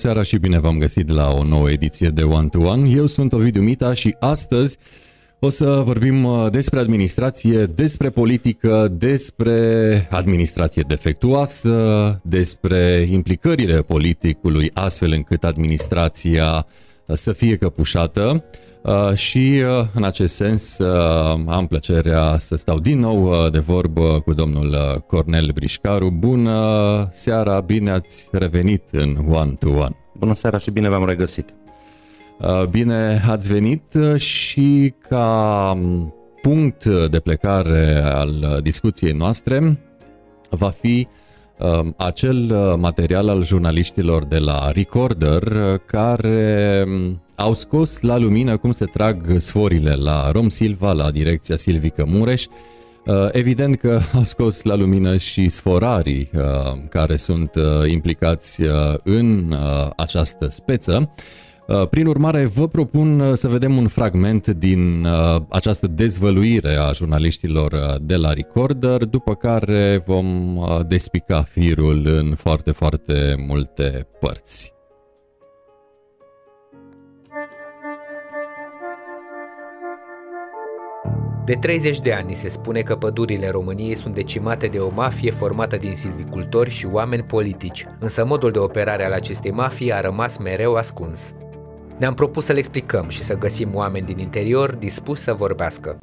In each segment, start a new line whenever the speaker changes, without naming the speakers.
Bună seara și bine v-am găsit la o nouă ediție de One to One. Eu sunt Ovidiu Mita și astăzi o să vorbim uh, despre administrație, despre politică, despre administrație defectuoasă, despre implicările politicului astfel încât administrația să fie căpușată Uh, și uh, în acest sens uh, am plăcerea să stau din nou de vorbă cu domnul Cornel Brișcaru. Bună seara, bine ați revenit în One to One.
Bună seara și bine v-am regăsit.
Bine ați venit și ca um, punct de plecare al discuției noastre va fi um, acel material al jurnaliștilor de la Recorder care um, au scos la lumină cum se trag sforile la Rom Silva, la direcția Silvică Mureș. Uh, evident că au scos la lumină și sforarii uh, care sunt uh, implicați în această speță. Prin urmare, vă propun să vedem un fragment din această dezvăluire a jurnaliștilor de la Recorder, după care vom despica firul în foarte, foarte multe părți.
De 30 de ani se spune că pădurile României sunt decimate de o mafie formată din silvicultori și oameni politici, însă modul de operare al acestei mafii a rămas mereu ascuns. Ne-am propus să le explicăm și să găsim oameni din interior dispuși să vorbească.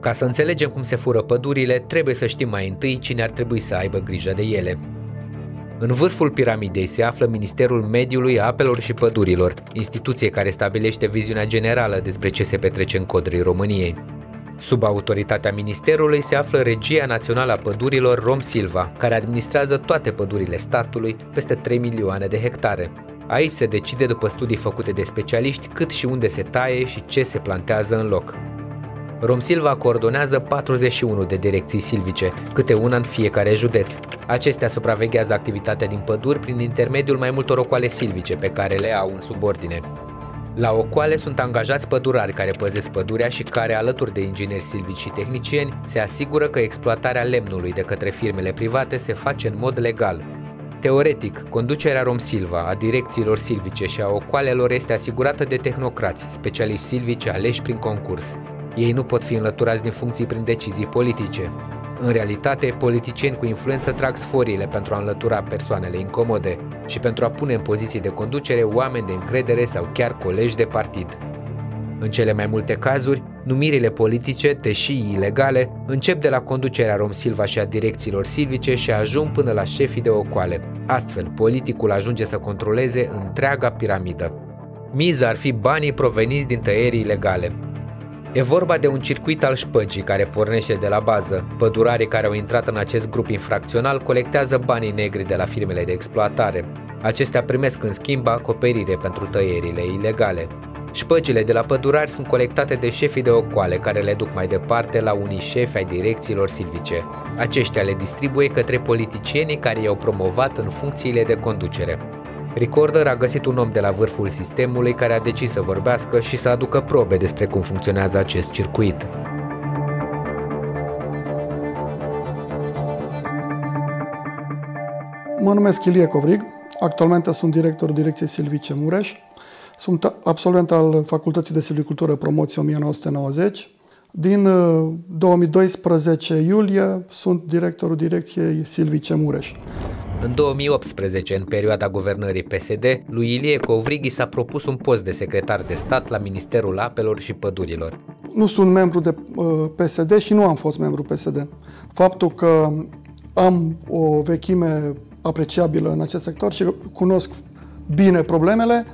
Ca să înțelegem cum se fură pădurile, trebuie să știm mai întâi cine ar trebui să aibă grijă de ele. În vârful piramidei se află Ministerul Mediului, Apelor și Pădurilor, instituție care stabilește viziunea generală despre ce se petrece în codrii României. Sub autoritatea ministerului se află Regia Națională a Pădurilor Rom Silva, care administrează toate pădurile statului, peste 3 milioane de hectare. Aici se decide după studii făcute de specialiști cât și unde se taie și ce se plantează în loc. Romsilva coordonează 41 de direcții silvice, câte una în fiecare județ. Acestea supraveghează activitatea din păduri prin intermediul mai multor ocoale silvice pe care le au în subordine. La Ocoale sunt angajați pădurari care păzesc pădurea și care, alături de ingineri silvici și tehnicieni, se asigură că exploatarea lemnului de către firmele private se face în mod legal. Teoretic, conducerea Romsilva a direcțiilor silvice și a ocoalelor este asigurată de tehnocrați, specialiști silvici aleși prin concurs. Ei nu pot fi înlăturați din funcții prin decizii politice. În realitate, politicieni cu influență trag sforile pentru a înlătura persoanele incomode și pentru a pune în poziții de conducere oameni de încredere sau chiar colegi de partid. În cele mai multe cazuri, numirile politice, deși ilegale, încep de la conducerea Rom Silva și a direcțiilor silvice și ajung până la șefii de ocoale. Astfel, politicul ajunge să controleze întreaga piramidă. Miza ar fi banii proveniți din tăierii ilegale. E vorba de un circuit al șpăgii care pornește de la bază. Pădurarii care au intrat în acest grup infracțional colectează banii negri de la firmele de exploatare. Acestea primesc în schimb acoperire pentru tăierile ilegale. Șpăgile de la pădurari sunt colectate de șefii de ocoale care le duc mai departe la unii șefi ai direcțiilor silvice. Aceștia le distribuie către politicienii care i-au promovat în funcțiile de conducere. Recorder a găsit un om de la vârful sistemului care a decis să vorbească și să aducă probe despre cum funcționează acest circuit.
Mă numesc Ilie Covrig, actualmente sunt directorul direcției Silvice Mureș, sunt absolvent al Facultății de Silvicultură Promoție 1990. Din 2012 uh, iulie sunt directorul direcției Silvice Mureș.
În 2018, în perioada guvernării PSD, lui Ilie Covrighi s-a propus un post de secretar de stat la Ministerul Apelor și Pădurilor.
Nu sunt membru de uh, PSD și nu am fost membru PSD. Faptul că am o vechime apreciabilă în acest sector și cunosc bine problemele,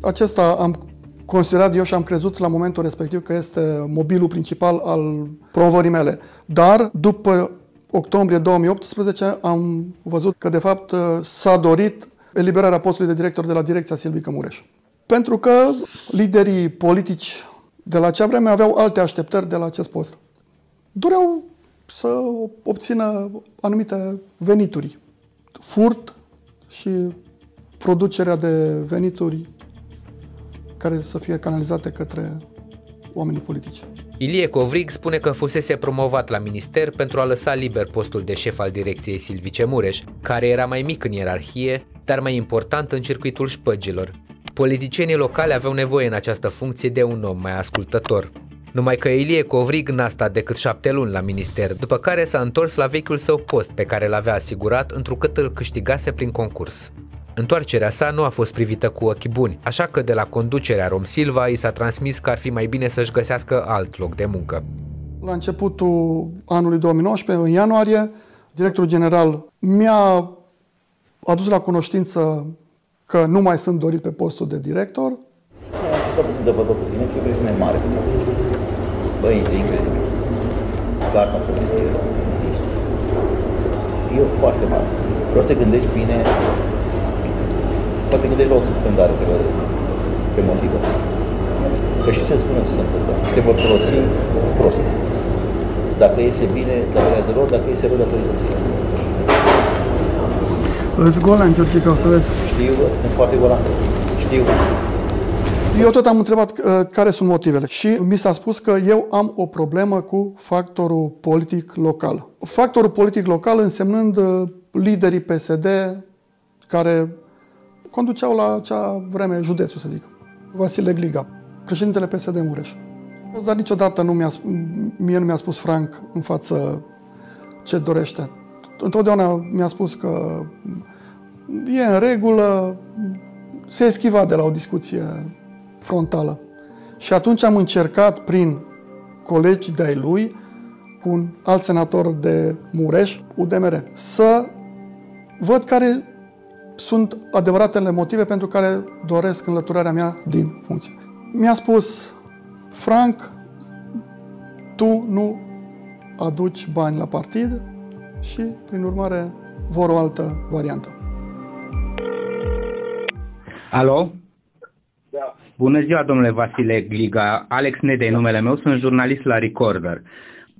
acesta am considerat eu și am crezut la momentul respectiv că este mobilul principal al promovării mele. Dar după octombrie 2018 am văzut că de fapt s-a dorit eliberarea postului de director de la direcția Silvică Mureș. Pentru că liderii politici de la acea vreme aveau alte așteptări de la acest post. Doreau să obțină anumite venituri, furt și producerea de venituri care să fie canalizate către oamenii politici.
Ilie Covrig spune că fusese promovat la minister pentru a lăsa liber postul de șef al direcției Silvice Mureș, care era mai mic în ierarhie, dar mai important în circuitul șpăgilor. Politicienii locali aveau nevoie în această funcție de un om mai ascultător. Numai că Ilie Covrig n-a stat decât șapte luni la minister, după care s-a întors la vechiul său post pe care l-avea asigurat întrucât îl câștigase prin concurs. Întoarcerea sa nu a fost privită cu ochi buni, așa că de la conducerea Rom Silva i s-a transmis că ar fi mai bine să-și găsească alt loc de muncă.
La începutul anului 2019, în ianuarie, directorul general mi-a adus la cunoștință că nu mai sunt dorit pe postul de director.
Am să de văd puțin, că e mai mare. Băi, e incredibil. Gata, să E foarte mare. Vreau să te gândești bine poate gândești la o suspendare pe, pe motivă. Că și se spune ce se întâmplă. Te vor folosi prost. Dacă iese bine, datorează lor, dacă iese rău, datorează ție.
Îți golan, George, ca o să vezi.
Știu, sunt foarte golan. Știu.
Eu tot am întrebat uh, care sunt motivele și mi s-a spus că eu am o problemă cu factorul politic local. Factorul politic local însemnând uh, liderii PSD care conduceau la acea vreme județul, să zic. Vasile Gliga, președintele PSD Mureș. Dar niciodată nu mi-a, mie nu mi-a spus Frank în față ce dorește. Întotdeauna mi-a spus că e în regulă, se eschiva de la o discuție frontală. Și atunci am încercat prin colegi de-ai lui, cu un alt senator de Mureș, UDMR, să văd care sunt adevăratele motive pentru care doresc înlăturarea mea din funcție. Mi-a spus, Frank, tu nu aduci bani la partid și, prin urmare, vor o altă variantă.
Alo? Da. Bună ziua, domnule Vasile Gliga. Alex Nedei, numele meu, sunt jurnalist la Recorder.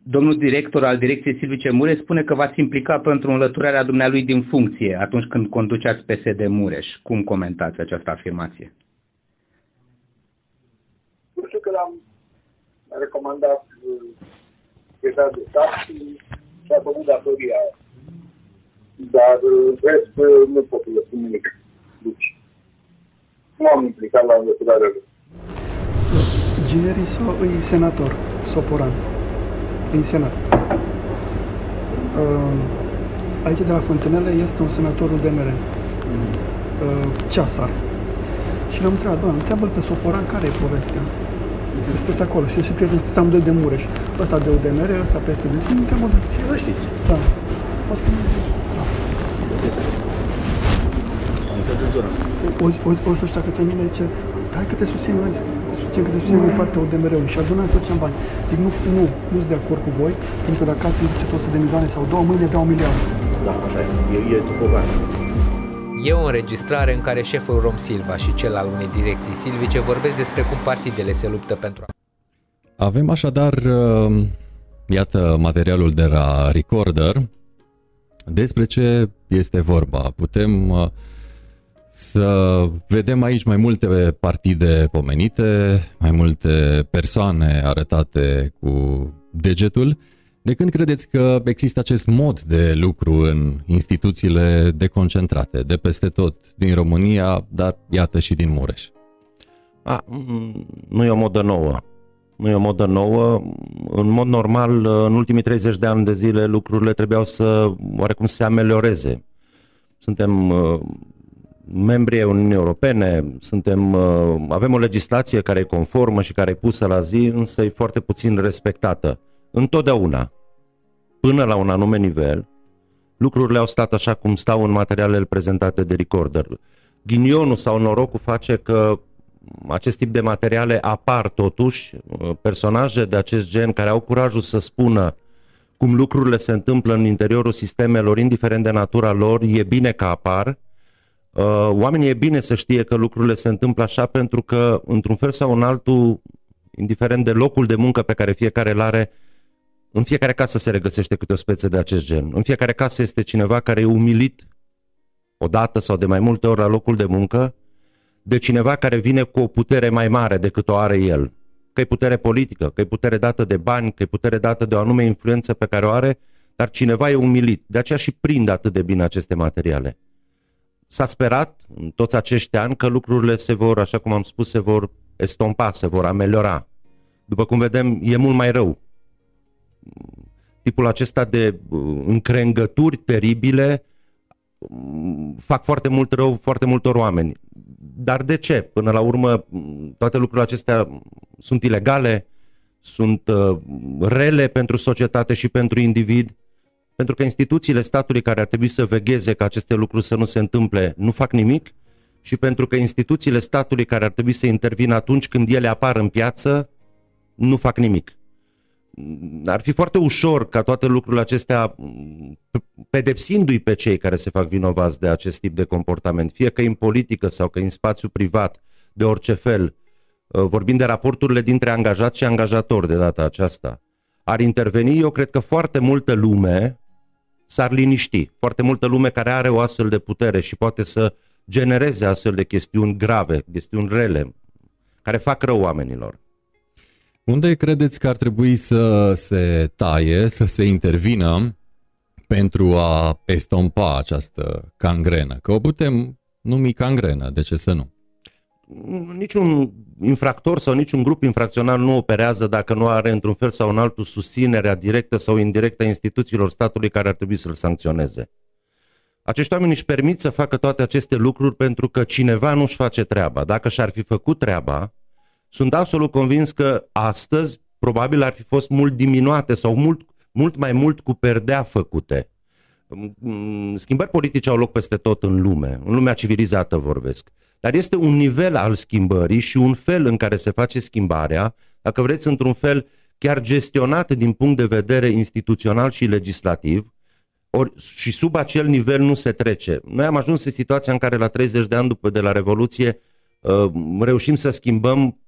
Domnul director al Direcției Silvice Mureș spune că v-ați implicat pentru înlăturarea dumnealui din funcție atunci când conduceați PSD Mureș. Cum comentați această afirmație?
Nu știu că l-am recomandat deja uh, de stat și și-a făcut datoria Dar în rest nu pot să spun nimic. Deci, nu am implicat la înlăturarea lui.
Ginerii e senator, Soporan în Senat. Uh, aici de la Fontenele este un senatorul de mere, uh, Ceasar. Și l-am întrebat, bă, întreabă-l pe Soporan care e povestea. Sunteți acolo și și prieteni, sunteți amândoi de Mureș. Ăsta de UDMR, ăsta pe SDS, nu întreabă.
Și vă știți.
Da. O să
da.
O, o, o să știa către mine, zice, hai că te susțin, susțin că te susțin din partea UDMR-ului și adunăm tot ce am bani. Zic, nu, nu, nu sunt de acord cu voi, pentru că dacă ați zice 100 de milioane sau două, mâine dau un miliard.
Da, așa e, e, e tupogan.
E o înregistrare în care șeful Rom Silva și cel al unei direcții silvice vorbesc despre cum partidele se luptă pentru
Avem așadar, uh, iată, materialul de la Recorder. Despre ce este vorba? Putem uh, să vedem aici mai multe partide pomenite, mai multe persoane arătate cu degetul. De când credeți că există acest mod de lucru în instituțiile deconcentrate, de peste tot din România, dar iată și din Mureș?
A, nu e o modă nouă. Nu e o modă nouă. În mod normal, în ultimii 30 de ani de zile, lucrurile trebuiau să oarecum se amelioreze. Suntem membri ai Uniunii Europene, suntem, uh, avem o legislație care e conformă și care e pusă la zi, însă e foarte puțin respectată. Întotdeauna, până la un anume nivel, lucrurile au stat așa cum stau în materialele prezentate de Recorder. Ghinionul sau norocul face că acest tip de materiale apar totuși, uh, personaje de acest gen care au curajul să spună cum lucrurile se întâmplă în interiorul sistemelor, indiferent de natura lor, e bine că apar, Uh, oamenii e bine să știe că lucrurile se întâmplă așa pentru că, într-un fel sau în altul, indiferent de locul de muncă pe care fiecare îl are, în fiecare casă se regăsește câte o speță de acest gen. În fiecare casă este cineva care e umilit o dată sau de mai multe ori la locul de muncă de cineva care vine cu o putere mai mare decât o are el. Că e putere politică, că e putere dată de bani, că e putere dată de o anume influență pe care o are, dar cineva e umilit. De aceea și prind atât de bine aceste materiale s-a sperat în toți acești ani că lucrurile se vor, așa cum am spus, se vor estompa, se vor ameliora. După cum vedem, e mult mai rău. Tipul acesta de uh, încrengături teribile mm, fac foarte mult rău foarte multor oameni. Dar de ce? Până la urmă, mm, toate lucrurile acestea sunt ilegale, sunt uh, rele pentru societate și pentru individ, pentru că instituțiile statului care ar trebui să vegheze ca aceste lucruri să nu se întâmple nu fac nimic și pentru că instituțiile statului care ar trebui să intervină atunci când ele apar în piață nu fac nimic. Ar fi foarte ușor ca toate lucrurile acestea, pedepsindu-i pe cei care se fac vinovați de acest tip de comportament, fie că în politică sau că în spațiu privat, de orice fel, uh, vorbind de raporturile dintre angajați și angajatori de data aceasta, ar interveni, eu cred că foarte multă lume s-ar liniști. Foarte multă lume care are o astfel de putere și poate să genereze astfel de chestiuni grave, chestiuni rele, care fac rău oamenilor.
Unde credeți că ar trebui să se taie, să se intervină pentru a estompa această cangrenă? Că o putem numi cangrenă, de ce să nu?
Niciun infractor sau niciun grup infracțional nu operează dacă nu are într-un fel sau în altul susținerea directă sau indirectă a instituțiilor statului care ar trebui să-l sancționeze. Acești oameni își permit să facă toate aceste lucruri pentru că cineva nu-și face treaba. Dacă și-ar fi făcut treaba, sunt absolut convins că astăzi probabil ar fi fost mult diminuate sau mult, mult mai mult cu perdea făcute. Schimbări politice au loc peste tot în lume, în lumea civilizată vorbesc. Dar este un nivel al schimbării și un fel în care se face schimbarea, dacă vreți, într-un fel chiar gestionat din punct de vedere instituțional și legislativ, ori, și sub acel nivel nu se trece. Noi am ajuns în situația în care la 30 de ani după de la Revoluție uh, reușim să schimbăm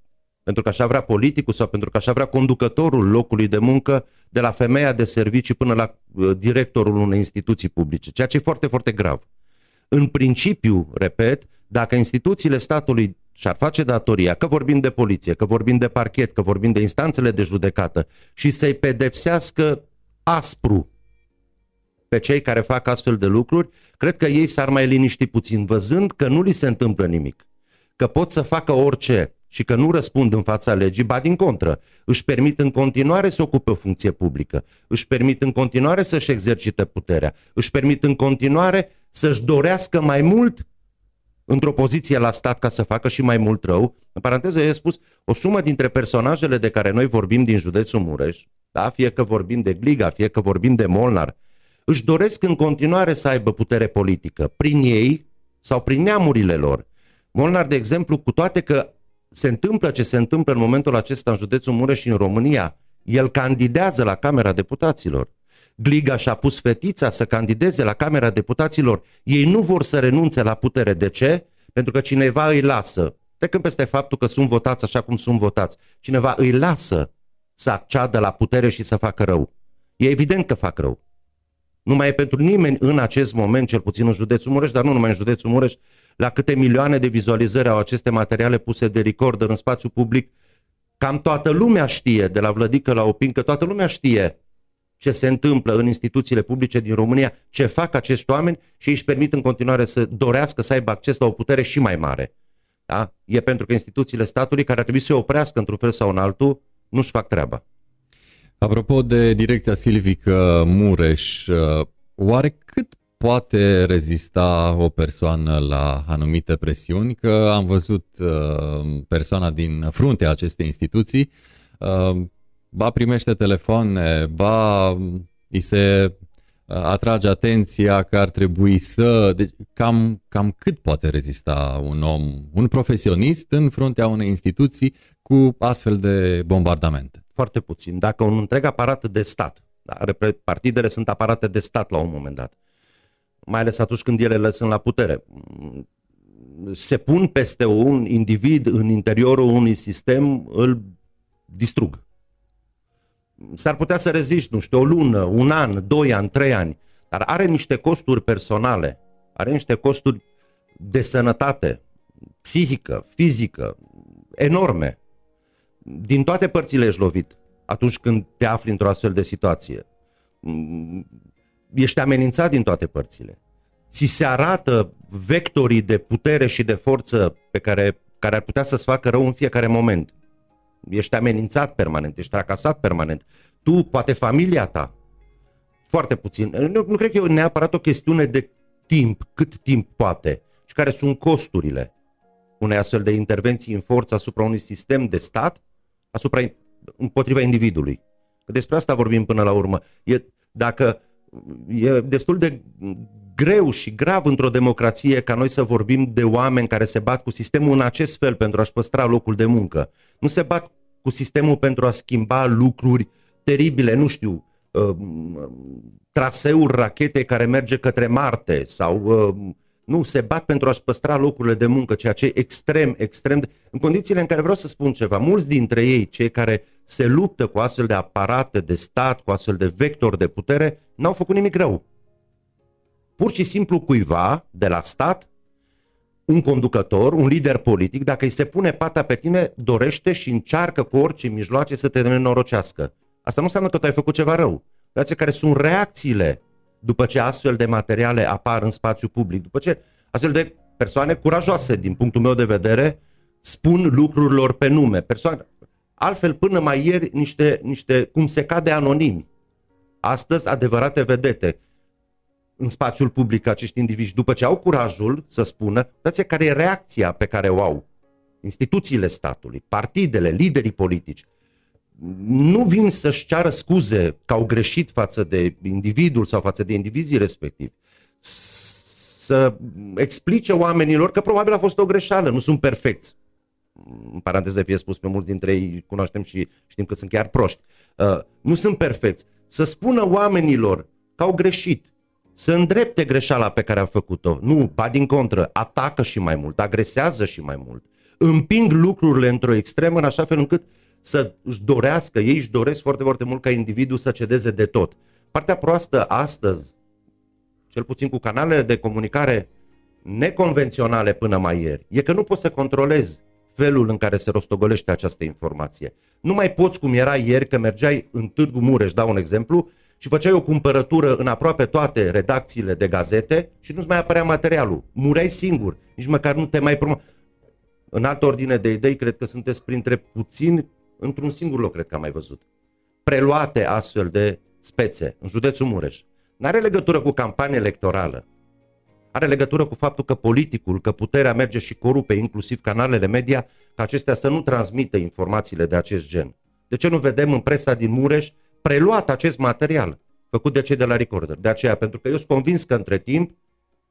pentru că așa vrea politicul sau pentru că așa vrea conducătorul locului de muncă, de la femeia de servicii până la uh, directorul unei instituții publice, ceea ce e foarte, foarte grav. În principiu, repet, dacă instituțiile statului și-ar face datoria, că vorbim de poliție, că vorbim de parchet, că vorbim de instanțele de judecată și să-i pedepsească aspru pe cei care fac astfel de lucruri, cred că ei s-ar mai liniști puțin, văzând că nu li se întâmplă nimic, că pot să facă orice și că nu răspund în fața legii, ba din contră, își permit în continuare să ocupe o funcție publică, își permit în continuare să-și exercite puterea, își permit în continuare să-și dorească mai mult într-o poziție la stat ca să facă și mai mult rău. În paranteză, eu spus, o sumă dintre personajele de care noi vorbim din județul Mureș, da? fie că vorbim de Gliga, fie că vorbim de Molnar, își doresc în continuare să aibă putere politică, prin ei sau prin neamurile lor. Molnar, de exemplu, cu toate că se întâmplă ce se întâmplă în momentul acesta în județul Mureș și în România, el candidează la Camera Deputaților. Gliga și-a pus fetița să candideze la Camera Deputaților. Ei nu vor să renunțe la putere. De ce? Pentru că cineva îi lasă. Trecând peste faptul că sunt votați așa cum sunt votați. Cineva îi lasă să acceadă la putere și să facă rău. E evident că fac rău. Nu mai e pentru nimeni în acest moment, cel puțin în județul Mureș, dar nu numai în județul Mureș, la câte milioane de vizualizări au aceste materiale puse de recorder în spațiu public. Cam toată lumea știe, de la Vlădică la Opin, că toată lumea știe ce se întâmplă în instituțiile publice din România, ce fac acești oameni și își permit în continuare să dorească să aibă acces la o putere și mai mare. Da? E pentru că instituțiile statului, care ar trebui să se oprească într-un fel sau în altul, nu-și fac treaba.
Apropo de direcția silvică Mureș, oare cât poate rezista o persoană la anumite presiuni? Că am văzut uh, persoana din fruntea acestei instituții uh, ba primește telefoane, ba îi se uh, atrage atenția că ar trebui să... Deci cam, cam cât poate rezista un om, un profesionist în fruntea unei instituții cu astfel de bombardamente?
Foarte puțin. Dacă un întreg aparat de stat, da, partidele sunt aparate de stat la un moment dat, mai ales atunci când ele le sunt la putere, se pun peste un individ în interiorul unui sistem, îl distrug s-ar putea să reziști, nu știu, o lună, un an, doi ani, trei ani, dar are niște costuri personale, are niște costuri de sănătate, psihică, fizică, enorme. Din toate părțile ești lovit atunci când te afli într-o astfel de situație. Ești amenințat din toate părțile. ți se arată vectorii de putere și de forță pe care, care ar putea să-ți facă rău în fiecare moment. Ești amenințat permanent, ești tracasat permanent. Tu, poate familia ta, foarte puțin. Nu, nu cred că e neapărat o chestiune de timp, cât timp poate și care sunt costurile unei astfel de intervenții în forță asupra unui sistem de stat, asupra împotriva individului. Că despre asta vorbim până la urmă. E, dacă e destul de greu și grav într-o democrație ca noi să vorbim de oameni care se bat cu sistemul în acest fel pentru a-și păstra locul de muncă. Nu se bat cu sistemul pentru a schimba lucruri teribile, nu știu, uh, traseul rachetei care merge către Marte sau uh, nu, se bat pentru a-și păstra locurile de muncă, ceea ce e extrem, extrem de... În condițiile în care vreau să spun ceva, mulți dintre ei, cei care se luptă cu astfel de aparate de stat, cu astfel de vectori de putere, n-au făcut nimic rău. Pur și simplu cuiva de la stat, un conducător, un lider politic, dacă îi se pune pata pe tine, dorește și încearcă cu orice mijloace să te nenorocească. Asta nu înseamnă că tu ai făcut ceva rău. Dați care sunt reacțiile după ce astfel de materiale apar în spațiu public, după ce astfel de persoane curajoase, din punctul meu de vedere, spun lucrurilor pe nume. Persoane, altfel, până mai ieri, niște, niște, cum se cade anonimi. Astăzi, adevărate vedete în spațiul public acești indivizi, după ce au curajul să spună, dați care e reacția pe care o au instituțiile statului, partidele, liderii politici, nu vin să-și ceară scuze că au greșit față de individul sau față de indivizii respectivi. Să explice oamenilor că probabil a fost o greșeală, nu sunt perfecți. În paranteză fie spus, pe mulți dintre ei cunoaștem și știm că sunt chiar proști. Uh, nu sunt perfecți. Să spună oamenilor că au greșit, să îndrepte greșeala pe care a făcut-o. Nu, ba din contră, atacă și mai mult, agresează și mai mult. Împing lucrurile într-o extremă în așa fel încât să își dorească, ei își doresc foarte, foarte mult ca individul să cedeze de tot. Partea proastă astăzi, cel puțin cu canalele de comunicare neconvenționale până mai ieri, e că nu poți să controlezi felul în care se rostogolește această informație. Nu mai poți cum era ieri că mergeai în Târgu Mureș, dau un exemplu, și făceai o cumpărătură în aproape toate redacțiile de gazete și nu-ți mai apărea materialul. Mureai singur, nici măcar nu te mai promo... În altă ordine de idei, cred că sunteți printre puțini într-un singur loc cred că am mai văzut, preluate astfel de spețe în județul Mureș. Nu are legătură cu campanie electorală. Are legătură cu faptul că politicul, că puterea merge și corupe inclusiv canalele media, ca acestea să nu transmită informațiile de acest gen. De ce nu vedem în presa din Mureș preluat acest material făcut de cei de la Recorder? De aceea, pentru că eu sunt convins că între timp,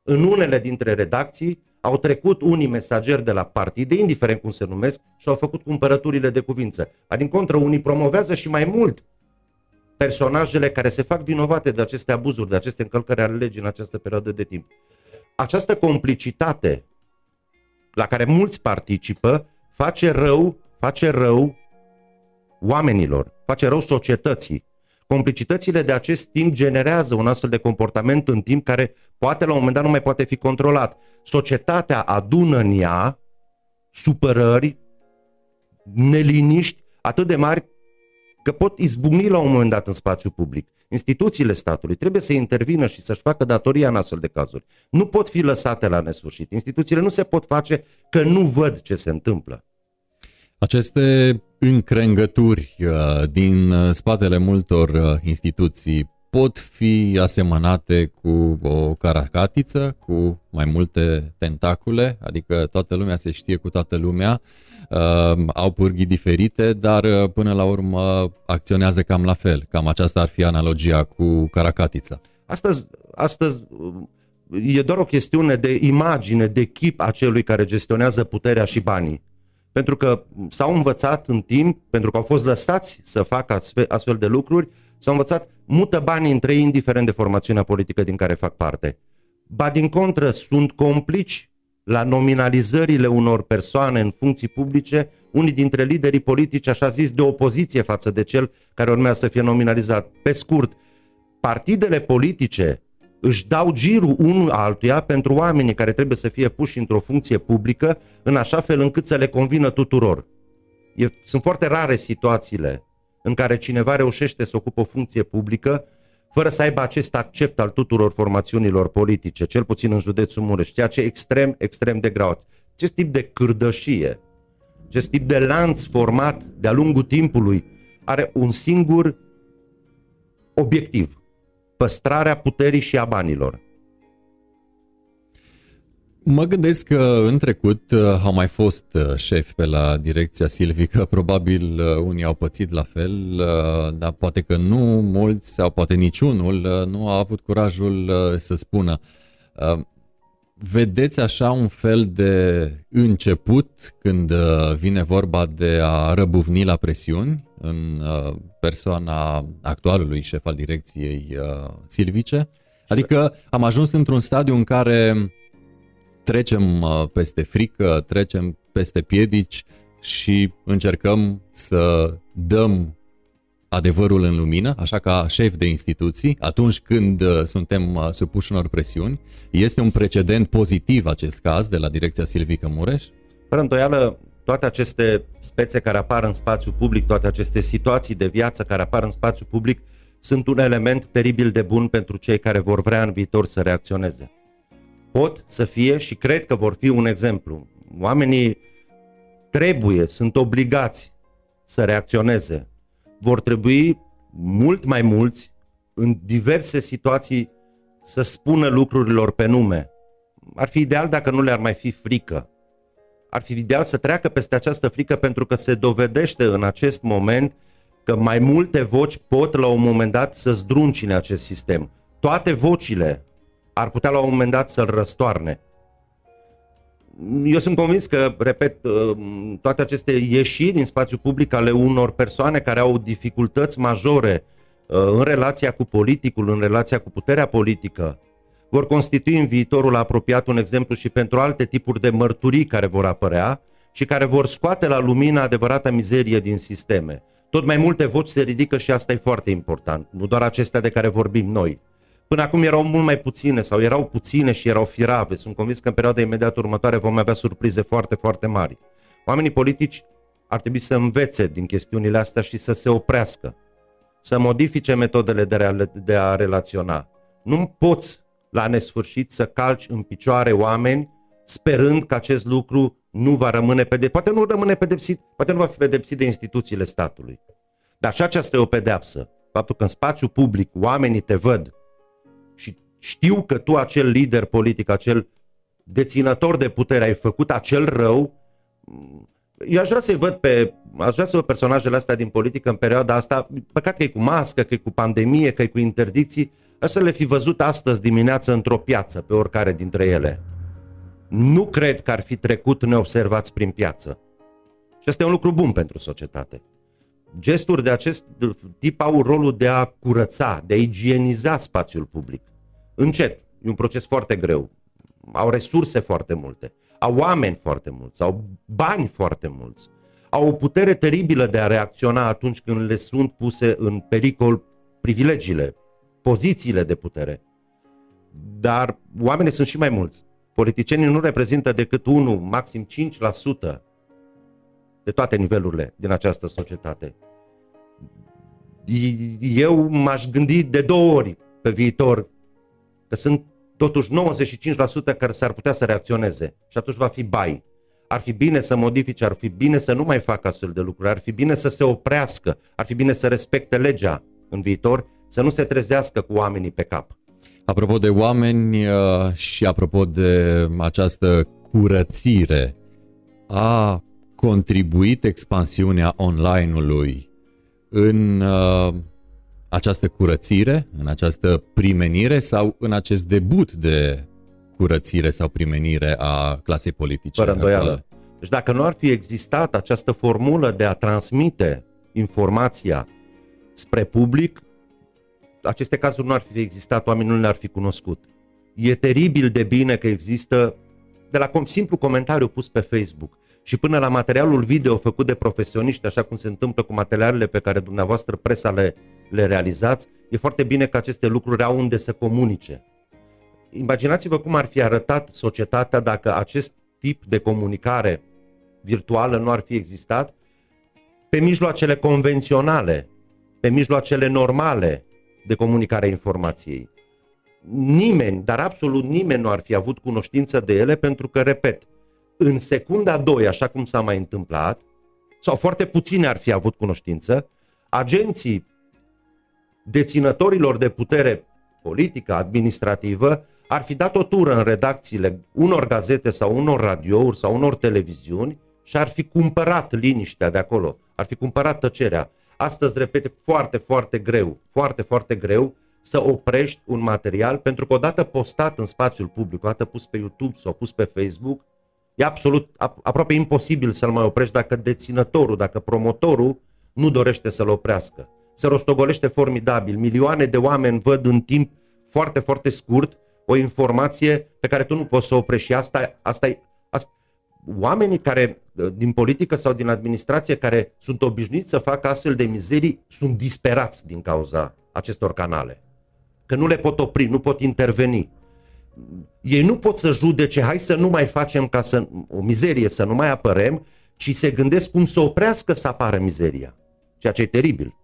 în unele dintre redacții, au trecut unii mesageri de la partide, indiferent cum se numesc, și au făcut cumpărăturile de cuvință. Adică, contră, unii promovează și mai mult personajele care se fac vinovate de aceste abuzuri, de aceste încălcări ale legii în această perioadă de timp. Această complicitate la care mulți participă face rău, face rău oamenilor, face rău societății. Complicitățile de acest timp generează un astfel de comportament în timp care poate la un moment dat nu mai poate fi controlat. Societatea adună în ea supărări, neliniști atât de mari că pot izbucni la un moment dat în spațiu public. Instituțiile statului trebuie să intervină și să-și facă datoria în astfel de cazuri. Nu pot fi lăsate la nesfârșit. Instituțiile nu se pot face că nu văd ce se întâmplă.
Aceste încrengături uh, din uh, spatele multor uh, instituții pot fi asemănate cu o caracatiță, cu mai multe tentacule, adică toată lumea se știe cu toată lumea, au pârghii diferite, dar până la urmă acționează cam la fel. Cam aceasta ar fi analogia cu caracatița.
Astăzi, astăzi e doar o chestiune de imagine, de chip a celui care gestionează puterea și banii pentru că s-au învățat în timp, pentru că au fost lăsați să facă astfel de lucruri, s-au învățat, mută banii între ei, indiferent de formațiunea politică din care fac parte. Ba din contră, sunt complici la nominalizările unor persoane în funcții publice, unii dintre liderii politici, așa zis, de opoziție față de cel care urmează să fie nominalizat. Pe scurt, partidele politice își dau girul unul altuia pentru oamenii care trebuie să fie puși într-o funcție publică, în așa fel încât să le convină tuturor. E, sunt foarte rare situațiile în care cineva reușește să ocupă o funcție publică fără să aibă acest accept al tuturor formațiunilor politice, cel puțin în județul Mureș, ceea ce e extrem, extrem de greu. Acest tip de cârdășie, acest tip de lanț format de-a lungul timpului, are un singur obiectiv, păstrarea puterii și a banilor.
Mă gândesc că în trecut uh, au mai fost uh, șefi pe la direcția silvică, probabil uh, unii au pățit la fel, dar poate că nu mulți sau poate niciunul nu a avut curajul să spună. Vedeți așa un fel de început când vine vorba de a răbuvni la presiuni în persoana actualului șef al direcției silvice? Adică am ajuns într-un stadiu în care trecem uh, peste frică, trecem peste piedici și încercăm să dăm adevărul în lumină, așa ca șef de instituții, atunci când uh, suntem uh, supuși unor presiuni. Este un precedent pozitiv acest caz de la Direcția Silvică Mureș?
Fără îndoială, toate aceste spețe care apar în spațiu public, toate aceste situații de viață care apar în spațiu public, sunt un element teribil de bun pentru cei care vor vrea în viitor să reacționeze pot să fie și cred că vor fi un exemplu. Oamenii trebuie, sunt obligați să reacționeze. Vor trebui mult mai mulți în diverse situații să spună lucrurilor pe nume. Ar fi ideal dacă nu le-ar mai fi frică. Ar fi ideal să treacă peste această frică pentru că se dovedește în acest moment că mai multe voci pot la un moment dat să zdruncine acest sistem. Toate vocile ar putea la un moment dat să-l răstoarne. Eu sunt convins că, repet, uh, toate aceste ieșiri din spațiu public ale unor persoane care au dificultăți majore uh, în relația cu politicul, în relația cu puterea politică, vor constitui în viitorul apropiat un exemplu și pentru alte tipuri de mărturii care vor apărea și care vor scoate la lumină adevărata mizerie din sisteme. Tot mai multe voci se ridică și asta e foarte important, nu doar acestea de care vorbim noi. Până acum erau mult mai puține sau erau puține și erau firave. Sunt convins că în perioada imediat următoare vom avea surprize foarte, foarte mari. Oamenii politici ar trebui să învețe din chestiunile astea și să se oprească, să modifice metodele de, a, de a relaționa. Nu poți la nesfârșit să calci în picioare oameni sperând că acest lucru nu va rămâne pedepsit. Poate nu rămâne pedepsit, poate nu va fi pedepsit de instituțiile statului. Dar și aceasta e o pedeapsă. Faptul că în spațiu public oamenii te văd știu că tu, acel lider politic, acel deținător de putere, ai făcut acel rău, eu aș vrea să-i văd pe, aș vrea să văd personajele astea din politică în perioada asta, păcat că e cu mască, că e cu pandemie, că e cu interdicții, aș să le fi văzut astăzi dimineață într-o piață, pe oricare dintre ele. Nu cred că ar fi trecut neobservați prin piață. Și asta e un lucru bun pentru societate. Gesturi de acest tip au rolul de a curăța, de a igieniza spațiul public încet. E un proces foarte greu. Au resurse foarte multe, au oameni foarte mulți, au bani foarte mulți, au o putere teribilă de a reacționa atunci când le sunt puse în pericol privilegiile, pozițiile de putere. Dar oamenii sunt și mai mulți. Politicienii nu reprezintă decât 1, maxim 5% de toate nivelurile din această societate. Eu m-aș gândi de două ori pe viitor că sunt totuși 95% care s-ar putea să reacționeze și atunci va fi bai. Ar fi bine să modifice, ar fi bine să nu mai facă astfel de lucruri, ar fi bine să se oprească, ar fi bine să respecte legea în viitor, să nu se trezească cu oamenii pe cap.
Apropo de oameni uh, și apropo de această curățire, a contribuit expansiunea online-ului în uh, această curățire, în această primenire sau în acest debut de curățire sau primenire a clasei politice?
Fără îndoială. Deci dacă nu ar fi existat această formulă de a transmite informația spre public, aceste cazuri nu ar fi existat, oamenii nu le-ar fi cunoscut. E teribil de bine că există, de la simplu comentariu pus pe Facebook și până la materialul video făcut de profesioniști, așa cum se întâmplă cu materialele pe care dumneavoastră presa le le realizați, e foarte bine că aceste lucruri au unde să comunice. Imaginați-vă cum ar fi arătat societatea dacă acest tip de comunicare virtuală nu ar fi existat pe mijloacele convenționale, pe mijloacele normale, de comunicare a informației. Nimeni, dar absolut nimeni nu ar fi avut cunoștință de ele pentru că, repet, în secunda 2, așa cum s-a mai întâmplat, sau foarte puține ar fi avut cunoștință, agenții deținătorilor de putere politică, administrativă, ar fi dat o tură în redacțiile unor gazete sau unor radiouri sau unor televiziuni și ar fi cumpărat liniștea de acolo, ar fi cumpărat tăcerea. Astăzi, repete, foarte, foarte greu, foarte, foarte greu să oprești un material, pentru că odată postat în spațiul public, odată pus pe YouTube sau pus pe Facebook, e absolut, aproape imposibil să-l mai oprești dacă deținătorul, dacă promotorul nu dorește să-l oprească. Se rostogolește formidabil, milioane de oameni văd în timp foarte, foarte scurt o informație pe care tu nu poți să o oprești și asta, asta, asta, oamenii care, din politică sau din administrație, care sunt obișnuiți să facă astfel de mizerii, sunt disperați din cauza acestor canale. Că nu le pot opri, nu pot interveni. Ei nu pot să judece, hai să nu mai facem ca să, o mizerie, să nu mai apărem, ci se gândesc cum să oprească să apară mizeria. Ceea ce e teribil.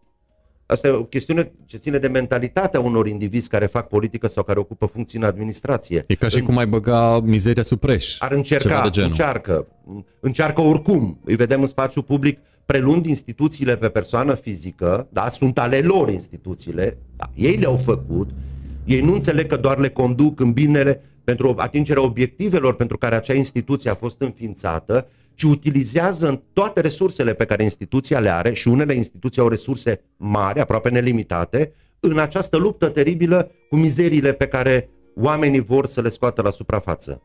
Asta e o chestiune ce ține de mentalitatea unor indivizi care fac politică sau care ocupă funcții în administrație.
E ca și în, cum ai băga mizeria sub preș.
Ar încerca, de încearcă, încearcă oricum. Îi vedem în spațiu public prelund instituțiile pe persoană fizică, da, sunt ale lor instituțiile, da, ei le-au făcut, ei nu înțeleg că doar le conduc în binele pentru atingerea obiectivelor pentru care acea instituție a fost înființată ci utilizează în toate resursele pe care instituția le are și unele instituții au resurse mari, aproape nelimitate, în această luptă teribilă cu mizeriile pe care oamenii vor să le scoată la suprafață.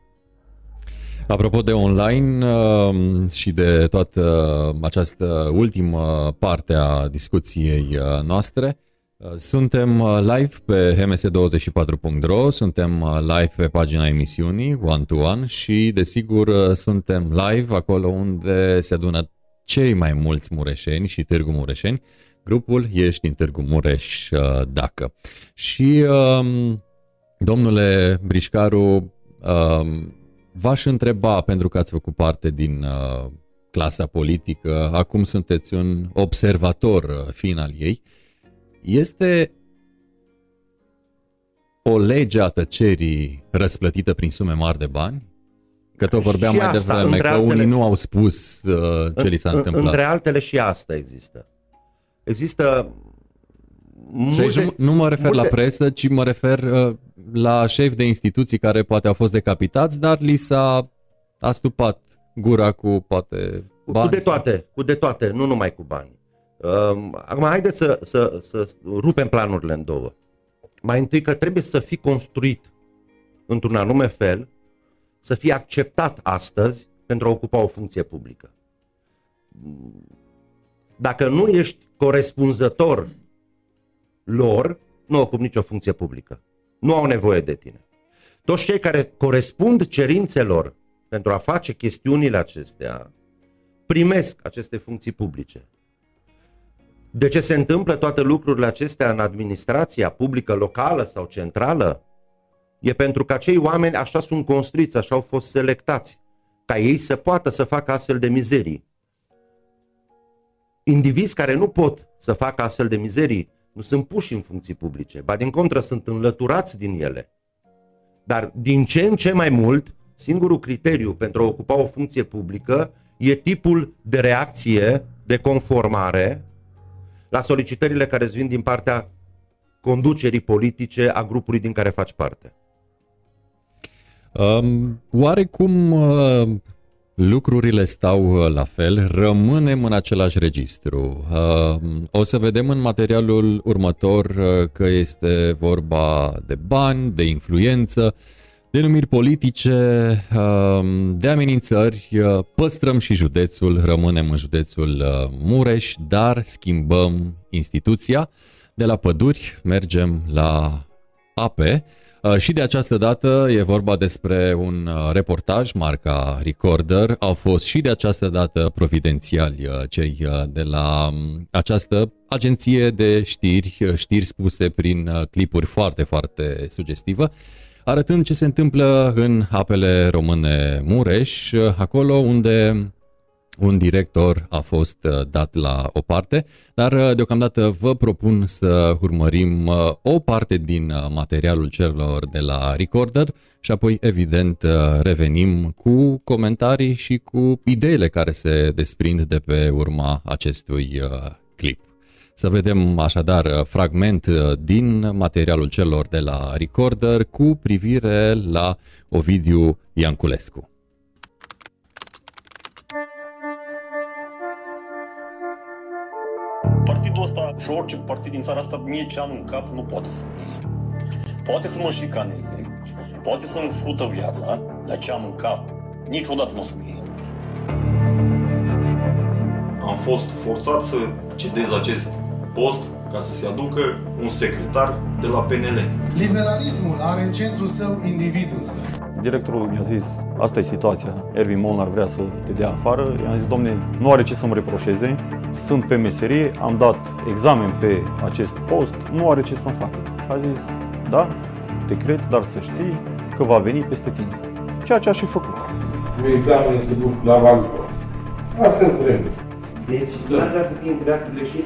Apropo de online uh, și de toată această ultimă parte a discuției uh, noastre, Uh, suntem uh, live pe ms24.ro, suntem uh, live pe pagina emisiunii One to One și desigur suntem live acolo unde se adună cei mai mulți mureșeni și Târgu Mureșeni. Grupul Ești din Târgu Mureș dacă. Și um, domnule Brișcaru, um, v-aș întreba, pentru că ați făcut parte din uh, clasa politică, acum sunteți un observator fin al ei, uh, este o lege a tăcerii răsplătită prin sume mari de bani? Că tot vorbeam și mai asta, devreme, că altele, unii nu au spus uh, ce în, li s-a întâmplat.
Între altele și asta există. Există multe,
și nu mă refer multe... la presă, ci mă refer uh, la șefi de instituții care poate au fost decapitați, dar li s-a astupat gura cu poate bani.
Cu de toate, cu de toate, nu numai cu bani. Acum, haideți să, să, să rupem planurile în două. Mai întâi că trebuie să fii construit într-un anume fel, să fii acceptat astăzi pentru a ocupa o funcție publică. Dacă nu ești corespunzător lor, nu ocup nicio funcție publică. Nu au nevoie de tine. Toți cei care corespund cerințelor pentru a face chestiunile acestea primesc aceste funcții publice. De ce se întâmplă toate lucrurile acestea în administrația publică, locală sau centrală? E pentru că acei oameni așa sunt construiți, așa au fost selectați, ca ei să poată să facă astfel de mizerii. Indivizi care nu pot să facă astfel de mizerii nu sunt puși în funcții publice, ba din contră sunt înlăturați din ele. Dar din ce în ce mai mult, singurul criteriu pentru a ocupa o funcție publică e tipul de reacție, de conformare la solicitările care îți vin din partea conducerii politice a grupului din care faci parte?
Um, oarecum uh, lucrurile stau uh, la fel, rămânem în același registru. Uh, o să vedem în materialul următor uh, că este vorba de bani, de influență, denumiri politice, um, de amenințări, uh, păstrăm și județul, rămânem în județul uh, Mureș, dar schimbăm instituția. De la păduri mergem la ape uh, și de această dată e vorba despre un reportaj, marca Recorder. Au fost și de această dată providențiali cei de la um, această agenție de știri, știri spuse prin clipuri foarte, foarte sugestivă arătând ce se întâmplă în apele române Mureș, acolo unde un director a fost uh, dat la o parte, dar uh, deocamdată vă propun să urmărim uh, o parte din materialul celor de la Recorder și apoi, evident, revenim cu comentarii și cu ideile care se desprind de pe urma acestui clip. Să vedem așadar fragment din materialul celor de la Recorder cu privire la Ovidiu Ianculescu.
Partidul ăsta și orice partid din țara asta, mie ce am în cap, nu poate să mie. Poate să mă șicaneze, poate să-mi frută viața, dar ce am în cap, niciodată nu o să mie. Am fost forțat să cedez acest post ca să se aducă un secretar de la PNL.
Liberalismul are în centrul său individul.
Directorul mi-a zis, asta e situația, Ervin Molnar vrea să te dea afară. I-am zis, domne, nu are ce să-mi reproșeze, sunt pe meserie, am dat examen pe acest post, nu are ce să-mi facă. Și a zis, da, te cred, dar să știi că va veni peste tine. Ceea ce a și făcut.
Examenul se duc la validă. Asta vrem.
Deci, nu ar vrea să fie înțeles greșit?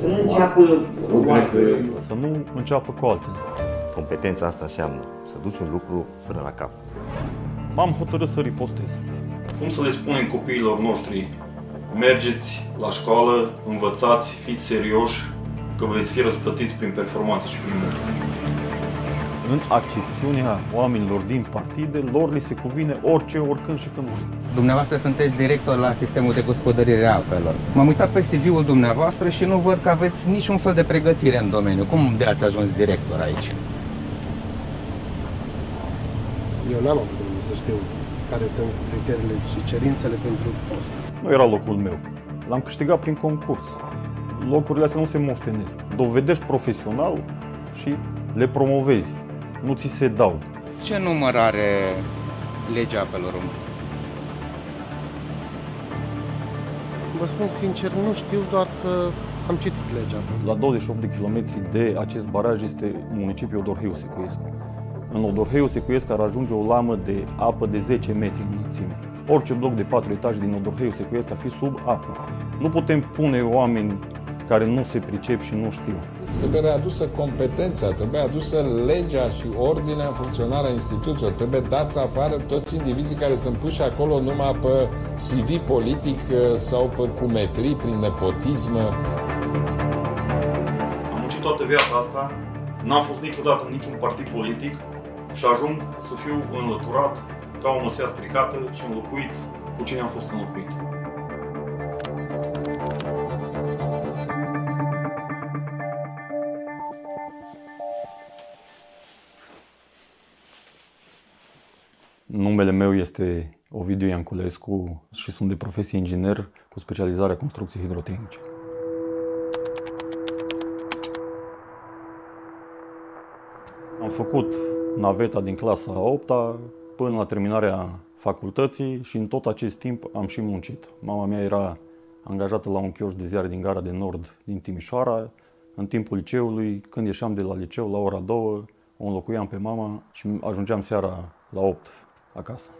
Să nu înceapă cu altele.
Să nu înceapă cu altele.
Competența asta înseamnă să duci un lucru până la cap.
M-am hotărât să ripostez. Cum să le spunem copiilor noștri, mergeți la școală, învățați, fiți serioși, că veți fi răsplătiți prin performanță și prin muncă. În accepțiunea oamenilor din partide, lor li se cuvine orice, oricând și când
Dumneavoastră sunteți director la sistemul de gospodărire a apelor. M-am uitat pe CV-ul dumneavoastră și nu văd că aveți niciun fel de pregătire în domeniu. Cum de ați ajuns director aici?
Eu n-am avut de unde să știu care sunt criteriile și cerințele pentru post.
Nu era locul meu. L-am câștigat prin concurs. Locurile astea nu se moștenesc. Dovedești profesional și le promovezi. Nu ți se dau.
Ce număr are legea apelor
Vă spun sincer, nu știu, doar că am citit legea.
La 28 de kilometri de acest baraj este municipiul Odorheiu Secuiesc. În Odorheiu Secuiesc ar ajunge o lamă de apă de 10 metri înălțime. Orice bloc de 4 etaje din Odorheiu Secuiesc ar fi sub apă. Nu putem pune oameni care nu se pricep și nu știu.
Trebuie readusă competența, trebuie adusă legea și ordinea în funcționarea instituțiilor. Trebuie dați afară toți indivizii care sunt puși acolo numai pe CV politic uh, sau pe cumetrii, prin nepotism.
Am muncit toată viața asta, n-am fost niciodată în niciun partid politic, și ajung să fiu înlăturat ca o măsea stricată și înlocuit cu cine am fost înlocuit. Numele meu este Ovidiu Ianculescu și sunt de profesie inginer cu specializarea construcții hidrotehnice. Am făcut naveta din clasa a 8 până la terminarea facultății și în tot acest timp am și muncit. Mama mea era angajată la un chioș de ziare din gara de nord din Timișoara. În timpul liceului, când ieșeam de la liceu la ora 2, o înlocuiam pe mama și ajungeam seara la 8 acasă.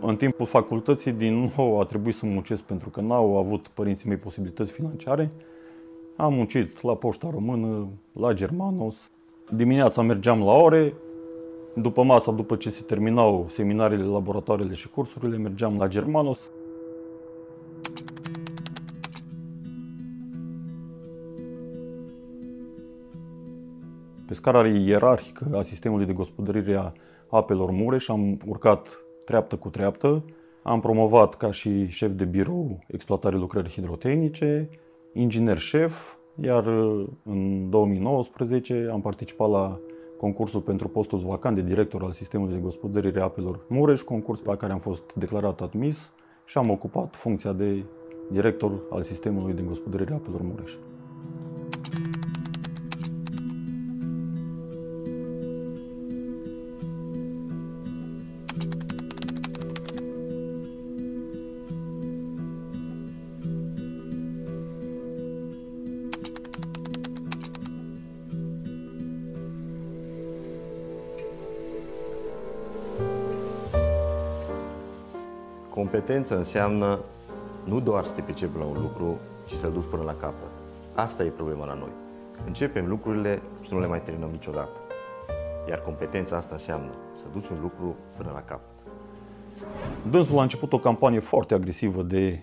În timpul facultății, din nou, a trebuit să muncesc pentru că n-au avut părinții mei posibilități financiare. Am muncit la Poșta Română, la Germanos, Dimineața mergeam la ore, după masa, după ce se terminau seminariile, laboratoarele și cursurile, mergeam la Germanos. Pe scara ierarhică a sistemului de gospodărire a apelor Mureș am urcat treaptă cu treaptă. Am promovat ca și șef de birou exploatare lucrări hidrotehnice, inginer șef, iar uh, în 2019 am participat la concursul pentru postul vacant de director al sistemului de gospodărire a apelor Mureș, concurs la care am fost declarat admis și am ocupat funcția de director al sistemului de gospodărire a apelor Mureș.
Competență înseamnă nu doar să te pricepi la un lucru, ci să-l duci până la capăt. Asta e problema la noi. Începem lucrurile și nu le mai terminăm niciodată. Iar competența asta înseamnă să duci un lucru până la capăt.
Dânsul a început o campanie foarte agresivă de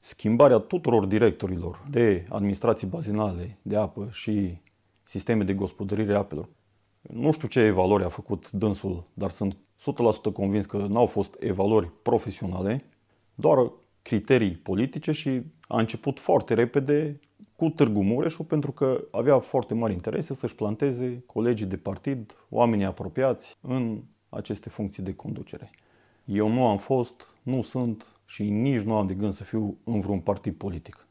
schimbarea tuturor directorilor de administrații bazinale de apă și sisteme de gospodărire a apelor. Nu știu ce evaluări a făcut dânsul, dar sunt 100% convins că n-au fost evaluări profesionale, doar criterii politice și a început foarte repede cu Târgu Mureșu pentru că avea foarte mari interese să-și planteze colegii de partid, oamenii apropiați în aceste funcții de conducere. Eu nu am fost, nu sunt și nici nu am de gând să fiu în vreun partid politic.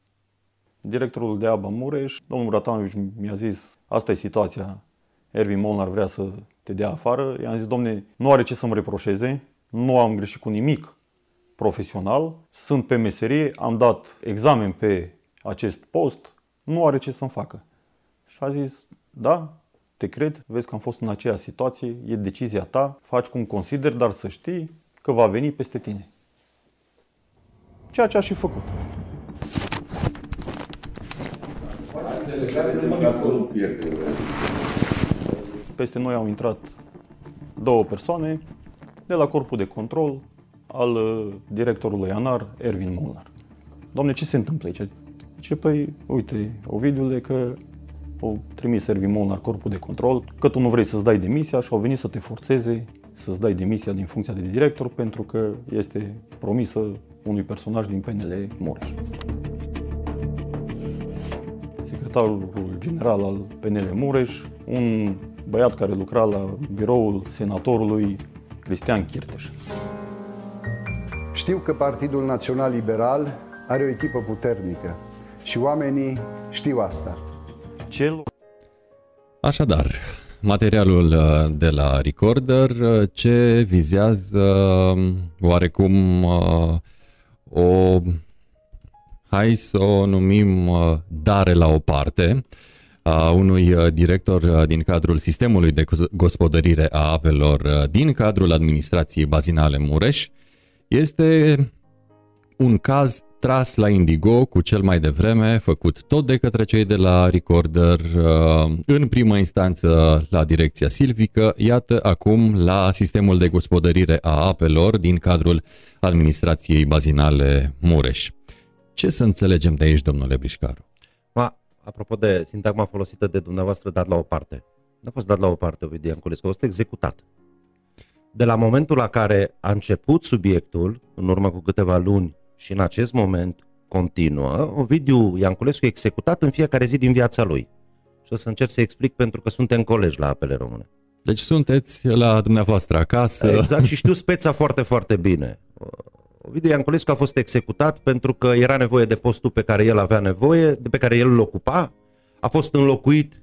Directorul de ABA Mureș, domnul Bratanovici mi-a zis, asta e situația, Ervin Molnar vrea să te dea afară. I-am zis, domne, nu are ce să-mi reproșeze, nu am greșit cu nimic profesional, sunt pe meserie, am dat examen pe acest post, nu are ce să-mi facă. Și a zis, da, te cred, vezi că am fost în aceeași situație, e decizia ta, faci cum consideri, dar să știi că va veni peste tine. Ceea ce a și făcut. Peste noi au intrat două persoane de la corpul de control al uh, directorului ANAR, Ervin Molnar. Domne, ce se întâmplă aici? Ce păi, uite, Ovidiule, că o trimis Ervin Molnar corpul de control, că tu nu vrei să-ți dai demisia și au venit să te forțeze să-ți dai demisia din funcția de director pentru că este promisă unui personaj din PNL Mureș. Secretarul general al PNL Mureș, un băiat care lucra la biroul senatorului Cristian Chirteș.
Știu că Partidul Național Liberal are o echipă puternică și oamenii știu asta.
Cel...
Așadar, materialul uh, de la Recorder uh, ce vizează um, oarecum uh, o, hai să o numim dare la o parte a unui director din cadrul sistemului de gospodărire a apelor din cadrul administrației bazinale Mureș. Este un caz tras la Indigo cu cel mai devreme, făcut tot de către cei de la Recorder, uh, în primă instanță la direcția silvică, iată acum la sistemul de gospodărire a apelor din cadrul administrației bazinale Mureș. Ce să înțelegem de aici, domnule Brișcaru?
Ma, apropo de sintagma folosită de dumneavoastră, dat la o parte. Nu a fost dat la o parte, Ovidiu Anculescu, a fost executat. De la momentul la care a început subiectul, în urmă cu câteva luni, și în acest moment continuă, Ovidiu Ianculescu e executat în fiecare zi din viața lui. Și o să încerc să explic pentru că suntem colegi la apele române.
Deci sunteți la dumneavoastră acasă.
Exact, și știu speța foarte, foarte bine. Ovidiu Ianculescu a fost executat pentru că era nevoie de postul pe care el avea nevoie, de pe care el îl ocupa. A fost înlocuit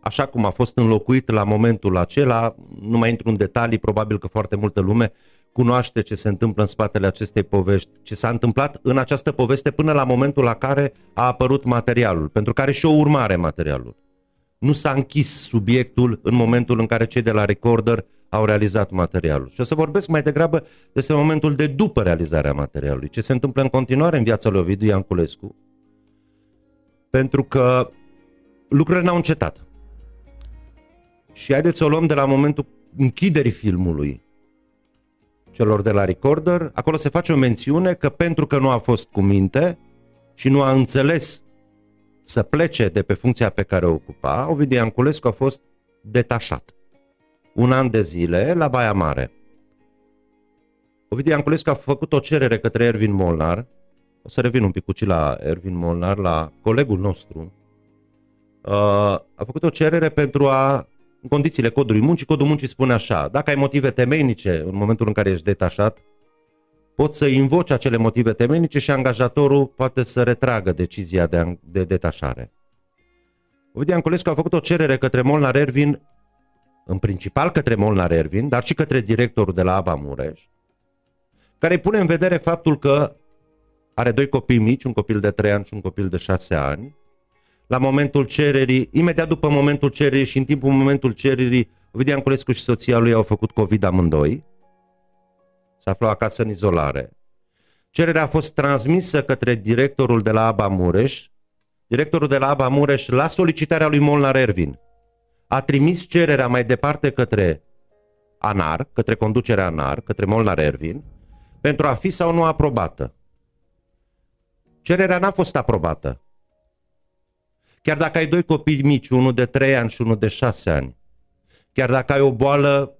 așa cum a fost înlocuit la momentul acela, nu mai intru în detalii, probabil că foarte multă lume cunoaște ce se întâmplă în spatele acestei povești, ce s-a întâmplat în această poveste până la momentul la care a apărut materialul, pentru care și o urmare materialul. Nu s-a închis subiectul în momentul în care cei de la Recorder au realizat materialul. Și o să vorbesc mai degrabă despre momentul de după realizarea materialului, ce se întâmplă în continuare în viața lui Ovidiu Ianculescu, pentru că lucrurile n-au încetat. Și haideți să o luăm de la momentul închiderii filmului, celor de la Recorder, acolo se face o mențiune că pentru că nu a fost cu minte și nu a înțeles să plece de pe funcția pe care o ocupa, Ovidiu Ianculescu a fost detașat. Un an de zile la Baia Mare. Ovidiu Ianculescu a făcut o cerere către Ervin Molnar, o să revin un pic la Ervin Molnar, la colegul nostru, uh, a făcut o cerere pentru a în condițiile codului muncii, codul muncii spune așa, dacă ai motive temeinice în momentul în care ești detașat, poți să invoci acele motive temeinice și angajatorul poate să retragă decizia de, de detașare. Ovidiu Anculescu a făcut o cerere către Molnar Ervin, în principal către Molnar Ervin, dar și către directorul de la ABA Mureș, care îi pune în vedere faptul că are doi copii mici, un copil de 3 ani și un copil de 6 ani, la momentul cererii, imediat după momentul cererii și în timpul momentul cererii, Ovidiu Anculescu și soția lui au făcut COVID amândoi, se aflau acasă în izolare. Cererea a fost transmisă către directorul de la ABA Mureș. Directorul de la ABA Mureș, la solicitarea lui Molnar Ervin, a trimis cererea mai departe către ANAR, către conducerea ANAR, către Molnar Ervin, pentru a fi sau nu aprobată. Cererea n-a fost aprobată. Chiar dacă ai doi copii mici, unul de 3 ani și unul de 6 ani, chiar dacă ai o boală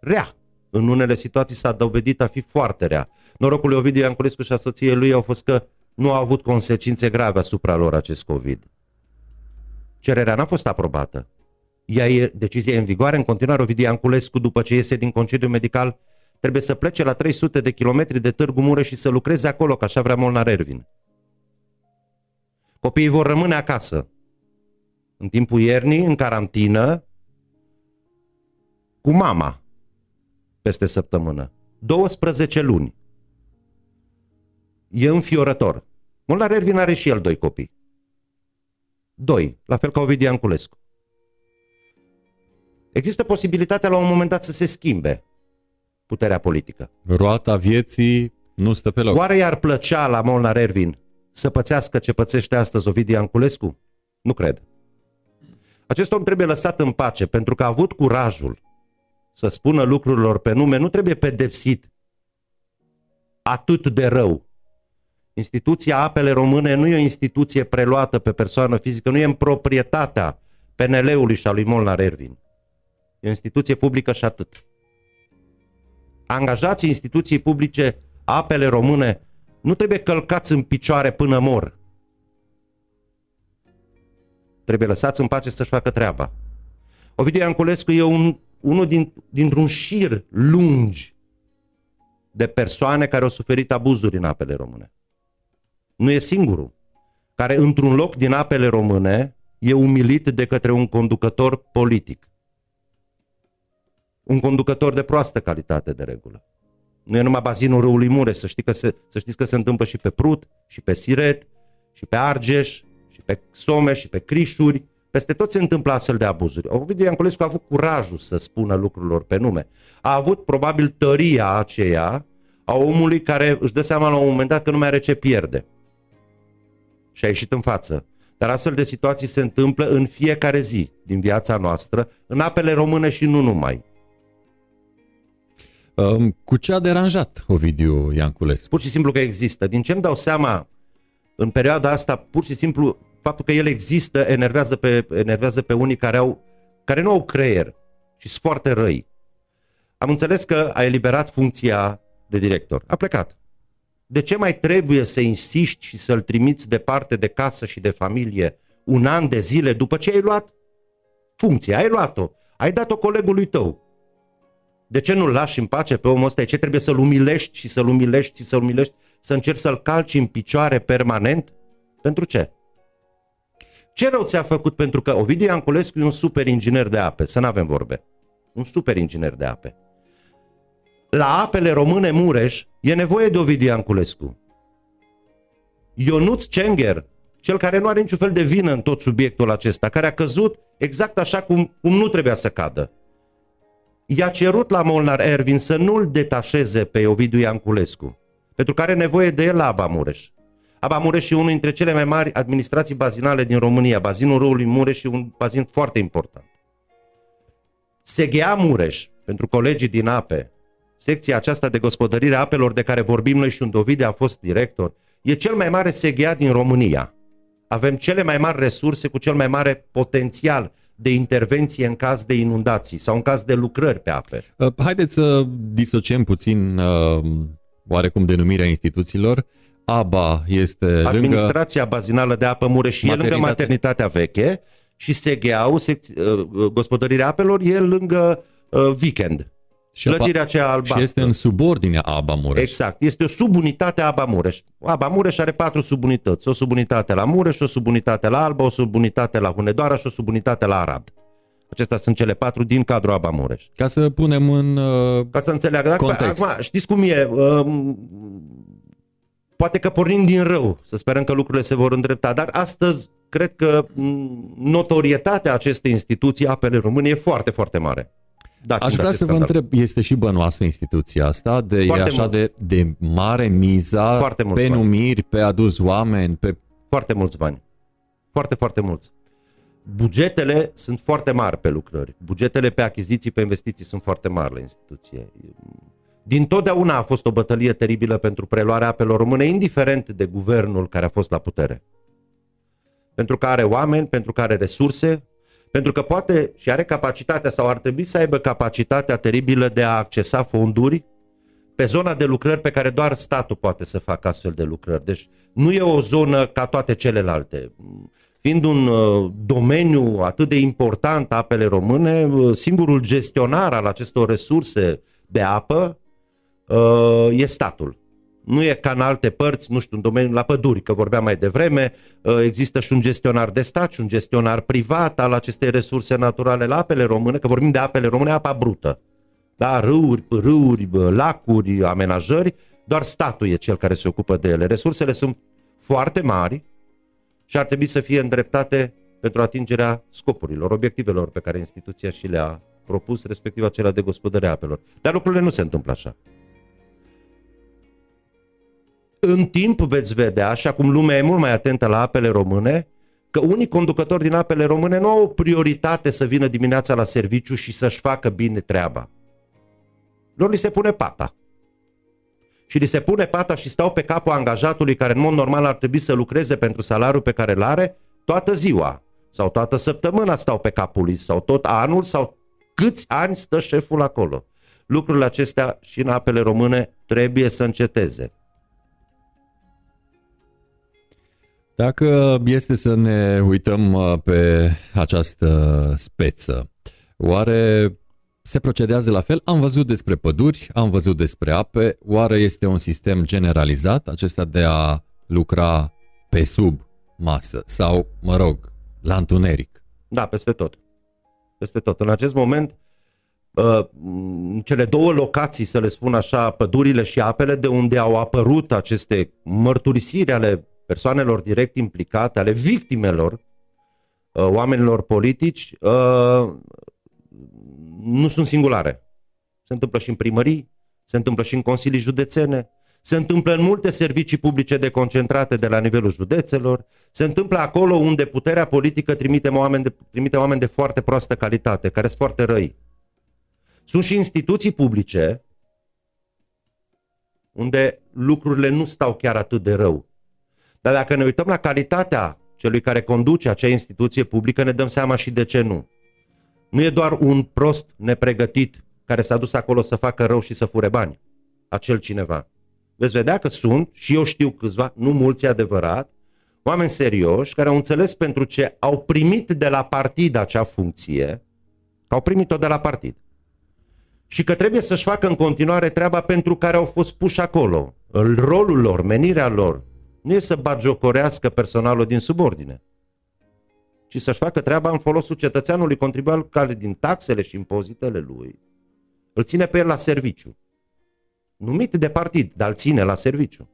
rea, în unele situații s-a dovedit a fi foarte rea. Norocul lui Ovidiu Ianculescu și a soției lui au fost că nu au avut consecințe grave asupra lor acest COVID. Cererea n-a fost aprobată. Ea e, decizia e în vigoare, în continuare Ovidiu Ianculescu, după ce iese din concediu medical, trebuie să plece la 300 de kilometri de Târgu Mureș și să lucreze acolo, ca așa vrea Molnar Ervin. Copiii vor rămâne acasă. În timpul iernii, în carantină, cu mama, peste săptămână. 12 luni. E înfiorător. Molnar Ervin are și el doi copii. Doi, la fel ca Ovidiu Anculescu. Există posibilitatea la un moment dat să se schimbe puterea politică.
Roata vieții nu stă pe loc.
Oare i-ar plăcea la Molnar Ervin să pățească ce pățește astăzi Ovidiu Anculescu? Nu cred. Acest om trebuie lăsat în pace pentru că a avut curajul să spună lucrurilor pe nume, nu trebuie pedepsit atât de rău. Instituția Apele Române nu e o instituție preluată pe persoană fizică, nu e în proprietatea PNL-ului și a lui Molnar Ervin. E o instituție publică și atât. Angajații instituției publice Apele Române nu trebuie călcați în picioare până mor. Trebuie lăsați în pace să-și facă treaba. Ovidiu Ianculescu e un, unul din, dintr-un șir lungi de persoane care au suferit abuzuri în apele române. Nu e singurul care într-un loc din apele române e umilit de către un conducător politic. Un conducător de proastă calitate de regulă. Nu e numai bazinul râului Mureș, să, știi că se, să știți că se întâmplă și pe Prut, și pe Siret, și pe Argeș, și pe Some, și pe Crișuri. Peste tot se întâmplă astfel de abuzuri. Ovidiu Ianculescu a avut curajul să spună lucrurilor pe nume. A avut probabil tăria aceea a omului care își dă seama la un moment dat că nu mai are ce pierde. Și a ieșit în față. Dar astfel de situații se întâmplă în fiecare zi din viața noastră, în apele române și nu numai.
Cu ce a deranjat Ovidiu Ianculescu?
Pur și simplu că există. Din ce îmi dau seama în perioada asta, pur și simplu, faptul că el există enervează pe, enervează pe unii care, au, care nu au creier și sunt foarte răi. Am înțeles că a eliberat funcția de director. A plecat. De ce mai trebuie să insiști și să-l trimiți departe de casă și de familie un an de zile după ce ai luat funcția? Ai luat-o. Ai dat-o colegului tău. De ce nu-l lași în pace pe omul ăsta? Ce trebuie să-l umilești și să-l umilești și să-l umilești? Să încerci să-l calci în picioare permanent? Pentru ce? Ce rău ți-a făcut? Pentru că Ovidiu Ianculescu e un super inginer de ape, să nu avem vorbe. Un super inginer de ape. La apele române Mureș e nevoie de Ovidiu Ianculescu. Ionuț Cenger, cel care nu are niciun fel de vină în tot subiectul acesta, care a căzut exact așa cum, cum nu trebuia să cadă i-a cerut la Molnar Ervin să nu-l detașeze pe Ovidiu Ianculescu, pentru că are nevoie de el la Aba Mureș. Aba Mureș e unul dintre cele mai mari administrații bazinale din România. Bazinul râului Mureș e un bazin foarte important. Seghea Mureș, pentru colegii din APE, secția aceasta de gospodărire a apelor de care vorbim noi și un Dovide a fost director, e cel mai mare seghea din România. Avem cele mai mari resurse cu cel mai mare potențial de intervenție în caz de inundații sau în caz de lucrări pe ape.
Uh, haideți să disociem puțin uh, oarecum denumirea instituțiilor. ABA este
Administrația
lângă...
Bazinală de Apă Mureș și e lângă maternitatea veche și SGA-ul, secți, uh, gospodărirea apelor, e lângă uh, weekend.
Și Clădirea aceea albastră. Și este în subordinea ABA Mureș.
Exact. Este o subunitate a ABA Mureș. ABA Mureș are patru subunități. O subunitate la Mureș, o subunitate la Alba, o subunitate la Hunedoara și o subunitate la Arad. Acestea sunt cele patru din cadrul ABA Mureș.
Ca să punem în uh,
Ca să înțeleagă.
context.
Acum, știți cum e? Uh, poate că pornind din rău, să sperăm că lucrurile se vor îndrepta, dar astăzi cred că notorietatea acestei instituții, apele române, e foarte, foarte mare. Dat
Aș vrea să vă
scandal.
întreb, este și bănoasă instituția asta? De, e
Foarte
așa
mulți.
de, de mare miza
Foarte mulți
pe
bani.
numiri, pe adus oameni, pe...
Foarte mulți bani. Foarte, foarte mulți. Bugetele sunt foarte mari pe lucrări. Bugetele pe achiziții, pe investiții sunt foarte mari la instituție. Din totdeauna a fost o bătălie teribilă pentru preluarea apelor române, indiferent de guvernul care a fost la putere. Pentru că are oameni, pentru că are resurse, pentru că poate și are capacitatea sau ar trebui să aibă capacitatea teribilă de a accesa fonduri pe zona de lucrări pe care doar statul poate să facă astfel de lucrări. Deci nu e o zonă ca toate celelalte. Fiind un uh, domeniu atât de important, apele române, uh, singurul gestionar al acestor resurse de apă uh, e statul. Nu e ca în alte părți, nu știu, în domeniul la păduri, că vorbeam mai devreme, uh, există și un gestionar de stat și un gestionar privat al acestei resurse naturale la apele române, că vorbim de apele române, apa brută. Da, râuri, râuri, bă, lacuri, amenajări, doar statul e cel care se ocupă de ele. Resursele sunt foarte mari și ar trebui să fie îndreptate pentru atingerea scopurilor, obiectivelor pe care instituția și le-a propus, respectiv acelea de gospodări a apelor. Dar lucrurile nu se întâmplă așa. În timp veți vedea, și acum lumea e mult mai atentă la apele române, că unii conducători din apele române nu au o prioritate să vină dimineața la serviciu și să-și facă bine treaba. Lor li se pune pata. Și li se pune pata și stau pe capul angajatului care în mod normal ar trebui să lucreze pentru salariul pe care îl are toată ziua. Sau toată săptămâna stau pe capul lui, sau tot anul, sau câți ani stă șeful acolo. Lucrurile acestea și în apele române trebuie să înceteze.
Dacă este să ne uităm uh, pe această speță, oare se procedează la fel? Am văzut despre păduri, am văzut despre ape, oare este un sistem generalizat acesta de a lucra pe sub masă sau, mă rog, la întuneric?
Da, peste tot. Peste tot. În acest moment, uh, în cele două locații, să le spun așa, pădurile și apele, de unde au apărut aceste mărturisiri ale persoanelor direct implicate, ale victimelor, uh, oamenilor politici, uh, nu sunt singulare. Se întâmplă și în primării, se întâmplă și în consilii județene, se întâmplă în multe servicii publice deconcentrate de la nivelul județelor, se întâmplă acolo unde puterea politică trimite oameni de, trimite oameni de foarte proastă calitate, care sunt foarte răi. Sunt și instituții publice unde lucrurile nu stau chiar atât de rău. Dar dacă ne uităm la calitatea celui care conduce acea instituție publică, ne dăm seama și de ce nu. Nu e doar un prost nepregătit care s-a dus acolo să facă rău și să fure bani. Acel cineva. Veți vedea că sunt, și eu știu câțiva, nu mulți e adevărat, oameni serioși care au înțeles pentru ce au primit de la partid acea funcție, că au primit-o de la partid. Și că trebuie să-și facă în continuare treaba pentru care au fost puși acolo. Rolul lor, menirea lor, nu e să bagiocorească personalul din subordine, ci să-și facă treaba în folosul cetățeanului contribuabil care din taxele și impozitele lui îl ține pe el la serviciu. Numit de partid, dar îl ține la serviciu.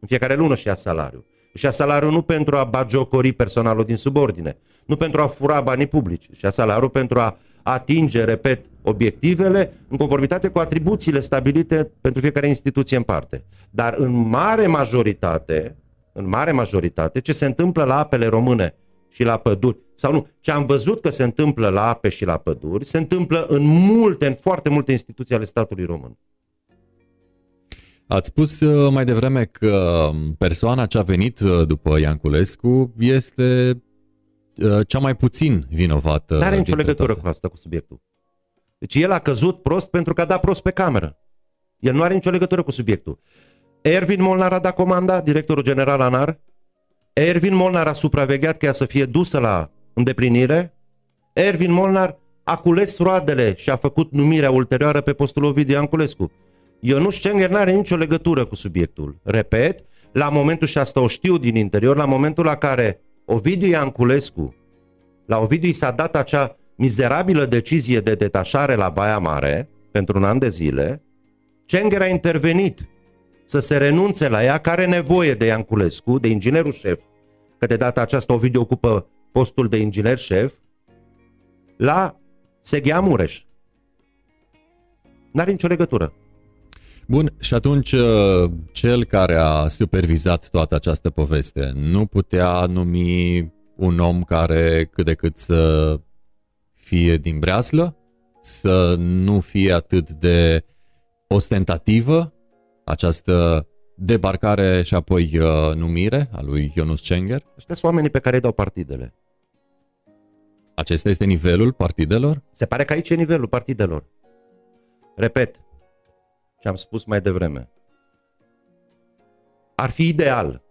În fiecare lună și ia salariu. Și ia salariu nu pentru a bagiocori personalul din subordine, nu pentru a fura banii publici, și ia salariu pentru a atinge, repet, obiectivele în conformitate cu atribuțiile stabilite pentru fiecare instituție în parte. Dar în mare majoritate, în mare majoritate, ce se întâmplă la apele române și la păduri, sau nu, ce am văzut că se întâmplă la ape și la păduri, se întâmplă în multe, în foarte multe instituții ale statului român.
Ați spus uh, mai devreme că persoana ce a venit uh, după Ianculescu este uh, cea mai puțin vinovată.
Nu are nicio
dintre
legătură
toate.
cu asta, cu subiectul. Deci el a căzut prost pentru că a dat prost pe cameră. El nu are nicio legătură cu subiectul. Ervin Molnar a dat comanda, directorul general ANAR. Ervin Molnar a supravegheat ca ea să fie dusă la îndeplinire. Ervin Molnar a cules roadele și a făcut numirea ulterioară pe postul Ovidiu Ianculescu. Ionuș Cenger nu are nicio legătură cu subiectul. Repet, la momentul, și asta o știu din interior, la momentul la care Ovidiu Ianculescu, la Ovidiu i s-a dat acea mizerabilă decizie de detașare la Baia Mare, pentru un an de zile, Cenger a intervenit să se renunțe la ea, care are nevoie de Ianculescu, de inginerul șef, că de data aceasta Ovidiu ocupă postul de inginer șef, la Seghea Mureș. N-are nicio legătură.
Bun, și atunci uh, cel care a supervizat toată această poveste nu putea numi un om care cât de cât să fie din breaslă, să nu fie atât de ostentativă această debarcare și apoi uh, numire a lui Ionus Cenger?
Ăștia sunt oamenii pe care îi dau partidele.
Acesta este nivelul partidelor?
Se pare că aici e nivelul partidelor. Repet, ce am spus mai devreme. Ar fi ideal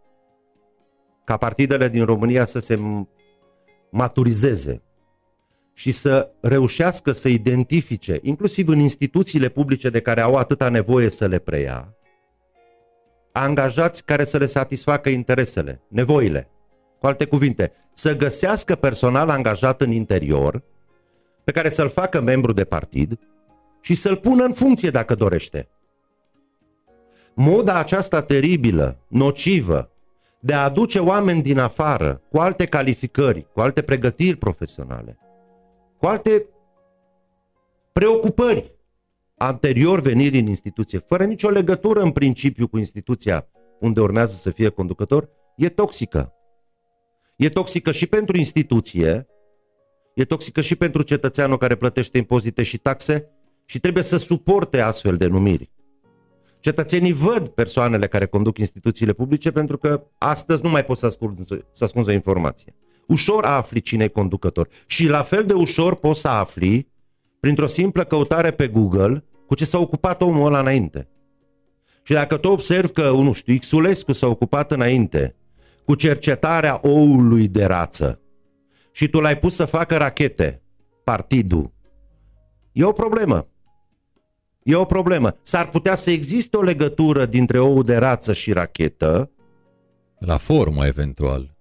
ca partidele din România să se maturizeze și să reușească să identifice, inclusiv în instituțiile publice de care au atâta nevoie să le preia, angajați care să le satisfacă interesele, nevoile. Cu alte cuvinte, să găsească personal angajat în interior, pe care să-l facă membru de partid și să-l pună în funcție dacă dorește. Moda aceasta teribilă, nocivă, de a aduce oameni din afară, cu alte calificări, cu alte pregătiri profesionale, cu alte preocupări anterior venirii în instituție, fără nicio legătură în principiu cu instituția unde urmează să fie conducător, e toxică. E toxică și pentru instituție, e toxică și pentru cetățeanul care plătește impozite și taxe și trebuie să suporte astfel de numiri. Cetățenii văd persoanele care conduc instituțiile publice pentru că astăzi nu mai pot să ascunzi, să ascunzi o informație. Ușor afli cine e conducător și la fel de ușor poți să afli printr-o simplă căutare pe Google cu ce s-a ocupat omul ăla înainte. Și dacă tu observi că, nu știu, Xulescu s-a ocupat înainte cu cercetarea oului de rață și tu l-ai pus să facă rachete, partidul, e o problemă. E o problemă. S-ar putea să existe o legătură dintre ou de rață și rachetă.
La formă, eventual.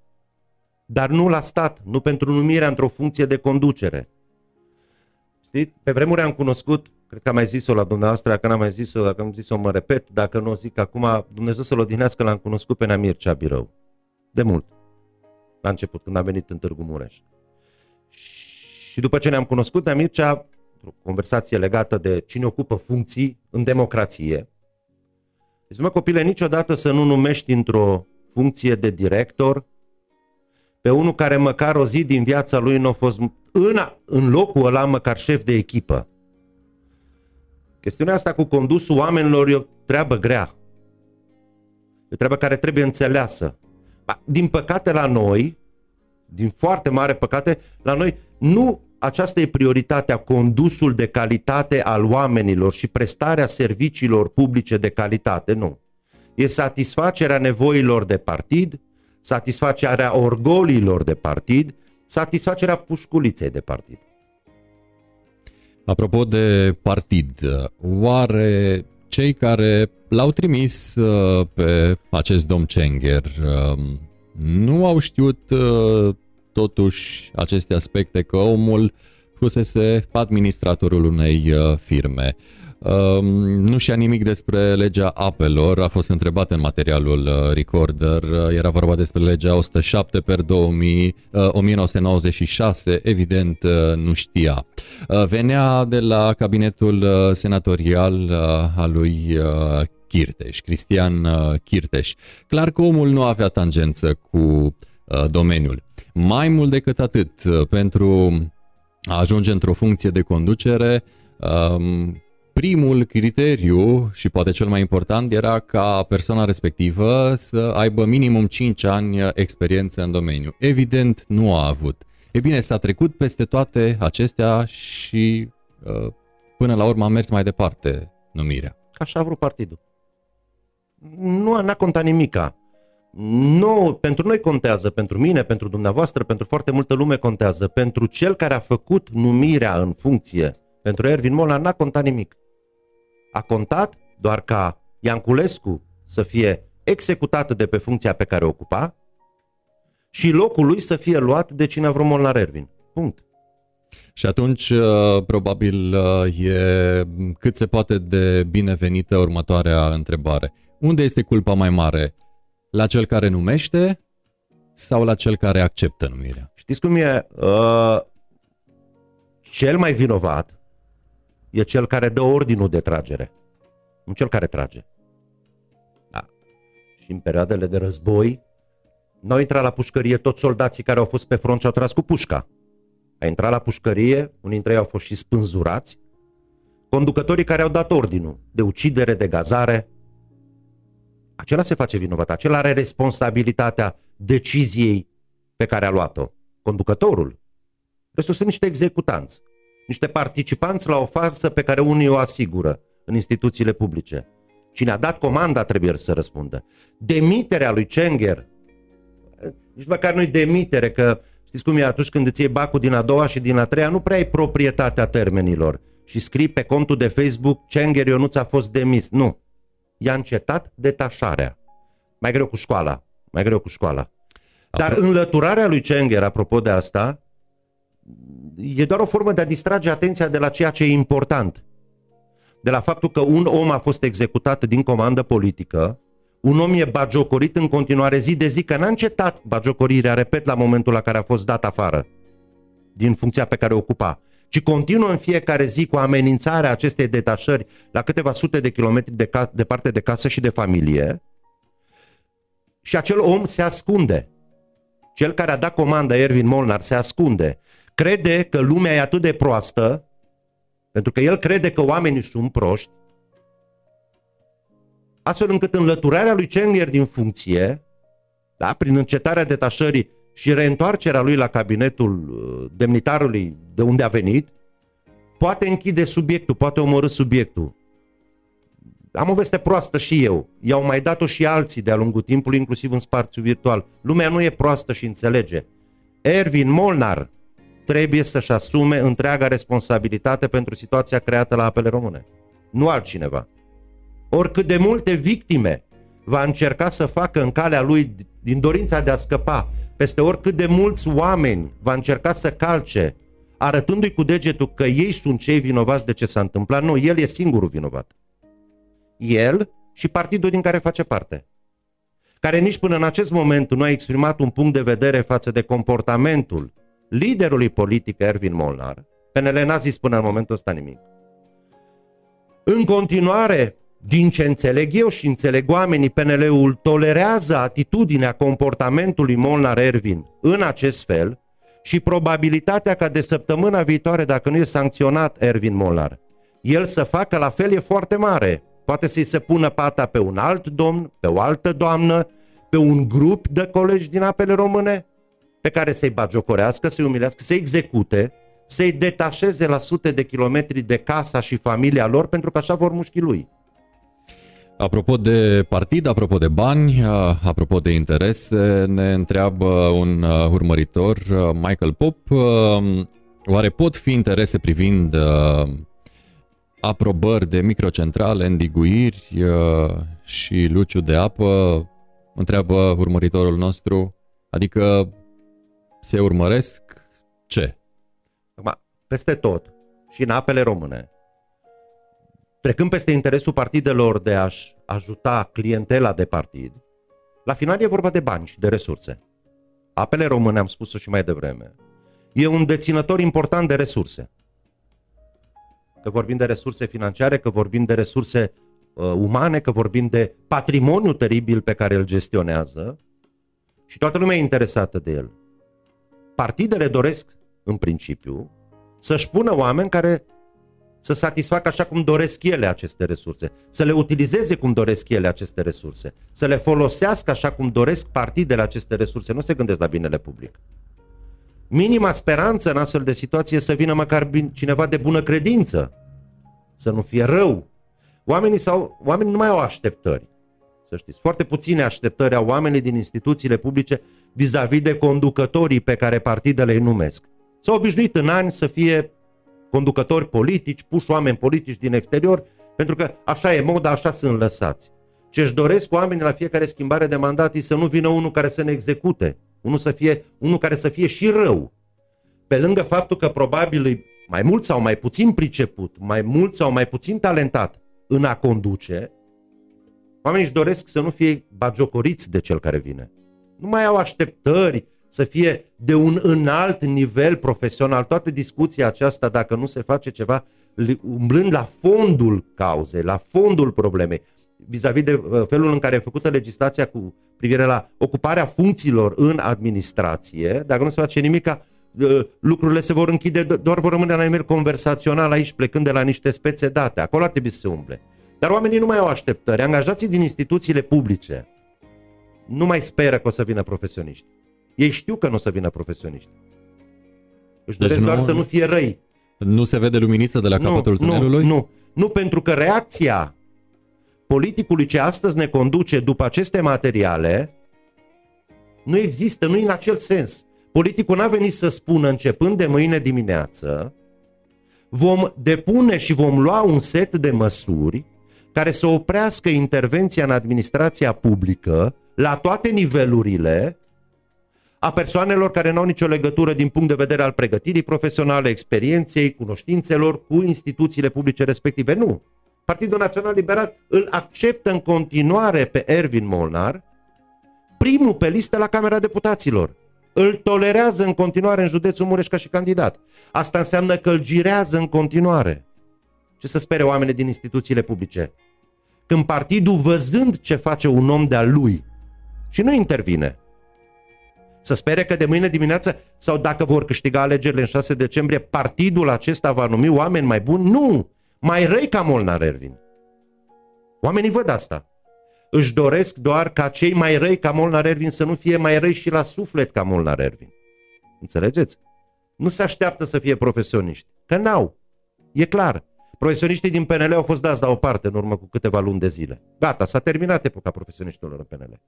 Dar nu la stat, nu pentru numirea într-o funcție de conducere. Știți? Pe vremuri am cunoscut, cred că am mai zis-o la dumneavoastră, dacă n-am mai zis-o, dacă am zis-o mă repet, dacă nu o zic acum, Dumnezeu să-l odihnească, l-am cunoscut pe Namir Ceabirău. De mult. La început, când a venit în Târgu Mureș. Și după ce ne-am cunoscut, Namir Cea o conversație legată de cine ocupă funcții în democrație. Deci, mă, copile, niciodată să nu numești într-o funcție de director pe unul care măcar o zi din viața lui nu a fost în, în locul ăla măcar șef de echipă. Chestiunea asta cu condusul oamenilor e o treabă grea. E o treabă care trebuie înțeleasă. Din păcate la noi, din foarte mare păcate, la noi nu aceasta e prioritatea, condusul de calitate al oamenilor și prestarea serviciilor publice de calitate, nu. E satisfacerea nevoilor de partid, satisfacerea orgolilor de partid, satisfacerea pușculiței de partid.
Apropo de partid, oare cei care l-au trimis uh, pe acest domn Cenger um, nu au știut uh, totuși aceste aspecte că omul fusese administratorul unei uh, firme. Um, nu știa nimic despre legea apelor, a fost întrebat în materialul uh, Recorder, uh, era vorba despre legea 107 per 2000, 1996, evident nu știa. Venea de la cabinetul senatorial al lui Chirteș, Cristian Chirteș. Clar că omul nu avea tangență cu domeniul. Mai mult decât atât, pentru a ajunge într-o funcție de conducere, um, primul criteriu și poate cel mai important era ca persoana respectivă să aibă minimum 5 ani experiență în domeniu. Evident, nu a avut. E bine, s-a trecut peste toate acestea și uh, până la urmă a mers mai departe numirea.
Așa a vrut partidul. Nu a contat nimica. Nu, pentru noi contează, pentru mine, pentru dumneavoastră, pentru foarte multă lume contează. Pentru cel care a făcut numirea în funcție, pentru Ervin Molnar, n-a contat nimic. A contat doar ca Ianculescu să fie executat de pe funcția pe care o ocupa și locul lui să fie luat de cine a vrut Molnar Ervin. Punct.
Și atunci, uh, probabil, uh, e cât se poate de binevenită următoarea întrebare. Unde este culpa mai mare? La cel care numește sau la cel care acceptă numirea?
Știți cum e? Uh, cel mai vinovat e cel care dă ordinul de tragere, nu cel care trage. Da. Și în perioadele de război, n-au intrat la pușcărie toți soldații care au fost pe front și au tras cu pușca. A intrat la pușcărie, unii dintre ei au fost și spânzurați, conducătorii care au dat ordinul de ucidere, de gazare, acela se face vinovat, acela are responsabilitatea deciziei pe care a luat-o. Conducătorul. Restul sunt niște executanți, niște participanți la o farsă pe care unii o asigură în instituțiile publice. Cine a dat comanda trebuie să răspundă. Demiterea lui Cenger, nici măcar nu-i demitere, că știți cum e atunci când îți iei bacul din a doua și din a treia, nu prea ai proprietatea termenilor și scrii pe contul de Facebook Cenger Ionuț a fost demis. Nu. I-a încetat detașarea. Mai greu cu școala. Mai greu cu școala. Dar înlăturarea lui Cenger, apropo de asta, e doar o formă de a distrage atenția de la ceea ce e important. De la faptul că un om a fost executat din comandă politică, un om e bagiocorit în continuare zi de zi, că n-a încetat bagiocorirea, repet, la momentul la care a fost dat afară din funcția pe care o ocupa, ci continuă în fiecare zi cu amenințarea acestei detașări la câteva sute de kilometri de ca- departe de casă și de familie, și acel om se ascunde. Cel care a dat comanda, Ervin Molnar, se ascunde. Crede că lumea e atât de proastă, pentru că el crede că oamenii sunt proști, astfel încât înlăturarea lui Cengher din funcție, da, prin încetarea detașării și reîntoarcerea lui la cabinetul uh, demnitarului de unde a venit, poate închide subiectul, poate omorâ subiectul. Am o veste proastă și eu. I-au mai dat-o și alții de-a lungul timpului, inclusiv în spațiu virtual. Lumea nu e proastă și înțelege. Ervin Molnar trebuie să-și asume întreaga responsabilitate pentru situația creată la apele române. Nu altcineva. Oricât de multe victime va încerca să facă în calea lui din dorința de a scăpa, peste oricât de mulți oameni va încerca să calce, arătându-i cu degetul că ei sunt cei vinovați de ce s-a întâmplat. Nu, el e singurul vinovat. El și partidul din care face parte. Care nici până în acest moment nu a exprimat un punct de vedere față de comportamentul liderului politic Ervin Molnar. PNL n-a zis până în momentul ăsta nimic. În continuare, din ce înțeleg eu și înțeleg oamenii, PNL-ul tolerează atitudinea comportamentului Molnar Ervin în acest fel și probabilitatea ca de săptămâna viitoare, dacă nu e sancționat Ervin Molnar, el să facă la fel e foarte mare. Poate să-i se pună pata pe un alt domn, pe o altă doamnă, pe un grup de colegi din apele române, pe care să-i bagiocorească, să-i umilească, să-i execute, să-i detașeze la sute de kilometri de casa și familia lor, pentru că așa vor mușchii lui.
Apropo de partid, apropo de bani, apropo de interese, ne întreabă un urmăritor, Michael Pop, oare pot fi interese privind aprobări de microcentrale, îndiguiri și luciu de apă? Întreabă urmăritorul nostru. Adică se urmăresc ce?
Peste tot și în apele române trecând peste interesul partidelor de a-și ajuta clientela de partid, la final e vorba de bani și de resurse. Apele române, am spus-o și mai devreme, e un deținător important de resurse. Că vorbim de resurse financiare, că vorbim de resurse uh, umane, că vorbim de patrimoniu teribil pe care îl gestionează și toată lumea e interesată de el. Partidele doresc, în principiu, să-și pună oameni care să satisfacă așa cum doresc ele aceste resurse, să le utilizeze cum doresc ele aceste resurse, să le folosească așa cum doresc partidele aceste resurse, nu se gândesc la binele public. Minima speranță în astfel de situație să vină măcar cineva de bună credință, să nu fie rău. Oamenii, sau, oamenii nu mai au așteptări, să știți. Foarte puține așteptări au oamenii din instituțiile publice vis-a-vis de conducătorii pe care partidele îi numesc. S-au obișnuit în ani să fie conducători politici, puși oameni politici din exterior, pentru că așa e moda, așa sunt lăsați. Ce își doresc oamenii la fiecare schimbare de mandat e să nu vină unul care să ne execute, unul, să fie, unul care să fie și rău. Pe lângă faptul că probabil e mai mult sau mai puțin priceput, mai mult sau mai puțin talentat în a conduce, oamenii își doresc să nu fie bagiocoriți de cel care vine. Nu mai au așteptări să fie de un înalt nivel profesional. Toată discuția aceasta, dacă nu se face ceva, umblând la fondul cauzei, la fondul problemei, vis-a-vis de uh, felul în care e făcută legislația cu privire la ocuparea funcțiilor în administrație, dacă nu se face nimic, uh, lucrurile se vor închide, doar vor rămâne la nivel conversațional aici, plecând de la niște spețe date. Acolo ar trebui să se umble. Dar oamenii nu mai au așteptări. Angajații din instituțiile publice nu mai speră că o să vină profesioniști. Ei știu că nu o să vină profesioniști. Își deci doresc deci doar nu, să nu fie răi.
Nu se vede luminiță de la capătul nu, tunelului?
Nu, nu. Nu, pentru că reacția politicului ce astăzi ne conduce după aceste materiale nu există, nu în acel sens. Politicul n-a venit să spună începând de mâine dimineață vom depune și vom lua un set de măsuri care să oprească intervenția în administrația publică la toate nivelurile a persoanelor care nu au nicio legătură din punct de vedere al pregătirii profesionale, experienței, cunoștințelor cu instituțiile publice respective. Nu. Partidul Național Liberal îl acceptă în continuare pe Ervin Molnar, primul pe listă la Camera Deputaților. Îl tolerează în continuare în județul Mureș ca și candidat. Asta înseamnă că îl girează în continuare. Ce să spere oamenii din instituțiile publice? Când partidul, văzând ce face un om de-al lui, și nu intervine, să spere că de mâine dimineață sau dacă vor câștiga alegerile în 6 decembrie, partidul acesta va numi oameni mai buni? Nu! Mai răi ca Molnar Ervin. Oamenii văd asta. Își doresc doar ca cei mai răi ca Molnar Ervin să nu fie mai răi și la suflet ca Molnar Ervin. Înțelegeți? Nu se așteaptă să fie profesioniști, că n-au. E clar. Profesioniștii din PNL au fost dați la o parte în urmă cu câteva luni de zile. Gata, s-a terminat epoca profesioniștilor în PNL.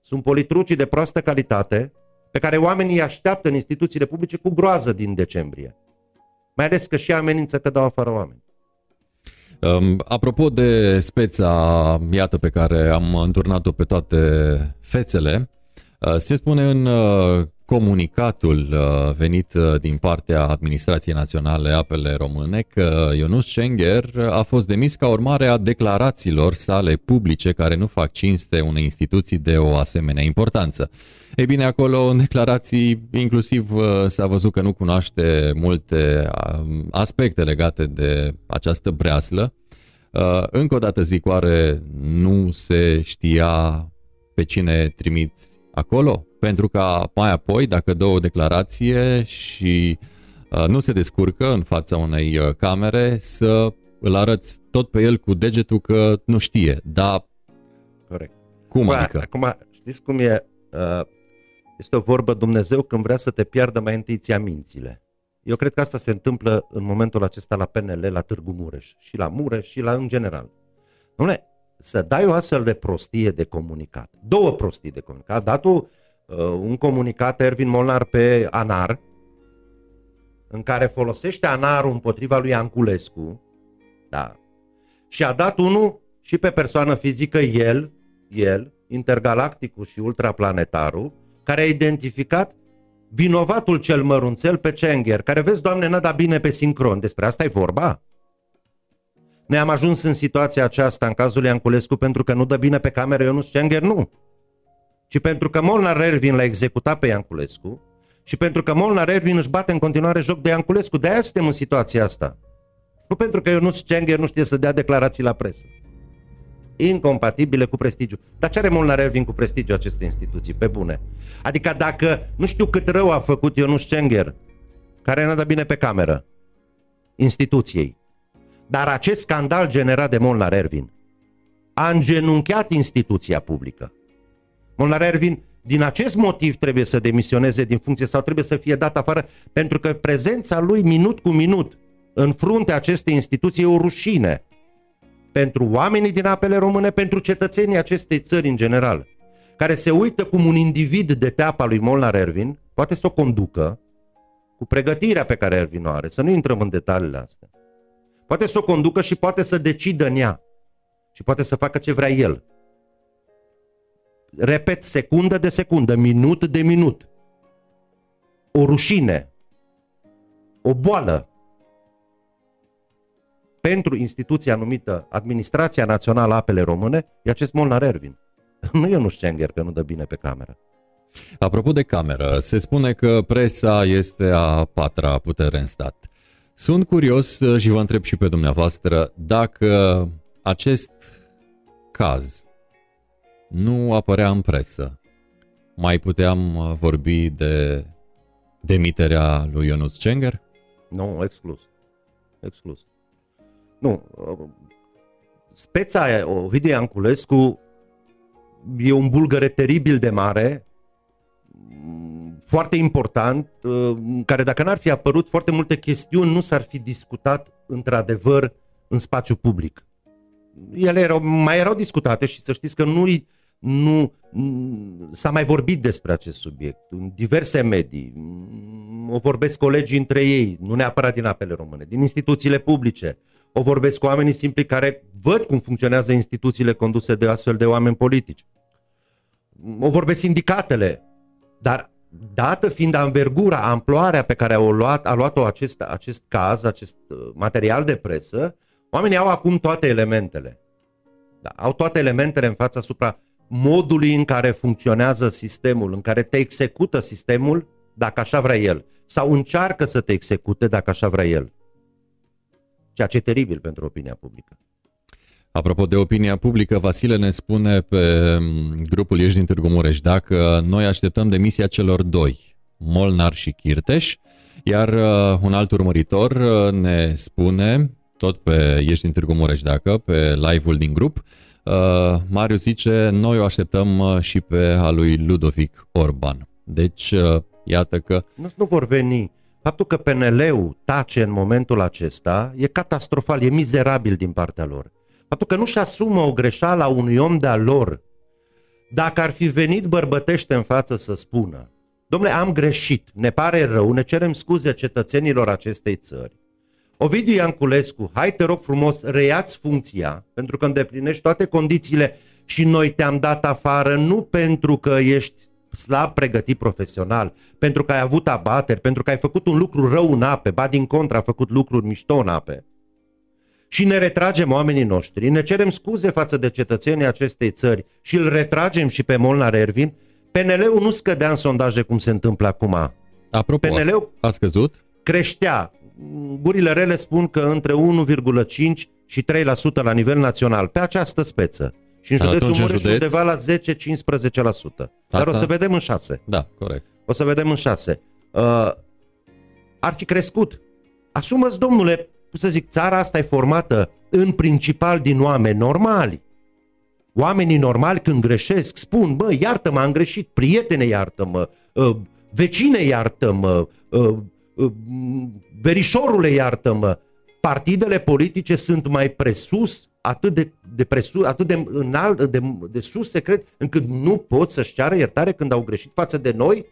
Sunt politrucii de proastă calitate pe care oamenii îi așteaptă în instituțiile publice cu groază din decembrie. Mai ales că și amenință că dau afară oameni.
Um, apropo de speța, iată, pe care am înturnat-o pe toate fețele, uh, se spune în uh, comunicatul uh, venit uh, din partea Administrației Naționale Apele Române că Ionus Schenger a fost demis ca urmare a declarațiilor sale publice care nu fac cinste unei instituții de o asemenea importanță. Ei bine, acolo în declarații inclusiv uh, s-a văzut că nu cunoaște multe aspecte legate de această breaslă. Încă o dată zic, oare nu se știa pe cine trimiți acolo? pentru ca mai apoi, dacă dă o declarație și uh, nu se descurcă în fața unei uh, camere, să îl arăți tot pe el cu degetul că nu știe. Da.
Corect.
Cum Bă, adică?
Acum, știți cum e? Uh, este o vorbă Dumnezeu când vrea să te piardă mai întâi ți mințile. Eu cred că asta se întâmplă în momentul acesta la PNL, la Târgu Mureș. Și la Mureș și la în general. Dom'le, să dai o astfel de prostie de comunicat. Două prostii de comunicat. Datul Uh, un comunicat Ervin Molnar pe ANAR, în care folosește ANAR-ul împotriva lui Anculescu, da, și a dat unul și pe persoană fizică, el, el, intergalacticul și ultraplanetarul, care a identificat vinovatul cel mărunțel pe Cenger, care vezi, doamne, n-a dat bine pe sincron. Despre asta e vorba? Noi am ajuns în situația aceasta în cazul lui Anculescu pentru că nu dă bine pe cameră Ionus Cenger? Nu ci pentru că Molnar Ervin l-a executat pe Ianculescu și pentru că Molnar Ervin își bate în continuare joc de Ianculescu. De-aia suntem în situația asta. Nu pentru că Ionuț Cenger nu știe să dea declarații la presă. Incompatibile cu prestigiu. Dar ce are Molnar Ervin cu prestigiu aceste instituții? Pe bune. Adică dacă nu știu cât rău a făcut Ionuț Cenger, care n-a dat bine pe cameră, instituției, dar acest scandal generat de Molnar Ervin a îngenunchiat instituția publică. Molnar Ervin din acest motiv trebuie să demisioneze din funcție sau trebuie să fie dat afară pentru că prezența lui minut cu minut în fruntea acestei instituții e o rușine pentru oamenii din apele române, pentru cetățenii acestei țări în general, care se uită cum un individ de teapa lui Molnar Ervin poate să o conducă cu pregătirea pe care Ervin o are, să nu intrăm în detaliile astea. Poate să o conducă și poate să decidă în ea și poate să facă ce vrea el repet, secundă de secundă, minut de minut. O rușine, o boală pentru instituția numită Administrația Națională Apele Române e acest Molnar Ervin. Nu e Ionuș Cenger că nu dă bine pe cameră.
Apropo de cameră, se spune că presa este a patra putere în stat. Sunt curios uh, și vă întreb și pe dumneavoastră dacă acest caz nu apărea în presă, mai puteam uh, vorbi de demiterea lui Ionuț Cenger?
Nu, exclus. Exclus. Nu. uh, Speța aia, Ovidiu Ianculescu e un bulgăre teribil de mare, m, foarte important, uh, care dacă n-ar fi apărut foarte multe chestiuni, nu s-ar fi discutat într-adevăr în spațiu public. Ele erau, mai erau discutate și să știți că nu nu m, s-a mai vorbit despre acest subiect în diverse medii. M, O vorbesc colegii între ei, nu neapărat din apele române, din instituțiile publice. O vorbesc cu oamenii simpli care văd cum funcționează instituțiile conduse de astfel de oameni politici. O vorbesc sindicatele, dar dată fiind anvergura, amploarea pe care au luat, a luat-o acest, acest caz, acest uh, material de presă, oamenii au acum toate elementele. Da, au toate elementele în fața asupra modului în care funcționează sistemul, în care te execută sistemul dacă așa vrea el, sau încearcă să te execute dacă așa vrea el. Ceea ce e teribil pentru opinia publică.
Apropo de opinia publică, Vasile ne spune pe mm, grupul Ești din Târgu Mureș dacă noi așteptăm demisia celor doi, Molnar și Chirteș, iar uh, un alt urmăritor uh, ne spune, tot pe Ești din Târgu Mureș dacă, pe live-ul din grup, uh, Mariu zice, noi o așteptăm uh, și pe a lui Ludovic Orban. Deci, uh, iată că
Nu, nu vor veni. Faptul că PNL-ul tace în momentul acesta e catastrofal, e mizerabil din partea lor. Faptul că nu-și asumă o greșeală a unui om de-a lor, dacă ar fi venit bărbătește în față să spună, domnule, am greșit, ne pare rău, ne cerem scuze cetățenilor acestei țări. Ovidiu Ianculescu, hai te rog frumos, reiați funcția, pentru că îndeplinești toate condițiile și noi te-am dat afară nu pentru că ești slab pregătit profesional, pentru că ai avut abateri, pentru că ai făcut un lucru rău în ape, ba din contră a făcut lucruri mișto în ape. Și ne retragem oamenii noștri, ne cerem scuze față de cetățenii acestei țări și îl retragem și pe Molnar Ervin, PNL-ul nu scădea în sondaje cum se întâmplă acum.
Apropo,
PNL-ul
a scăzut?
creștea. Gurile rele spun că între 1,5 și 3% la nivel național, pe această speță. Și în
Dar
județul
atunci în
Mureș
județ-
undeva la 10-15%. Dar
Asta-
o să vedem în 6.
Da, corect.
O să vedem în 6. Uh, ar fi crescut. Asumă-ți, domnule, cum să zic, țara asta e formată în principal din oameni normali. Oamenii normali când greșesc spun, bă, iartă-mă, am greșit, prietene, iartă-mă, uh, vecine, iartă-mă, uh, uh, verișorule, iartă-mă. Partidele politice sunt mai presus, atât de, de presus, atât de înalt, de, de sus secret, încât nu pot să-și ceară iertare când au greșit față de noi?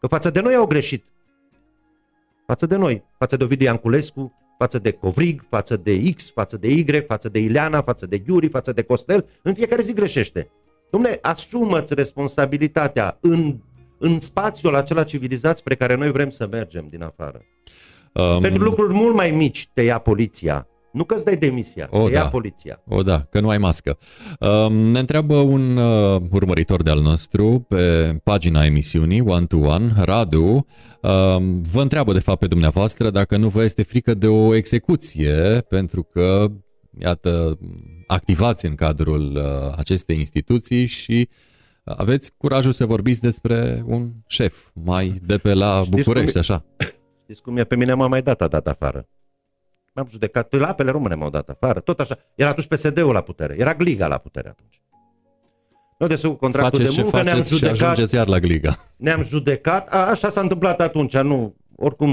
Că față de noi au greșit. Față de noi, față de Ovidiu Ianculescu, față de Covrig, față de X, față de Y, față de Ileana, față de Iuri, față de Costel, în fiecare zi greșește. Dom'le, asumă-ți responsabilitatea în, în spațiul acela civilizat spre care noi vrem să mergem din afară.
Um,
Pentru lucruri mult mai mici te ia poliția. Nu că îți dai demisia,
O,
te ia
da.
poliția.
O, da, că nu ai mască. Um, ne întreabă un uh, urmăritor de-al nostru pe pagina emisiunii One to One, Radu, um, vă întreabă de fapt pe dumneavoastră dacă nu vă este frică de o execuție, pentru că, iată, activați în cadrul uh, acestei instituții și aveți curajul să vorbiți despre un șef mai de pe la
Știți
București,
cum e?
așa.
Știți cum e? Pe mine m-a mai dat, a dat afară. M-am judecat, la apele române m-au dat afară, tot așa. Era atunci PSD-ul la putere, era Gliga la putere atunci. Noi de sub contractul
Faceți
de
ce
muncă ne-am
faceți și
judecat,
ajungeți iar la Gliga.
ne-am judecat, a, așa s-a întâmplat atunci, nu, oricum,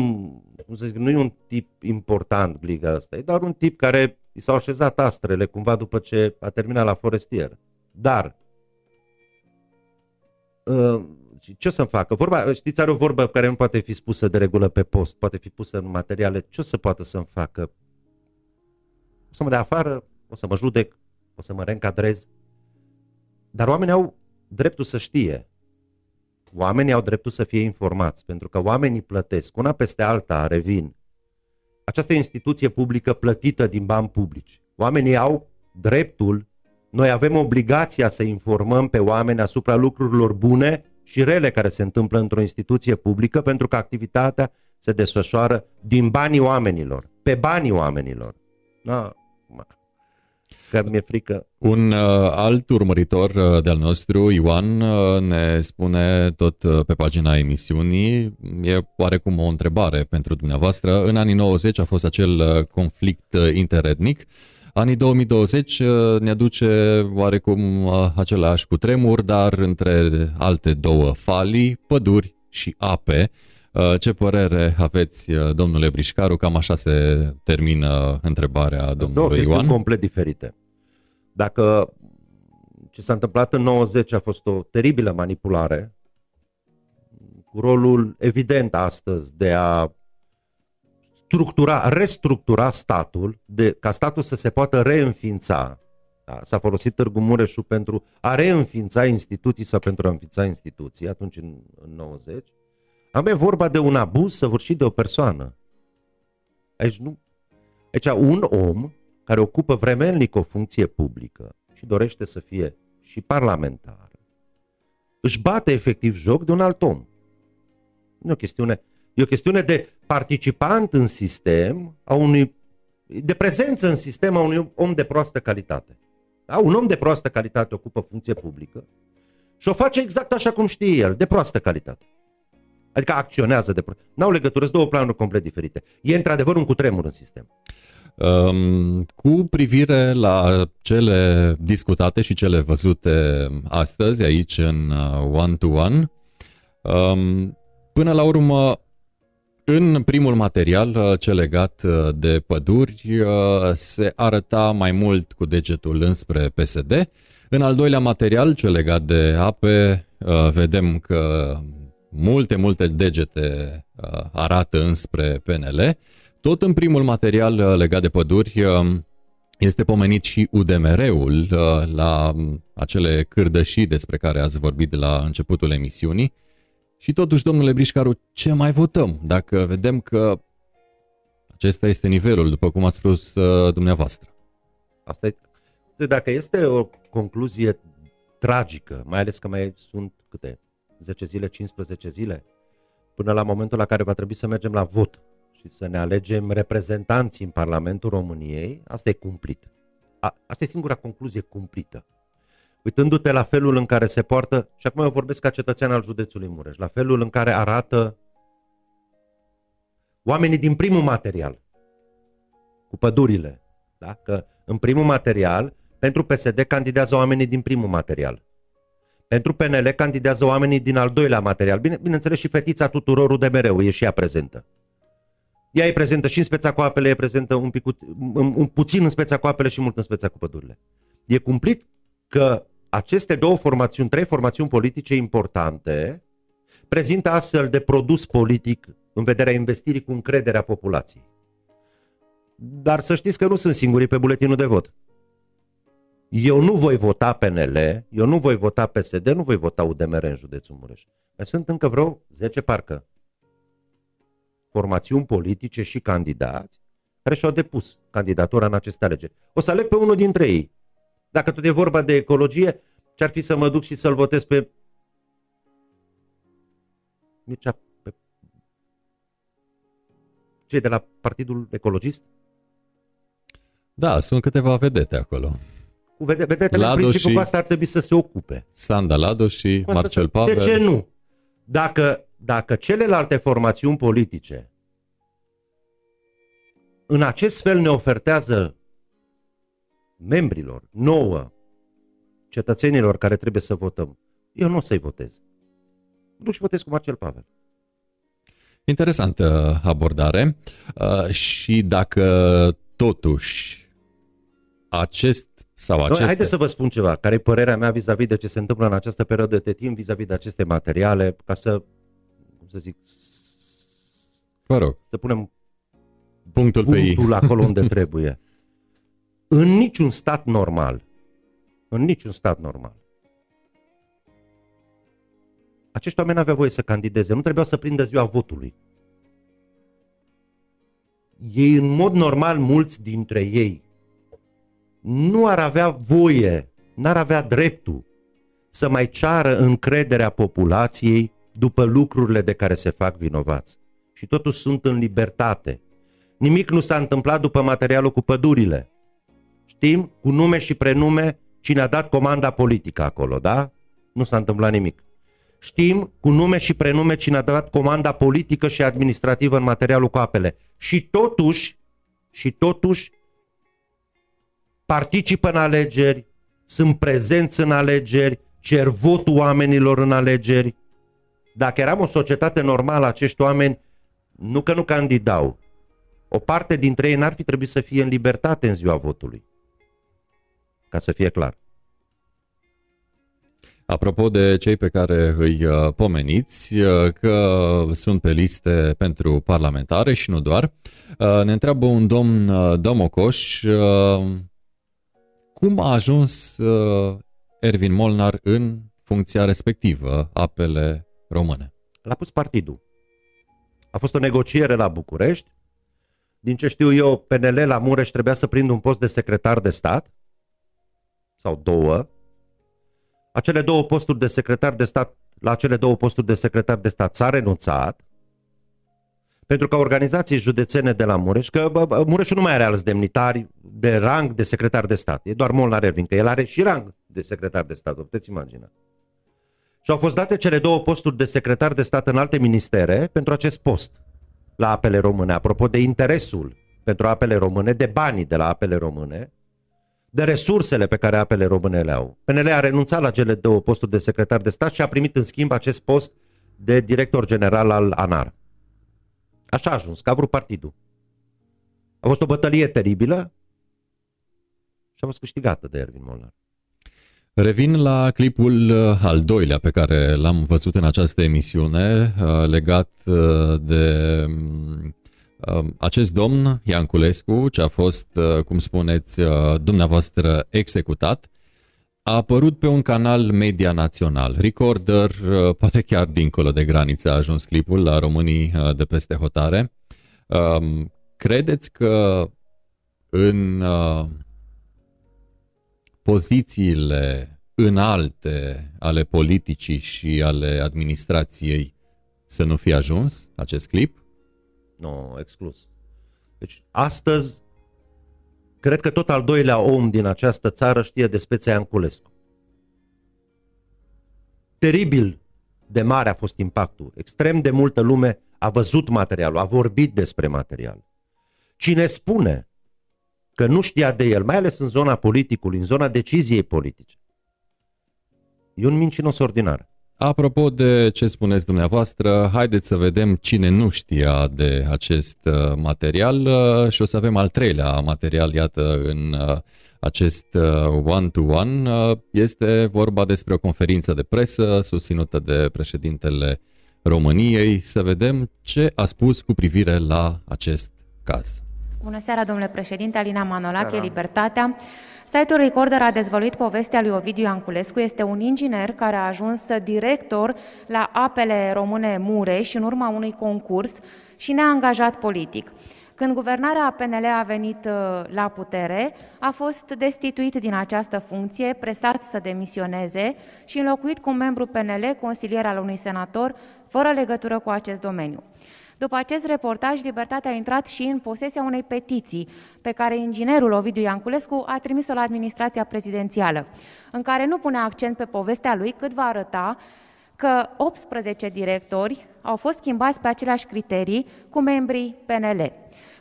cum să zic, nu e un tip important Gliga ăsta, e doar un tip care i s-au așezat astrele cumva după ce a terminat la forestier. Dar, uh, ce o să-mi facă? Vorba, știți, are o vorbă care nu poate fi spusă de regulă pe post, poate fi pusă în materiale. Ce o să poată să-mi facă? O să mă dea afară, o să mă judec, o să mă reîncadrez. Dar oamenii au dreptul să știe. Oamenii au dreptul să fie informați, pentru că oamenii plătesc. Una peste alta revin. Această e o instituție publică plătită din bani publici. Oamenii au dreptul, noi avem obligația să informăm pe oameni asupra lucrurilor bune și rele care se întâmplă într-o instituție publică, pentru că activitatea se desfășoară din banii oamenilor, pe banii oamenilor. Da, că mi-e frică.
Un uh, alt urmăritor uh, de-al nostru, Ioan, uh, ne spune tot uh, pe pagina emisiunii, e oarecum o întrebare pentru dumneavoastră. În anii 90 a fost acel uh, conflict uh, interetnic. Anii 2020 uh, ne aduce oarecum uh, același cutremur, dar între alte două falii, păduri și ape. Uh, Ce părere aveți, uh, domnule Brișcaru? Cam așa se termină întrebarea
Două
domnului
chestiuni
Ioan.
complet diferite. Dacă ce s-a întâmplat în 90 a fost o teribilă manipulare, cu rolul evident astăzi de a structura, restructura statul, de, ca statul să se poată reînființa. Da? S-a folosit Târgu Mureșu pentru a reînființa instituții sau pentru a înființa instituții atunci în, în 90. Am e vorba de un abuz săvârșit de o persoană. Aici nu. Aici un om care ocupă vremelnic o funcție publică și dorește să fie și parlamentar, își bate efectiv joc de un alt om. Nu e o chestiune, e o chestiune de participant în sistem, a unui, de prezență în sistem a unui om de proastă calitate. Da? Un om de proastă calitate ocupă funcție publică și o face exact așa cum știe el, de proastă calitate. Adică acționează de proastă. N-au legătură, sunt două planuri complet diferite. E într-adevăr un cutremur în sistem.
Um, cu privire la cele discutate și cele văzute astăzi aici în uh, One to One, um, până la urmă, în primul material, uh, cel legat uh, de păduri, uh, se arăta mai mult cu degetul înspre PSD. În al doilea material, cel legat de ape, uh, vedem că multe, multe degete uh, arată înspre PNL. Tot în primul material uh, legat de păduri uh, este pomenit și UDMR-ul uh, la um, acele cârdășii despre care ați vorbit de la începutul emisiunii. Și totuși, domnule Brișcaru, ce mai votăm dacă vedem că acesta este nivelul, după cum ați spus uh, dumneavoastră?
Asta e, dacă este o concluzie tragică, mai ales că mai sunt câte 10 zile, 15 zile, până la momentul la care va trebui să mergem la vot și să ne alegem reprezentanții în Parlamentul României, asta e cumplit. A, asta e singura concluzie cumplită. Uitându-te la felul în care se poartă, și acum eu vorbesc ca cetățean al județului Mureș, la felul în care arată oamenii din primul material, cu pădurile, da? că în primul material, pentru PSD candidează oamenii din primul material. Pentru PNL candidează oamenii din al doilea material. Bine, bineînțeles și fetița tuturor de mereu e și ea prezentă. Ea e prezentă și în speța cu apele, e prezentă un, pic, un, un puțin în speța cu apele și mult în speța cu pădurile. E cumplit că aceste două formațiuni, trei formațiuni politice importante, prezintă astfel de produs politic în vederea investirii cu încrederea populației. Dar să știți că nu sunt singurii pe buletinul de vot. Eu nu voi vota PNL, eu nu voi vota PSD, nu voi vota UDMR în județul Mureș. Mai sunt încă vreo 10 parcă formațiuni politice și candidați care și-au depus candidatura în aceste alegeri. O să aleg pe unul dintre ei. Dacă tot e vorba de ecologie, ce-ar fi să mă duc și să-l votez pe Mircea, pe cei de la Partidul Ecologist?
Da, sunt câteva vedete acolo.
Cu vede- vedetele în
Lado
principiu
și-
cu asta ar trebui să se ocupe.
Sanda Lado și
Cu asta
Marcel
să-
Pavel.
De ce nu? Dacă, dacă celelalte formațiuni politice în acest fel ne ofertează membrilor, nouă, cetățenilor care trebuie să votăm, eu nu o să-i votez. Duc și votez cu Marcel Pavel.
Interesantă abordare. Uh, și dacă totuși acest sau
Noi,
aceste...
haideți să vă spun ceva, care e părerea mea vis-a-vis de ce se întâmplă în această perioadă de timp, vis-a-vis de aceste materiale, ca să, cum să zic,
Vă rog.
să punem
Punctul pe
punctul
I.
acolo unde trebuie. În niciun stat normal, în niciun stat normal, acești oameni aveau voie să candideze, nu trebuiau să prindă ziua votului. Ei, în mod normal, mulți dintre ei, nu ar avea voie, n-ar avea dreptul să mai ceară încrederea populației după lucrurile de care se fac vinovați. și totuși sunt în libertate. Nimic nu s-a întâmplat după materialul cu pădurile. Știm cu nume și prenume cine a dat comanda politică acolo, da? Nu s-a întâmplat nimic. Știm cu nume și prenume cine a dat comanda politică și administrativă în materialul cu apele. Și totuși, și totuși, participă în alegeri, sunt prezenți în alegeri, cer votul oamenilor în alegeri. Dacă eram o societate normală, acești oameni nu că nu candidau. O parte dintre ei n-ar fi trebuit să fie în libertate în ziua votului. Ca să fie clar.
Apropo de cei pe care îi uh, pomeniți, uh, că sunt pe liste pentru parlamentare și nu doar, uh, ne întreabă un domn Domocoș cum a ajuns Ervin Molnar în funcția respectivă, apele române?
L-a pus partidul. A fost o negociere la București. Din ce știu eu, PNL la Mureș trebuia să prindă un post de secretar de stat sau două. Acele două posturi de secretar de stat, la acele două posturi de secretar de stat s-a renunțat pentru că organizații județene de la Mureș, că bă, bă, Mureșul nu mai are alți demnitari de rang de secretar de stat. E doar Molnar Ervin, că el are și rang de secretar de stat, o puteți imagina. Și au fost date cele două posturi de secretar de stat în alte ministere pentru acest post la apele române. Apropo de interesul pentru apele române, de banii de la apele române, de resursele pe care apele române le au. PNL a renunțat la cele două posturi de secretar de stat și a primit în schimb acest post de director general al ANAR. Așa a ajuns, că a vrut partidul. A fost o bătălie teribilă și a fost câștigată de Ervin Molnar.
Revin la clipul uh, al doilea pe care l-am văzut în această emisiune, uh, legat uh, de um, acest domn, Ianculescu, ce a fost, cum spuneți, dumneavoastră executat, a apărut pe un canal media național, Recorder, poate chiar dincolo de graniță a ajuns clipul la românii de peste hotare. Um, credeți că în pozițiile înalte ale politicii și ale administrației să nu fie ajuns acest clip?
Nu, no, exclus. Deci, astăzi, cred că tot al doilea om din această țară știe despre Țeanculescu. Teribil de mare a fost impactul. Extrem de multă lume a văzut materialul, a vorbit despre material. Cine spune că nu știa de el, mai ales în zona politicului, în zona deciziei politice. E un mincinos ordinar.
Apropo de ce spuneți dumneavoastră, haideți să vedem cine nu știa de acest uh, material uh, și o să avem al treilea material, iată, în uh, acest one-to-one. Este vorba despre o conferință de presă susținută de președintele României. Să vedem ce a spus cu privire la acest caz.
Bună seara, domnule președinte, Alina Manolache, seara. Libertatea. Site-ul Recorder a dezvăluit povestea lui Ovidiu Anculescu. Este un inginer care a ajuns director la apele române Mureș în urma unui concurs și ne-a angajat politic. Când guvernarea PNL a venit uh, la putere, a fost destituit din această funcție, presat să demisioneze și înlocuit cu un membru PNL, consilier al unui senator, fără legătură cu acest domeniu. După acest reportaj, Libertatea a intrat și în posesia unei petiții pe care inginerul Ovidiu Ianculescu a trimis-o la administrația prezidențială, în care nu pune accent pe povestea lui, cât va arăta că 18 directori au fost schimbați pe aceleași criterii cu membrii PNL.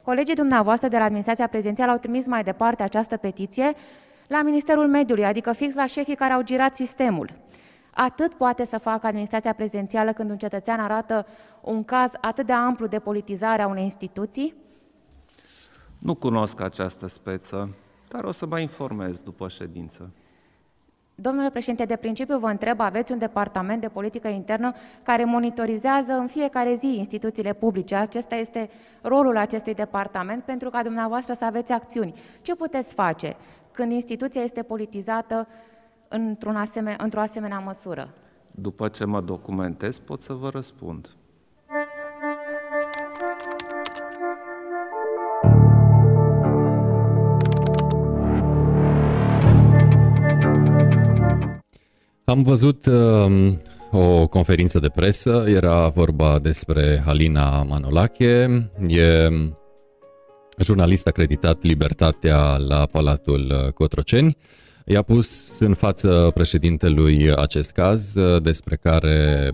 Colegii dumneavoastră de la administrația prezidențială au trimis mai departe această petiție la Ministerul Mediului, adică fix la șefii care au girat sistemul. Atât poate să facă administrația prezidențială când un cetățean arată un caz atât de amplu de politizare a unei instituții?
Nu cunosc această speță, dar o să mă informez după ședință.
Domnule președinte, de principiu vă întreb, aveți un departament de politică internă care monitorizează în fiecare zi instituțiile publice. Acesta este rolul acestui departament pentru ca dumneavoastră să aveți acțiuni. Ce puteți face când instituția este politizată într-un asemen- într-o asemenea măsură?
După ce mă documentez, pot să vă răspund.
Am văzut uh, o conferință de presă, era vorba despre Halina Manolache, e jurnalist acreditat Libertatea la Palatul Cotroceni. I-a pus în față președintelui acest caz despre care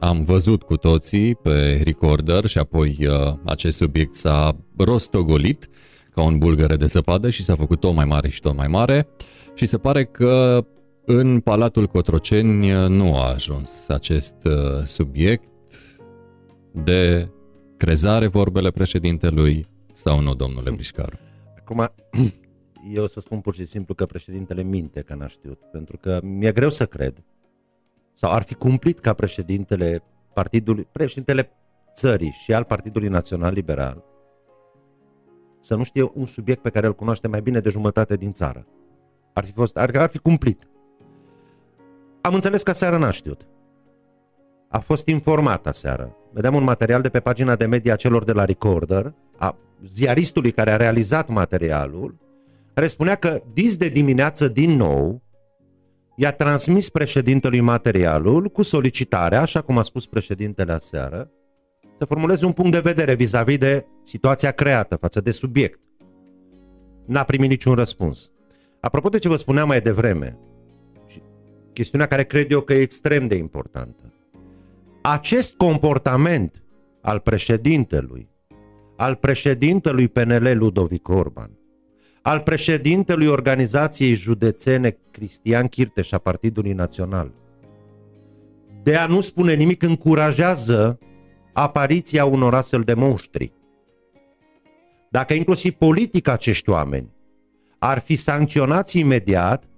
am văzut cu toții pe recorder și apoi uh, acest subiect s-a rostogolit ca un bulgăre de zăpadă și s-a făcut tot mai mare și tot mai mare și se pare că în Palatul Cotroceni nu a ajuns acest uh, subiect de crezare vorbele președintelui sau nu, domnule Brișcaru?
Acum, eu să spun pur și simplu că președintele minte că n-a știut, pentru că mi-e greu să cred sau ar fi cumplit ca președintele partidului, președintele țării și al Partidului Național Liberal să nu știe un subiect pe care îl cunoaște mai bine de jumătate din țară. Ar fi, fost, ar, ar fi cumplit. Am înțeles că seara n-a știut. A fost informat aseară. Vedeam un material de pe pagina de media celor de la Recorder, a ziaristului care a realizat materialul, care spunea că dis de dimineață din nou i-a transmis președintelui materialul cu solicitarea, așa cum a spus președintele aseară, să formuleze un punct de vedere vis-a-vis de situația creată față de subiect. N-a primit niciun răspuns. Apropo de ce vă spuneam mai devreme, și chestiunea care cred eu că e extrem de importantă, acest comportament al președintelui, al președintelui PNL Ludovic Orban, al președintelui organizației județene Cristian Chirteș a Partidului Național. De a nu spune nimic încurajează apariția unor astfel de monștri. Dacă inclusiv politic acești oameni ar fi sancționați imediat,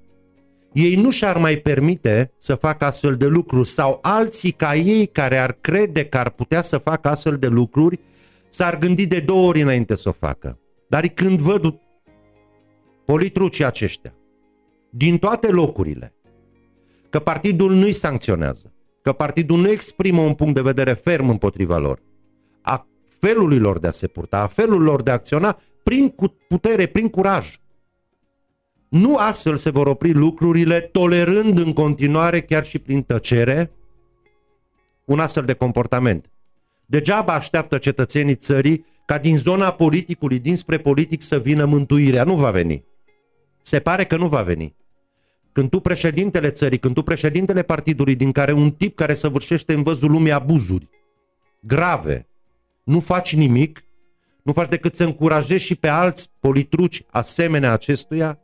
ei nu și-ar mai permite să facă astfel de lucruri sau alții ca ei care ar crede că ar putea să facă astfel de lucruri s-ar gândi de două ori înainte să o facă. Dar când văd politrucii aceștia, din toate locurile, că partidul nu-i sancționează, că partidul nu exprimă un punct de vedere ferm împotriva lor, a felului lor de a se purta, a felului lor de a acționa, prin putere, prin curaj. Nu astfel se vor opri lucrurile, tolerând în continuare, chiar și prin tăcere, un astfel de comportament. Degeaba așteaptă cetățenii țării ca din zona politicului, dinspre politic, să vină mântuirea. Nu va veni. Se pare că nu va veni. Când tu președintele țării, când tu președintele partidului din care un tip care săvârșește în văzul lumii abuzuri grave, nu faci nimic, nu faci decât să încurajezi și pe alți politruci asemenea acestuia,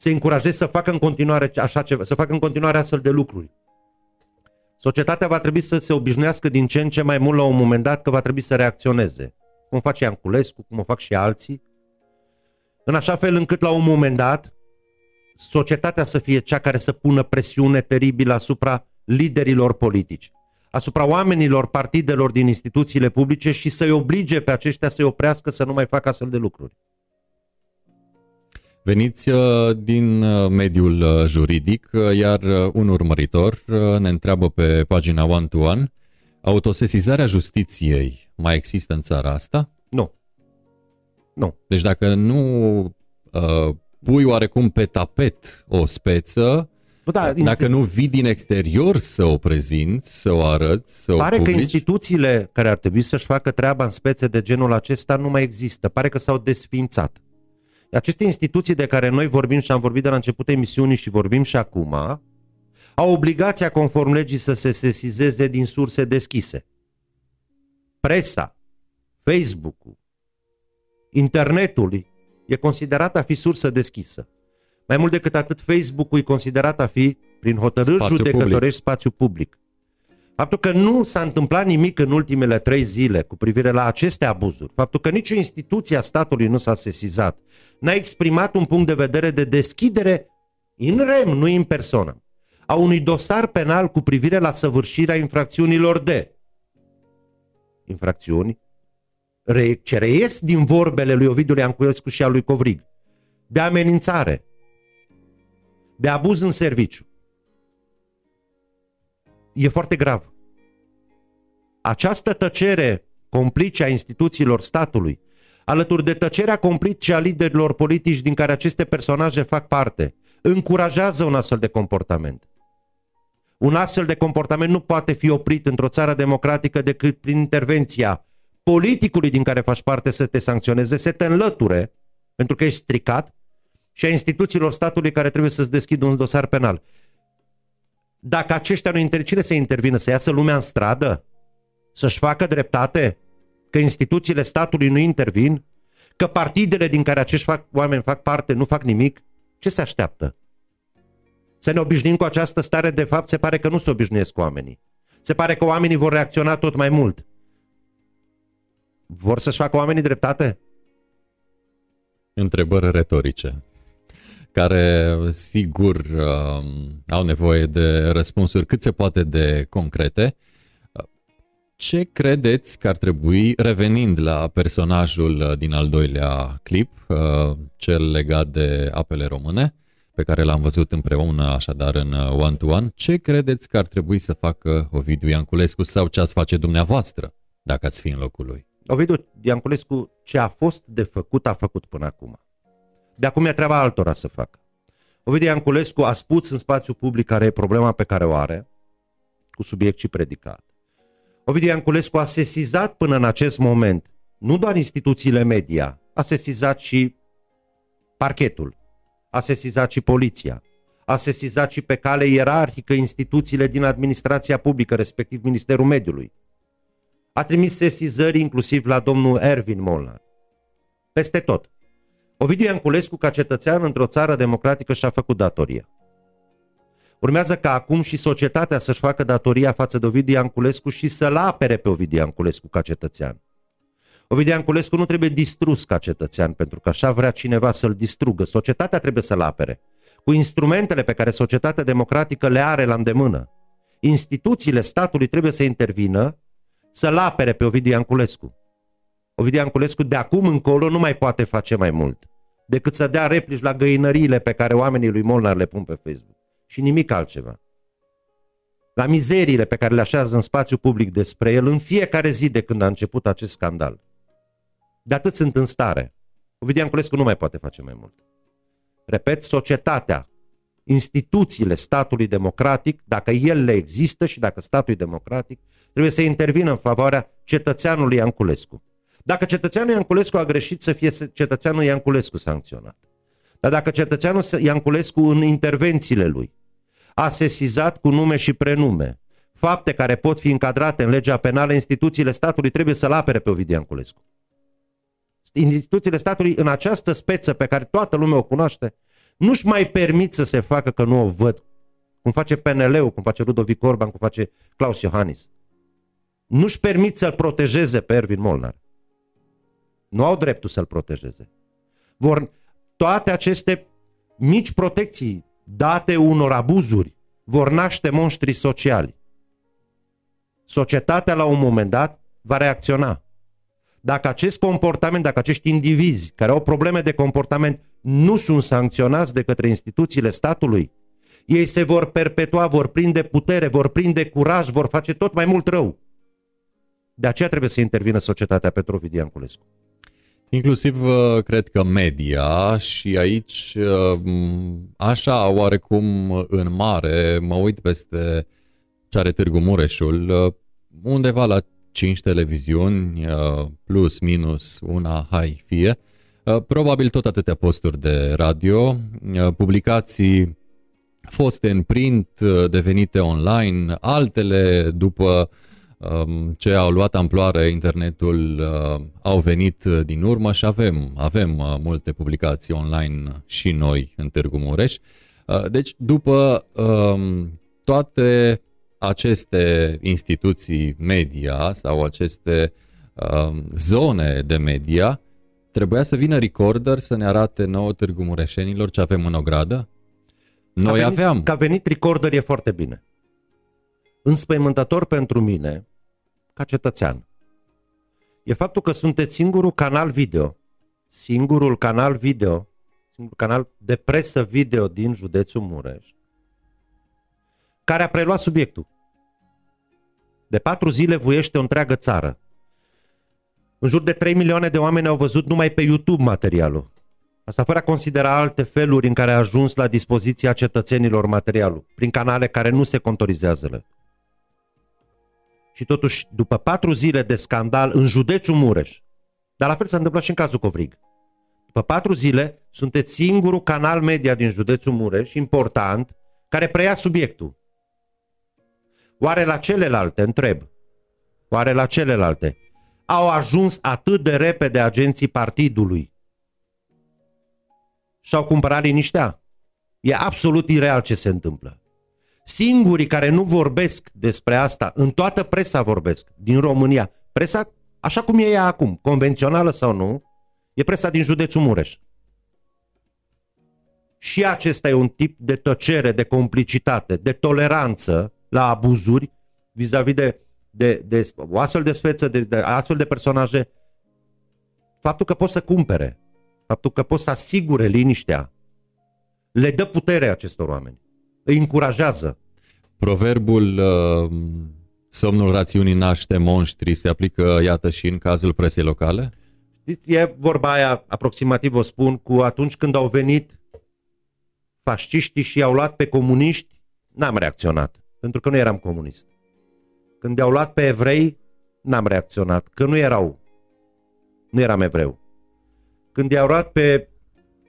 să încurajezi să facă în continuare așa ceva, să facă în continuare astfel de lucruri. Societatea va trebui să se obișnuiască din ce în ce mai mult la un moment dat că va trebui să reacționeze. Cum face Ianculescu, cum o fac și alții, în așa fel încât la un moment dat societatea să fie cea care să pună presiune teribilă asupra liderilor politici, asupra oamenilor, partidelor din instituțiile publice și să-i oblige pe aceștia să-i oprească să nu mai facă astfel de lucruri.
Veniți uh, din uh, mediul uh, juridic, iar un urmăritor ne întreabă pe pagina One to One, autosesizarea justiției mai există în țara asta?
Nu. Nu.
Deci dacă nu uh, pui oarecum pe tapet o speță, nu, da, dacă nu vii din exterior să o prezinți, să o arăți, să
Pare
o publici...
că instituțiile care ar trebui să-și facă treaba în spețe de genul acesta nu mai există. Pare că s-au desfințat. Aceste instituții de care noi vorbim și am vorbit de la început emisiunii și vorbim și acum, au obligația conform legii să se sesizeze din surse deschise. Presa, Facebook-ul, internetul e considerat a fi sursă deschisă. Mai mult decât atât, Facebook-ul e considerat a fi, prin hotărâri spațiu judecătorești, public. spațiu public. Faptul că nu s-a întâmplat nimic în ultimele trei zile cu privire la aceste abuzuri, faptul că nicio instituție a statului nu s-a sesizat, n-a exprimat un punct de vedere de deschidere în rem, nu în persoană, a unui dosar penal cu privire la săvârșirea infracțiunilor de infracțiuni ce reies din vorbele lui Ovidiu Leanculescu și a lui Covrig, de amenințare, de abuz în serviciu, e foarte grav. Această tăcere complice a instituțiilor statului, alături de tăcerea complice a liderilor politici din care aceste personaje fac parte, încurajează un astfel de comportament. Un astfel de comportament nu poate fi oprit într-o țară democratică decât prin intervenția politicului din care faci parte să te sancționeze, să te înlăture, pentru că ești stricat, și a instituțiilor statului care trebuie să-ți deschidă un dosar penal. Dacă aceștia nu intervin, cine să intervină? Să iasă lumea în stradă? Să-și facă dreptate? Că instituțiile statului nu intervin? Că partidele din care acești fac, oameni fac parte nu fac nimic? Ce se așteaptă? Să ne obișnuim cu această stare, de fapt, se pare că nu se obișnuiesc cu oamenii. Se pare că oamenii vor reacționa tot mai mult. Vor să-și facă oamenii dreptate?
Întrebări retorice care sigur uh, au nevoie de răspunsuri cât se poate de concrete. Ce credeți că ar trebui, revenind la personajul din al doilea clip, uh, cel legat de apele române, pe care l-am văzut împreună așadar în one-to-one, ce credeți că ar trebui să facă Ovidiu Ianculescu sau ce ați face dumneavoastră dacă ați fi în locul lui?
Ovidiu Ianculescu, ce a fost de făcut, a făcut până acum. De acum e treaba altora să facă. Ovidiu Ianculescu a spus în spațiu public care e problema pe care o are, cu subiect și predicat. Ovidiu Ianculescu a sesizat până în acest moment nu doar instituțiile media, a sesizat și parchetul, a sesizat și poliția, a sesizat și pe cale ierarhică instituțiile din administrația publică, respectiv Ministerul Mediului. A trimis sesizări inclusiv la domnul Ervin Molnar. Peste tot. Ovidiu Ianculescu, ca cetățean într-o țară democratică, și-a făcut datoria. Urmează ca acum și societatea să-și facă datoria față de Ovidiu Ianculescu și să-l apere pe Ovidiu Ianculescu ca cetățean. Ovidiu Ianculescu nu trebuie distrus ca cetățean, pentru că așa vrea cineva să-l distrugă. Societatea trebuie să-l apere. Cu instrumentele pe care societatea democratică le are la îndemână. Instituțiile statului trebuie să intervină să-l apere pe Ovidiu Ianculescu. Ovidiu Anculescu de acum încolo nu mai poate face mai mult decât să dea replici la găinăriile pe care oamenii lui Molnar le pun pe Facebook. Și nimic altceva. La mizeriile pe care le așează în spațiu public despre el în fiecare zi de când a început acest scandal. De atât sunt în stare. Ovidiu Anculescu nu mai poate face mai mult. Repet, societatea, instituțiile statului democratic, dacă el le există și dacă statul e democratic, trebuie să intervină în favoarea cetățeanului Anculescu. Dacă cetățeanul Ianculescu a greșit să fie cetățeanul Ianculescu sancționat. Dar dacă cetățeanul Ianculescu în intervențiile lui a sesizat cu nume și prenume fapte care pot fi încadrate în legea penală, instituțiile statului trebuie să-l apere pe Ovidiu Ianculescu. Instituțiile statului în această speță pe care toată lumea o cunoaște, nu-și mai permit să se facă că nu o văd. Cum face PNL-ul, cum face Ludovic Orban, cum face Claus Iohannis. Nu-și permit să-l protejeze pe Ervin Molnar. Nu au dreptul să-l protejeze. Vor, toate aceste mici protecții date unor abuzuri vor naște monștri sociali. Societatea la un moment dat va reacționa. Dacă acest comportament, dacă acești indivizi care au probleme de comportament nu sunt sancționați de către instituțiile statului, ei se vor perpetua, vor prinde putere, vor prinde curaj, vor face tot mai mult rău. De aceea trebuie să intervină societatea Petrovidian Ianculescu.
Inclusiv uh, cred că media și aici uh, așa oarecum în mare mă uit peste ce are Târgu Mureșul uh, undeva la 5 televiziuni plus minus una hai fie. Probabil tot atâtea posturi de radio publicații foste în print devenite online altele după Um, ce au luat amploare internetul uh, au venit uh, din urmă și avem, avem uh, multe publicații online și noi în Târgu Mureș. Deci, după um, toate aceste instituții media sau aceste um, zone de media, trebuia să vină recorder să ne arate nouă Târgu Mureșenilor ce avem în ogradă? Noi
venit,
aveam.
Că a venit recorder e foarte bine înspăimântător pentru mine, ca cetățean, e faptul că sunteți singurul canal video, singurul canal video, singurul canal de presă video din județul Mureș, care a preluat subiectul. De patru zile vuiește o întreagă țară. În jur de 3 milioane de oameni au văzut numai pe YouTube materialul. Asta fără a considera alte feluri în care a ajuns la dispoziția cetățenilor materialul, prin canale care nu se contorizează. Și totuși, după patru zile de scandal în județul Mureș, dar la fel s-a întâmplat și în cazul Covrig, după patru zile, sunteți singurul canal media din județul Mureș, important, care preia subiectul. Oare la celelalte, întreb, oare la celelalte, au ajuns atât de repede agenții partidului și-au cumpărat liniștea? E absolut ireal ce se întâmplă. Singurii care nu vorbesc despre asta, în toată presa vorbesc, din România, presa așa cum e ea acum, convențională sau nu, e presa din județul Mureș. Și acesta e un tip de tăcere, de complicitate, de toleranță la abuzuri vis-a-vis de, de, de o astfel de speță, de, de astfel de personaje. Faptul că pot să cumpere, faptul că pot să asigure liniștea, le dă putere acestor oameni. Îi încurajează.
Proverbul uh, somnul rațiunii naște monștri se aplică, iată, și în cazul presei locale?
Știți, e vorba aia, aproximativ o spun, cu atunci când au venit fasciștii și i-au luat pe comuniști, n-am reacționat, pentru că nu eram comunist. Când i-au luat pe evrei, n-am reacționat, că nu erau. Nu eram evreu. Când i-au luat pe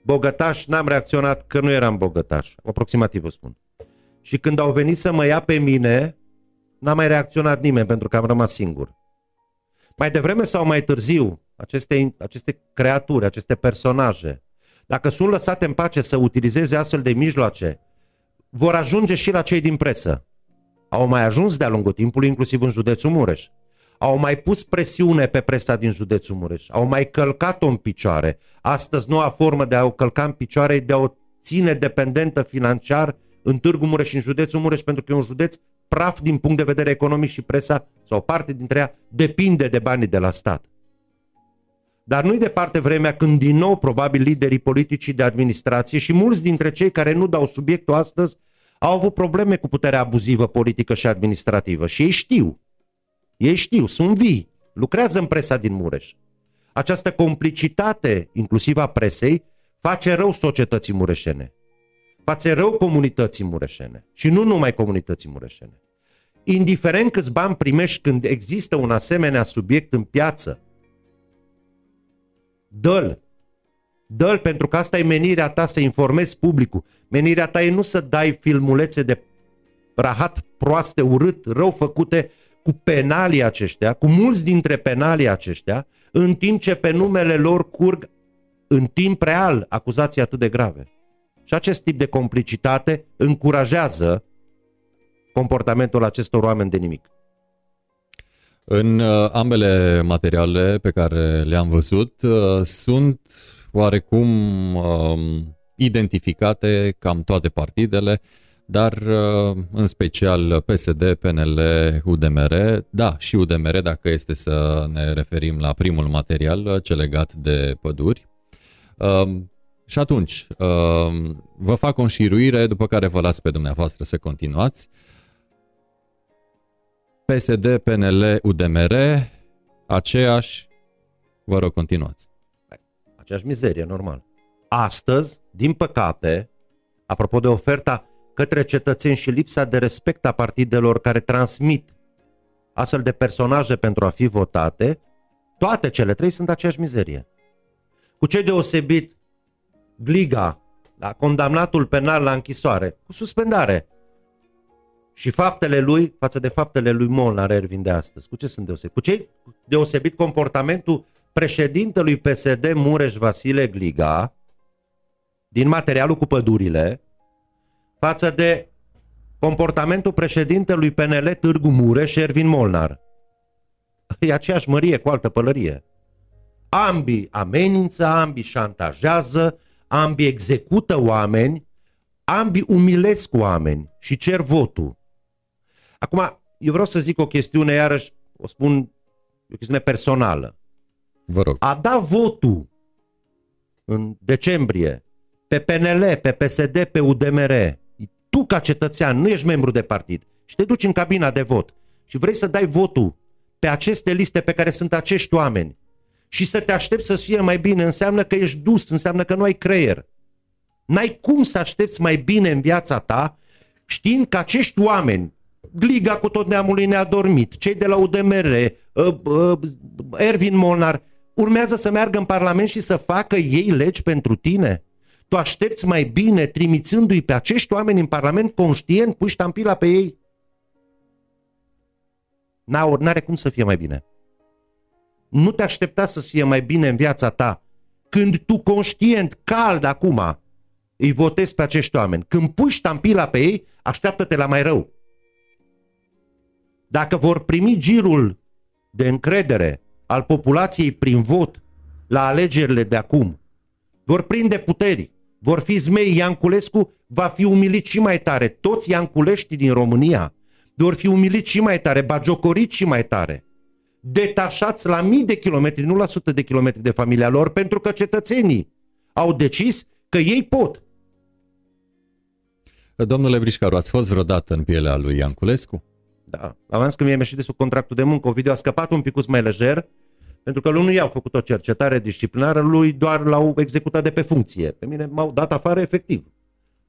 bogătași, n-am reacționat că nu eram bogătaș. Aproximativ o spun. Și când au venit să mă ia pe mine, n-a mai reacționat nimeni pentru că am rămas singur. Mai devreme sau mai târziu, aceste, aceste creaturi, aceste personaje, dacă sunt lăsate în pace să utilizeze astfel de mijloace, vor ajunge și la cei din presă. Au mai ajuns de-a lungul timpului, inclusiv în județul Mureș. Au mai pus presiune pe presa din județul Mureș. Au mai călcat-o în picioare. Astăzi noua formă de a o călca în picioare e de a o ține dependentă financiar în Târgu Mureș și în județul Mureș, pentru că e un județ praf din punct de vedere economic și presa, sau o parte dintre ea, depinde de banii de la stat. Dar nu-i departe vremea când din nou probabil liderii politici de administrație și mulți dintre cei care nu dau subiectul astăzi au avut probleme cu puterea abuzivă politică și administrativă și ei știu. Ei știu, sunt vii, lucrează în presa din Mureș. Această complicitate, inclusiv a presei, face rău societății mureșene. Face rău comunității mureșene. Și nu numai comunității mureșene. Indiferent câți bani primești când există un asemenea subiect în piață, Dă-l. Dă-l pentru că asta e menirea ta să informezi publicul. Menirea ta e nu să dai filmulețe de rahat proaste, urât, rău făcute cu penalii aceștia, cu mulți dintre penalii aceștia, în timp ce pe numele lor curg în timp real acuzații atât de grave. Și acest tip de complicitate încurajează comportamentul acestor oameni de nimic.
În uh, ambele materiale pe care le-am văzut uh, sunt oarecum um, identificate cam toate partidele, dar uh, în special PSD, PNL, UDMR, da, și UDMR dacă este să ne referim la primul material, cel legat de păduri. Um, și atunci, um, vă fac o înșiruire, după care vă las pe dumneavoastră să continuați. PSD, PNL, UDMR, aceeași, vă rog, continuați.
Aceeași mizerie, normal. Astăzi, din păcate, apropo de oferta către cetățeni și lipsa de respect a partidelor care transmit astfel de personaje pentru a fi votate, toate cele trei sunt aceeași mizerie. Cu ce deosebit Gliga, da, condamnatul penal la închisoare, cu suspendare, și faptele lui față de faptele lui Molnar Ervin de astăzi. Cu ce sunt deosebit? Cu ce deosebit comportamentul președintelui PSD Mureș Vasile Gliga din materialul cu pădurile față de comportamentul președintelui PNL Târgu Mureș Ervin Molnar. E aceeași mărie cu altă pălărie. Ambii amenință, ambii șantajează, ambii execută oameni, ambii umilesc oameni și cer votul. Acum, eu vreau să zic o chestiune, iarăși, o spun, o chestiune personală.
Vă rog.
A da votul în decembrie pe PNL, pe PSD, pe UDMR, tu ca cetățean, nu ești membru de partid și te duci în cabina de vot și vrei să dai votul pe aceste liste pe care sunt acești oameni și să te aștepți să fie mai bine înseamnă că ești dus, înseamnă că nu ai creier. N-ai cum să aștepți mai bine în viața ta știind că acești oameni, Gliga cu tot neamului ne-a dormit, cei de la UDMR, uh, uh, Ervin Molnar, urmează să meargă în Parlament și să facă ei legi pentru tine? Tu aștepți mai bine trimițându-i pe acești oameni în Parlament conștient, puși ștampila pe ei? N-are cum să fie mai bine. Nu te aștepta să fie mai bine în viața ta când tu conștient, cald acum, îi votezi pe acești oameni. Când pui ștampila pe ei, așteaptă-te la mai rău. Dacă vor primi girul de încredere al populației prin vot la alegerile de acum, vor prinde puteri, vor fi zmei, Ianculescu va fi umilit și mai tare. Toți Ianculeștii din România vor fi umilit și mai tare, bagiocoriți și mai tare. Detașați la mii de kilometri, nu la sute de kilometri de familia lor, pentru că cetățenii au decis că ei pot.
Domnule Brișcaru, ați fost vreodată în pielea lui Ianculescu?
Da. Avans că mi-am ieșit de sub contractul de muncă, Ovidiu a scăpat un pic mai lejer, pentru că lui nu i-au făcut o cercetare disciplinară, lui doar l-au executat de pe funcție. Pe mine m-au dat afară efectiv.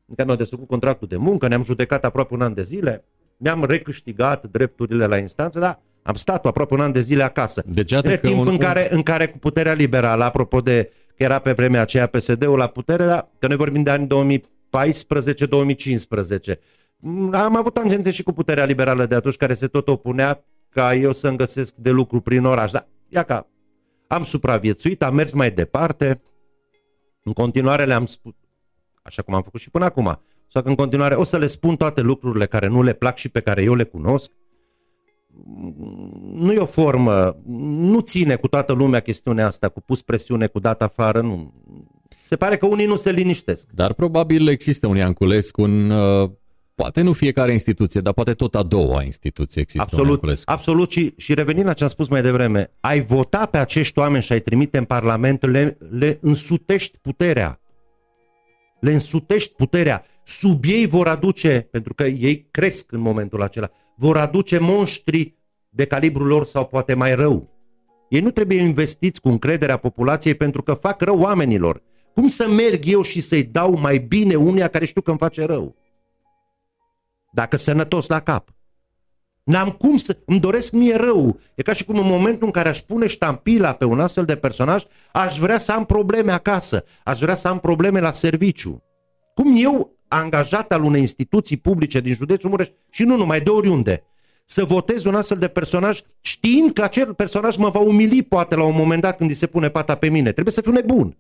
Încă mi-au desfăcut contractul de muncă, ne-am judecat aproape un an de zile, mi-am recâștigat drepturile la instanță, dar am stat aproape un an de zile acasă.
Deci,
de timp un, în, care, în care cu puterea liberală, apropo de că era pe vremea aceea PSD-ul la putere, dar că noi vorbim de ani 2014-2015. Am avut tangențe și cu puterea liberală de atunci care se tot opunea ca eu să-mi găsesc de lucru prin oraș. Dar ia ca am supraviețuit, am mers mai departe. În continuare le-am spus, așa cum am făcut și până acum, sau că în continuare o să le spun toate lucrurile care nu le plac și pe care eu le cunosc. Nu e o formă, nu ține cu toată lumea chestiunea asta, cu pus presiune, cu dat afară, nu. Se pare că unii nu se liniștesc.
Dar probabil există un Ianculescu în uh, Poate nu fiecare instituție, dar poate tot a doua instituție există
Absolut, absolut și, și revenind la ce am spus mai devreme, ai vota pe acești oameni și ai trimite în Parlament, le, le însutești puterea. Le însutești puterea. Sub ei vor aduce, pentru că ei cresc în momentul acela, vor aduce monștri de calibrul lor sau poate mai rău. Ei nu trebuie investiți cu încrederea populației pentru că fac rău oamenilor. Cum să merg eu și să-i dau mai bine unia care știu că îmi face rău? dacă sănătos la cap. N-am cum să... Îmi doresc mie rău. E ca și cum în momentul în care aș pune ștampila pe un astfel de personaj, aș vrea să am probleme acasă, aș vrea să am probleme la serviciu. Cum eu, angajat al unei instituții publice din județul Mureș, și nu numai, de oriunde, să votez un astfel de personaj știind că acel personaj mă va umili poate la un moment dat când îi se pune pata pe mine. Trebuie să fiu nebun.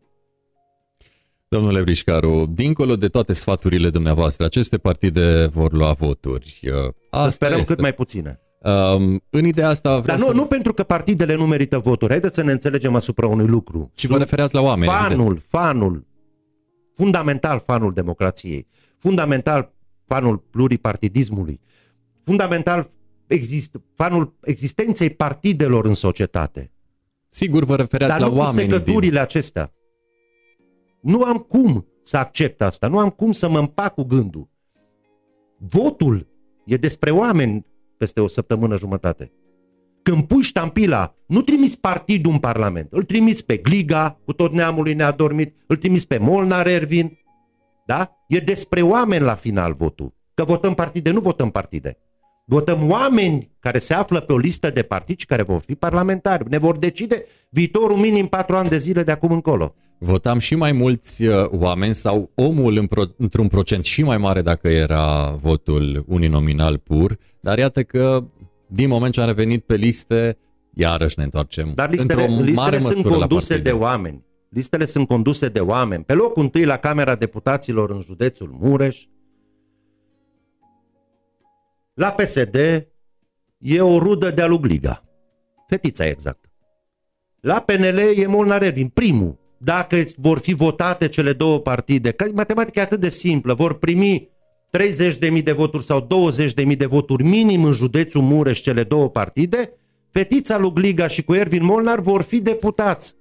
Domnule Brișcaru, dincolo de toate sfaturile dumneavoastră, aceste partide vor lua voturi.
Asta să sperăm este. cât mai puține.
Um, în ideea asta
vreau Dar nu, să... nu pentru că partidele nu merită voturi. Haideți să ne înțelegem asupra unui lucru.
Și vă refereați la oameni.
Fanul, evident. fanul, fundamental fanul democrației, fundamental fanul pluripartidismului, fundamental exist, fanul existenței partidelor în societate.
Sigur vă refereați
Dar
la oameni.
Dar nu cu acestea. Nu am cum să accept asta, nu am cum să mă împac cu gândul. Votul e despre oameni peste o săptămână jumătate. Când pui ștampila, nu trimiți partidul în Parlament, îl trimiți pe Gliga, cu tot neamului neadormit, îl trimiți pe Molnar Ervin, da? E despre oameni la final votul. Că votăm partide, nu votăm partide. Votăm oameni care se află pe o listă de partid și care vor fi parlamentari. Ne vor decide viitorul minim patru ani de zile de acum încolo.
Votam și mai mulți uh, oameni sau omul într-un procent și mai mare dacă era votul uninominal pur, dar iată că din moment ce am revenit pe liste, iarăși ne întoarcem
Dar listele, listele sunt conduse de oameni. Listele sunt conduse de oameni. Pe locul întâi la Camera Deputaților în județul Mureș, la PSD e o rudă de-a lui Gliga. Fetița exact. La PNL e Molnar Ervin, primul. Dacă vor fi votate cele două partide, că matematica e atât de simplă, vor primi 30.000 de voturi sau 20.000 de voturi minim în județul Mureș cele două partide, fetița lui Gliga și cu Ervin Molnar vor fi deputați.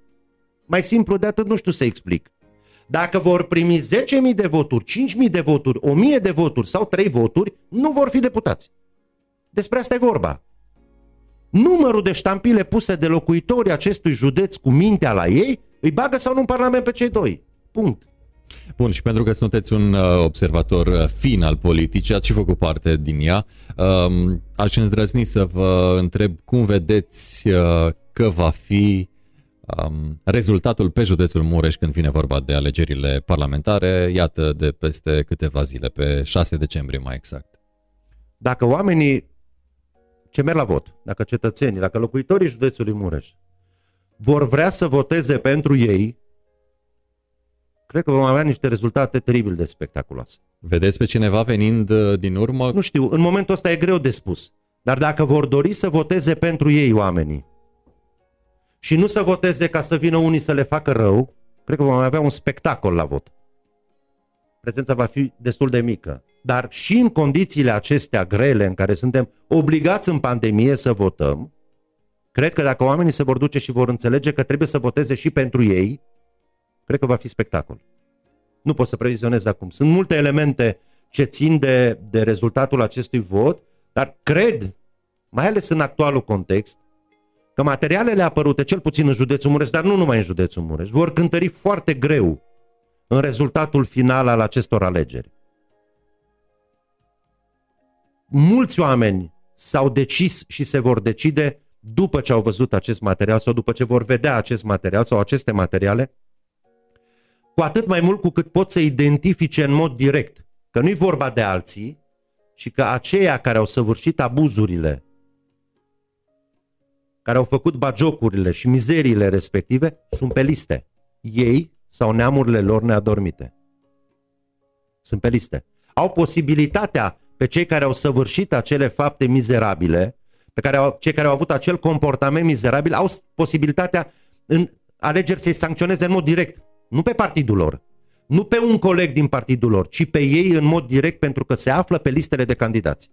Mai simplu de atât nu știu să explic. Dacă vor primi 10.000 de voturi, 5.000 de voturi, 1.000 de voturi sau 3 voturi, nu vor fi deputați. Despre asta e vorba. numărul de ștampile puse de locuitorii acestui județ cu mintea la ei, îi bagă sau nu în Parlament pe cei doi. Punct.
Bun, și pentru că sunteți un uh, observator uh, fin al politicii, ați și făcut parte din ea, um, aș îndrăzni să vă întreb cum vedeți uh, că va fi um, rezultatul pe județul Mureș când vine vorba de alegerile parlamentare, iată, de peste câteva zile, pe 6 decembrie mai exact.
Dacă oamenii ce merg la vot, dacă cetățenii, dacă locuitorii județului Mureș vor vrea să voteze pentru ei, cred că vom avea niște rezultate teribil de spectaculoase.
Vedeți pe cineva venind uh, din urmă?
Nu știu, în momentul ăsta e greu de spus. Dar dacă vor dori să voteze pentru ei oamenii și nu să voteze ca să vină unii să le facă rău, cred că vom avea un spectacol la vot. Prezența va fi destul de mică. Dar și în condițiile acestea grele în care suntem obligați în pandemie să votăm, cred că dacă oamenii se vor duce și vor înțelege că trebuie să voteze și pentru ei, cred că va fi spectacol. Nu pot să previzionez acum. Sunt multe elemente ce țin de, de rezultatul acestui vot, dar cred, mai ales în actualul context, că materialele apărute, cel puțin în județul Mureș, dar nu numai în județul Mureș, vor cântări foarte greu în rezultatul final al acestor alegeri. Mulți oameni s-au decis și se vor decide după ce au văzut acest material sau după ce vor vedea acest material sau aceste materiale, cu atât mai mult cu cât pot să identifice în mod direct că nu-i vorba de alții, ci că aceia care au săvârșit abuzurile, care au făcut bagiocurile și mizeriile respective, sunt pe liste. Ei sau neamurile lor neadormite. Sunt pe liste. Au posibilitatea pe cei care au săvârșit acele fapte mizerabile, pe care au, cei care au avut acel comportament mizerabil, au posibilitatea în alegeri să-i sancționeze în mod direct. Nu pe partidul lor, nu pe un coleg din partidul lor, ci pe ei în mod direct pentru că se află pe listele de candidați.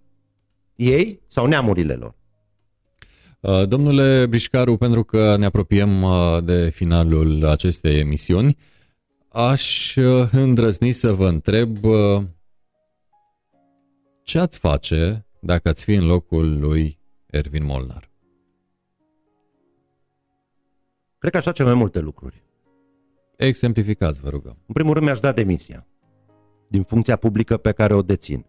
Ei sau neamurile lor.
Uh, domnule Brișcaru, pentru că ne apropiem uh, de finalul acestei emisiuni, aș uh, îndrăzni să vă întreb ce ați face dacă ați fi în locul lui Ervin Molnar?
Cred că aș face mai multe lucruri.
Exemplificați, vă rugăm.
În primul rând mi-aș da demisia din funcția publică pe care o dețin.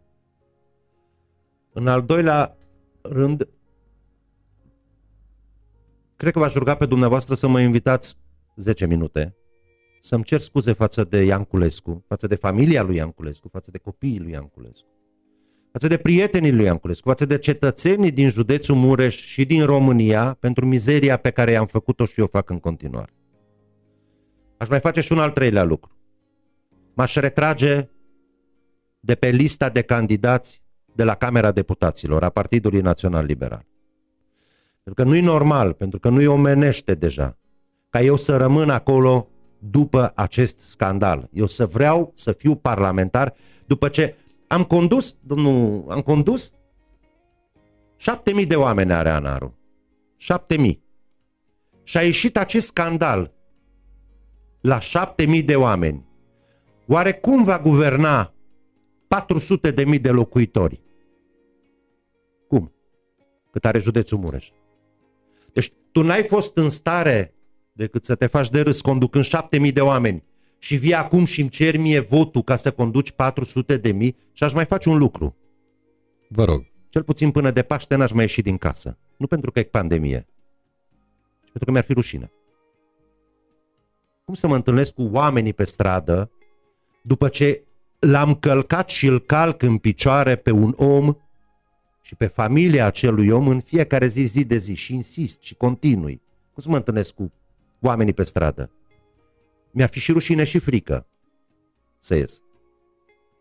În al doilea rând, cred că v-aș ruga pe dumneavoastră să mă invitați 10 minute să-mi cer scuze față de Ian Culescu, față de familia lui Ian Culescu, față de copiii lui Ian Culescu, față de prietenii lui Ian Culescu, față de cetățenii din județul Mureș și din România pentru mizeria pe care i-am făcut-o și o fac în continuare. Aș mai face și un al treilea lucru. M-aș retrage de pe lista de candidați de la Camera Deputaților a Partidului Național Liberal. Pentru că nu-i normal, pentru că nu-i omenește deja, ca eu să rămân acolo după acest scandal. Eu să vreau să fiu parlamentar după ce am condus, domnul, am condus șapte mii de oameni are Anaru. Șapte mii. Și a ieșit acest scandal la șapte mii de oameni. Oare cum va guverna 400 de mii de locuitori? Cum? Cât are județul Mureș. Deci tu n-ai fost în stare decât să te faci de râs conducând șapte mii de oameni și vii acum și îmi cer mie votul ca să conduci 400 de mii și aș mai face un lucru.
Vă rog.
Cel puțin până de Paște n-aș mai ieși din casă. Nu pentru că e pandemie, ci pentru că mi-ar fi rușine. Cum să mă întâlnesc cu oamenii pe stradă după ce l-am călcat și îl calc în picioare pe un om și pe familia acelui om în fiecare zi, zi de zi și insist și continui. Cum să mă întâlnesc cu oamenii pe stradă? Mi-ar fi și rușine și frică să ies.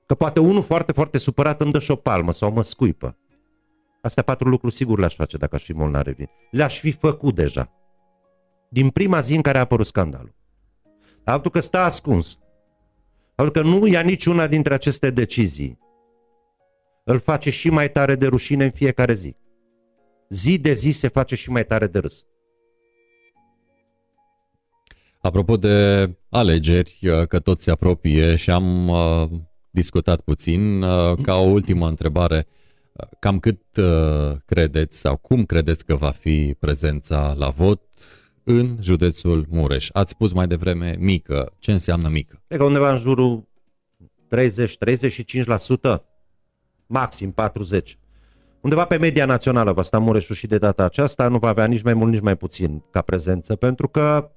Că poate unul foarte, foarte supărat îmi dă și o palmă sau mă scuipă. Astea patru lucruri sigur le-aș face dacă aș fi Molnar Revin. Le-aș fi făcut deja. Din prima zi în care a apărut scandalul. Altul că stă ascuns. Altul că nu ia niciuna dintre aceste decizii. Îl face și mai tare de rușine în fiecare zi. Zi de zi se face și mai tare de râs.
Apropo de alegeri, uh, că tot se apropie și am uh, discutat puțin, uh, ca o ultimă întrebare, Cam cât credeți sau cum credeți că va fi prezența la vot în județul Mureș? Ați spus mai devreme mică. Ce înseamnă mică?
E că undeva în jurul 30-35%, maxim 40%. Undeva pe media națională va sta Mureșul și de data aceasta, nu va avea nici mai mult, nici mai puțin ca prezență, pentru că mm,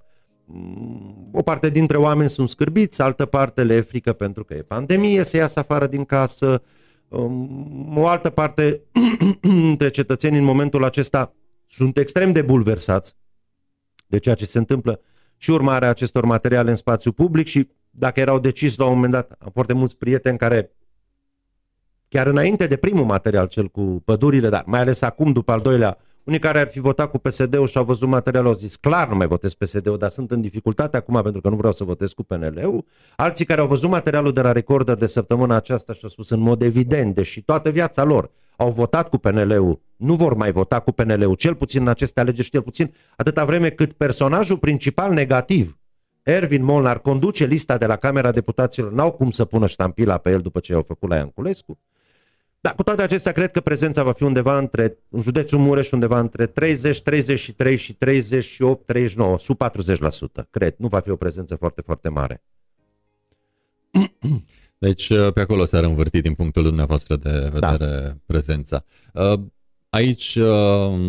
o parte dintre oameni sunt scârbiți, altă parte le e frică pentru că e pandemie, să iasă afară din casă, um, o altă parte dintre cetățeni în momentul acesta sunt extrem de bulversați de ceea ce se întâmplă și urmarea acestor materiale în spațiu public și dacă erau decis la un moment dat, am foarte mulți prieteni care chiar înainte de primul material, cel cu pădurile, dar mai ales acum, după al doilea, unii care ar fi votat cu PSD-ul și au văzut materialul, au zis clar nu mai votez PSD-ul, dar sunt în dificultate acum pentru că nu vreau să votez cu PNL-ul. Alții care au văzut materialul de la Recorder de săptămâna aceasta și au spus în mod evident, deși toată viața lor au votat cu PNL-ul, nu vor mai vota cu PNL-ul, cel puțin în aceste alegeri și cel puțin atâta vreme cât personajul principal negativ, Ervin Molnar, conduce lista de la Camera Deputaților, n-au cum să pună ștampila pe el după ce i-au făcut la Ianculescu. Dar cu toate acestea, cred că prezența va fi undeva între, în județul Mureș, undeva între 30, 33 și 38, 39, sub 40%, cred. Nu va fi o prezență foarte, foarte mare.
Deci uh, pe acolo s-ar învârti din punctul dumneavoastră de vedere da. prezența. Uh, aici uh,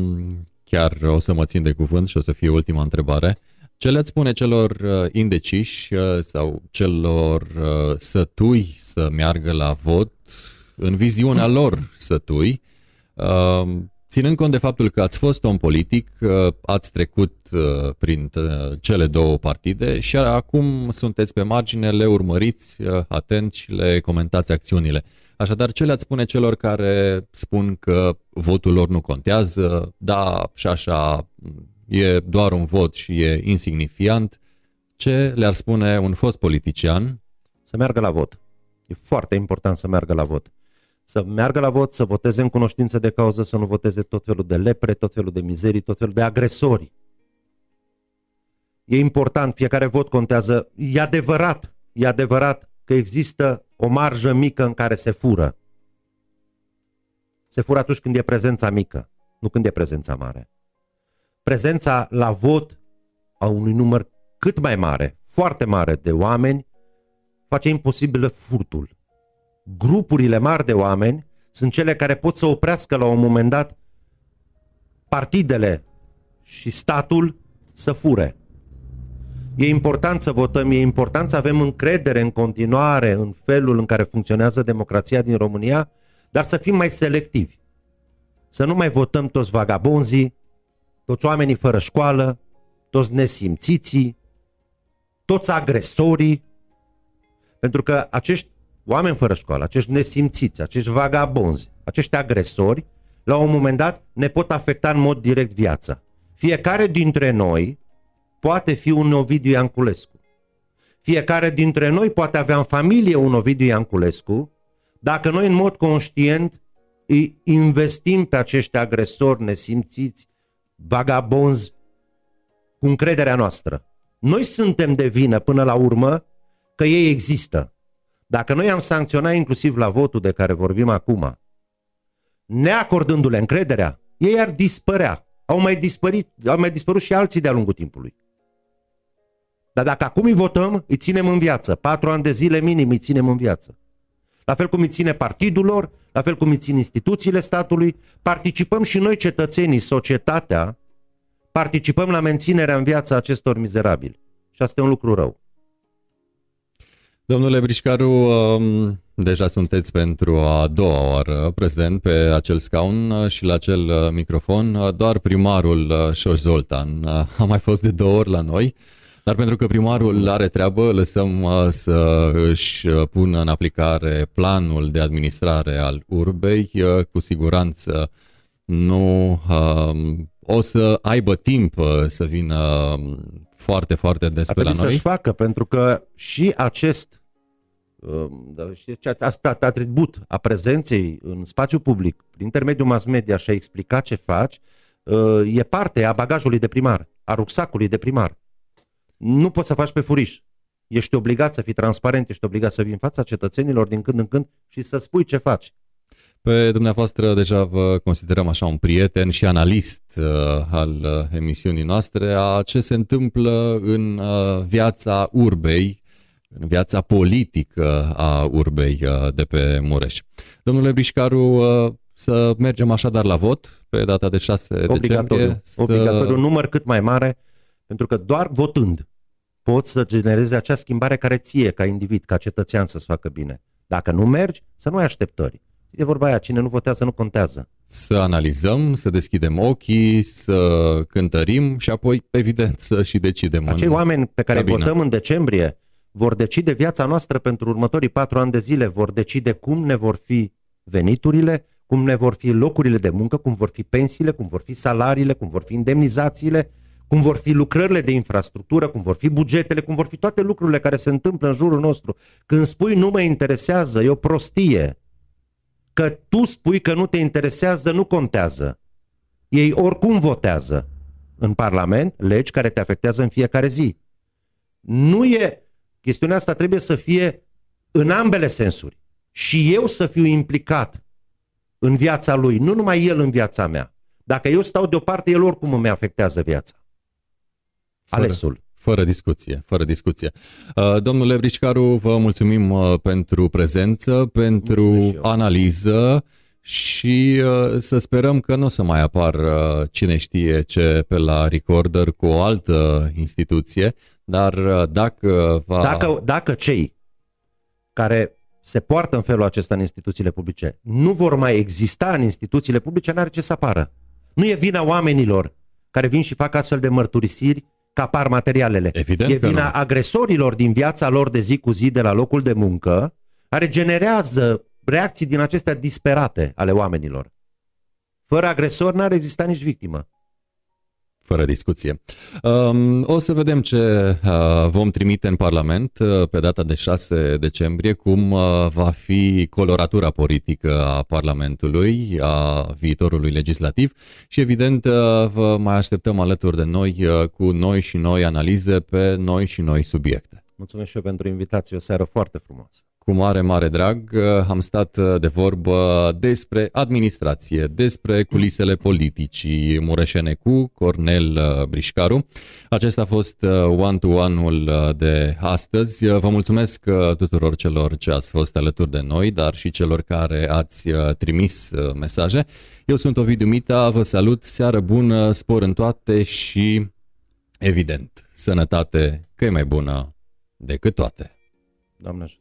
chiar o să mă țin de cuvânt și o să fie ultima întrebare. Ce le-ați spune celor indeciși sau celor sătui să meargă la vot în viziunea lor sătui, ținând cont de faptul că ați fost om politic, ați trecut uh, prin uh, cele două partide și acum sunteți pe margine, le urmăriți uh, atent și le comentați acțiunile. Așadar, ce le-ați spune celor care spun că votul lor nu contează, da, și așa, e doar un vot și e insignifiant, ce le-ar spune un fost politician?
Să meargă la vot. E foarte important să meargă la vot să meargă la vot, să voteze în cunoștință de cauză, să nu voteze tot felul de lepre, tot felul de mizerii, tot felul de agresori. E important, fiecare vot contează. E adevărat, e adevărat că există o marjă mică în care se fură. Se fură atunci când e prezența mică, nu când e prezența mare. Prezența la vot a unui număr cât mai mare, foarte mare de oameni, face imposibil furtul grupurile mari de oameni sunt cele care pot să oprească la un moment dat partidele și statul să fure. E important să votăm, e important să avem încredere în continuare în felul în care funcționează democrația din România, dar să fim mai selectivi. Să nu mai votăm toți vagabonzii, toți oamenii fără școală, toți nesimțiții, toți agresorii, pentru că acești oameni fără școală, acești nesimțiți, acești vagabonzi, acești agresori, la un moment dat ne pot afecta în mod direct viața. Fiecare dintre noi poate fi un Ovidiu Ianculescu. Fiecare dintre noi poate avea în familie un Ovidiu Ianculescu dacă noi în mod conștient îi investim pe acești agresori nesimțiți, vagabonzi, cu încrederea noastră. Noi suntem de vină până la urmă că ei există. Dacă noi am sancționat inclusiv la votul de care vorbim acum, neacordându-le încrederea, ei ar dispărea. Au mai, dispărit, au mai dispărut și alții de-a lungul timpului. Dar dacă acum îi votăm, îi ținem în viață. Patru ani de zile minim îi ținem în viață. La fel cum îi ține partidul lor, la fel cum îi țin instituțiile statului, participăm și noi cetățenii, societatea, participăm la menținerea în viață acestor mizerabili. Și asta e un lucru rău.
Domnule Brișcaru, um, deja sunteți pentru a doua oară prezent pe acel scaun și la acel uh, microfon. Doar primarul uh, Șoș Zoltan uh, a mai fost de două ori la noi, dar pentru că primarul are treabă, lăsăm să își pună în aplicare planul de administrare al urbei. Cu siguranță nu um, o să aibă timp să vină um, foarte, foarte des pe la noi.
să-și facă, pentru că și acest asta atribut a prezenței în spațiu public, prin intermediul mass media și a explica ce faci, uh, e parte a bagajului de primar, a rucsacului de primar. Nu poți să faci pe furiș. Ești obligat să fii transparent, ești obligat să vii în fața cetățenilor din când în când și să spui ce faci.
Pe dumneavoastră deja vă considerăm așa un prieten și analist uh, al uh, emisiunii noastre a ce se întâmplă în uh, viața urbei, în viața politică a urbei uh, de pe Mureș. Domnule Brișcaru, uh, să mergem așadar la vot pe data de 6
Obligatoriu.
decembrie. Să...
Obligatoriu, un număr cât mai mare, pentru că doar votând poți să generezi acea schimbare care ție, ca individ, ca cetățean, să-ți facă bine. Dacă nu mergi, să nu ai așteptări. E vorba aia, cine nu votează nu contează.
Să analizăm, să deschidem ochii, să cântărim și apoi, evident, să și decidem.
Acei
în
oameni pe care
cabină.
votăm în decembrie vor decide viața noastră pentru următorii patru ani de zile, vor decide cum ne vor fi veniturile, cum ne vor fi locurile de muncă, cum vor fi pensiile, cum vor fi salariile, cum vor fi indemnizațiile, cum vor fi lucrările de infrastructură, cum vor fi bugetele, cum vor fi toate lucrurile care se întâmplă în jurul nostru. Când spui nu mă interesează, e o prostie. Că tu spui că nu te interesează, nu contează. Ei oricum votează în Parlament legi care te afectează în fiecare zi. Nu e... Chestiunea asta trebuie să fie în ambele sensuri. Și eu să fiu implicat în viața lui, nu numai el în viața mea. Dacă eu stau deoparte, el oricum îmi afectează viața.
Fără,
Alesul.
Fără discuție, fără discuție. Uh, Domnule Brișcaru, vă mulțumim uh, pentru prezență, pentru analiză și uh, să sperăm că nu o să mai apar cine știe ce pe la Recorder cu o altă instituție, dar dacă va...
Dacă, dacă cei care se poartă în felul acesta în instituțiile publice nu vor mai exista în instituțiile publice, n-are ce să apară. Nu e vina oamenilor care vin și fac astfel de mărturisiri că apar materialele.
Evident
e
că
vina
nu.
agresorilor din viața lor de zi cu zi de la locul de muncă, care generează reacții din acestea disperate ale oamenilor. Fără agresor n-ar exista nici victimă.
Fără discuție. Um, o să vedem ce uh, vom trimite în Parlament uh, pe data de 6 decembrie, cum uh, va fi coloratura politică a Parlamentului, a viitorului legislativ și evident uh, vă mai așteptăm alături de noi uh, cu noi și noi analize pe noi și noi subiecte.
Mulțumesc și eu pentru invitație, o seară foarte frumoasă.
Cu mare, mare drag uh, am stat uh, de vorbă despre administrație, despre culisele politicii mureșene cu Cornel uh, Brișcaru. Acesta a fost one-to-one-ul de astăzi. Vă mulțumesc tuturor celor ce ați fost alături de noi, dar și celor care ați trimis mesaje. Eu sunt Ovidiu Mita, vă salut, seară bună, spor în toate și, evident, sănătate că e mai bună decât toate.
Doamne ajută!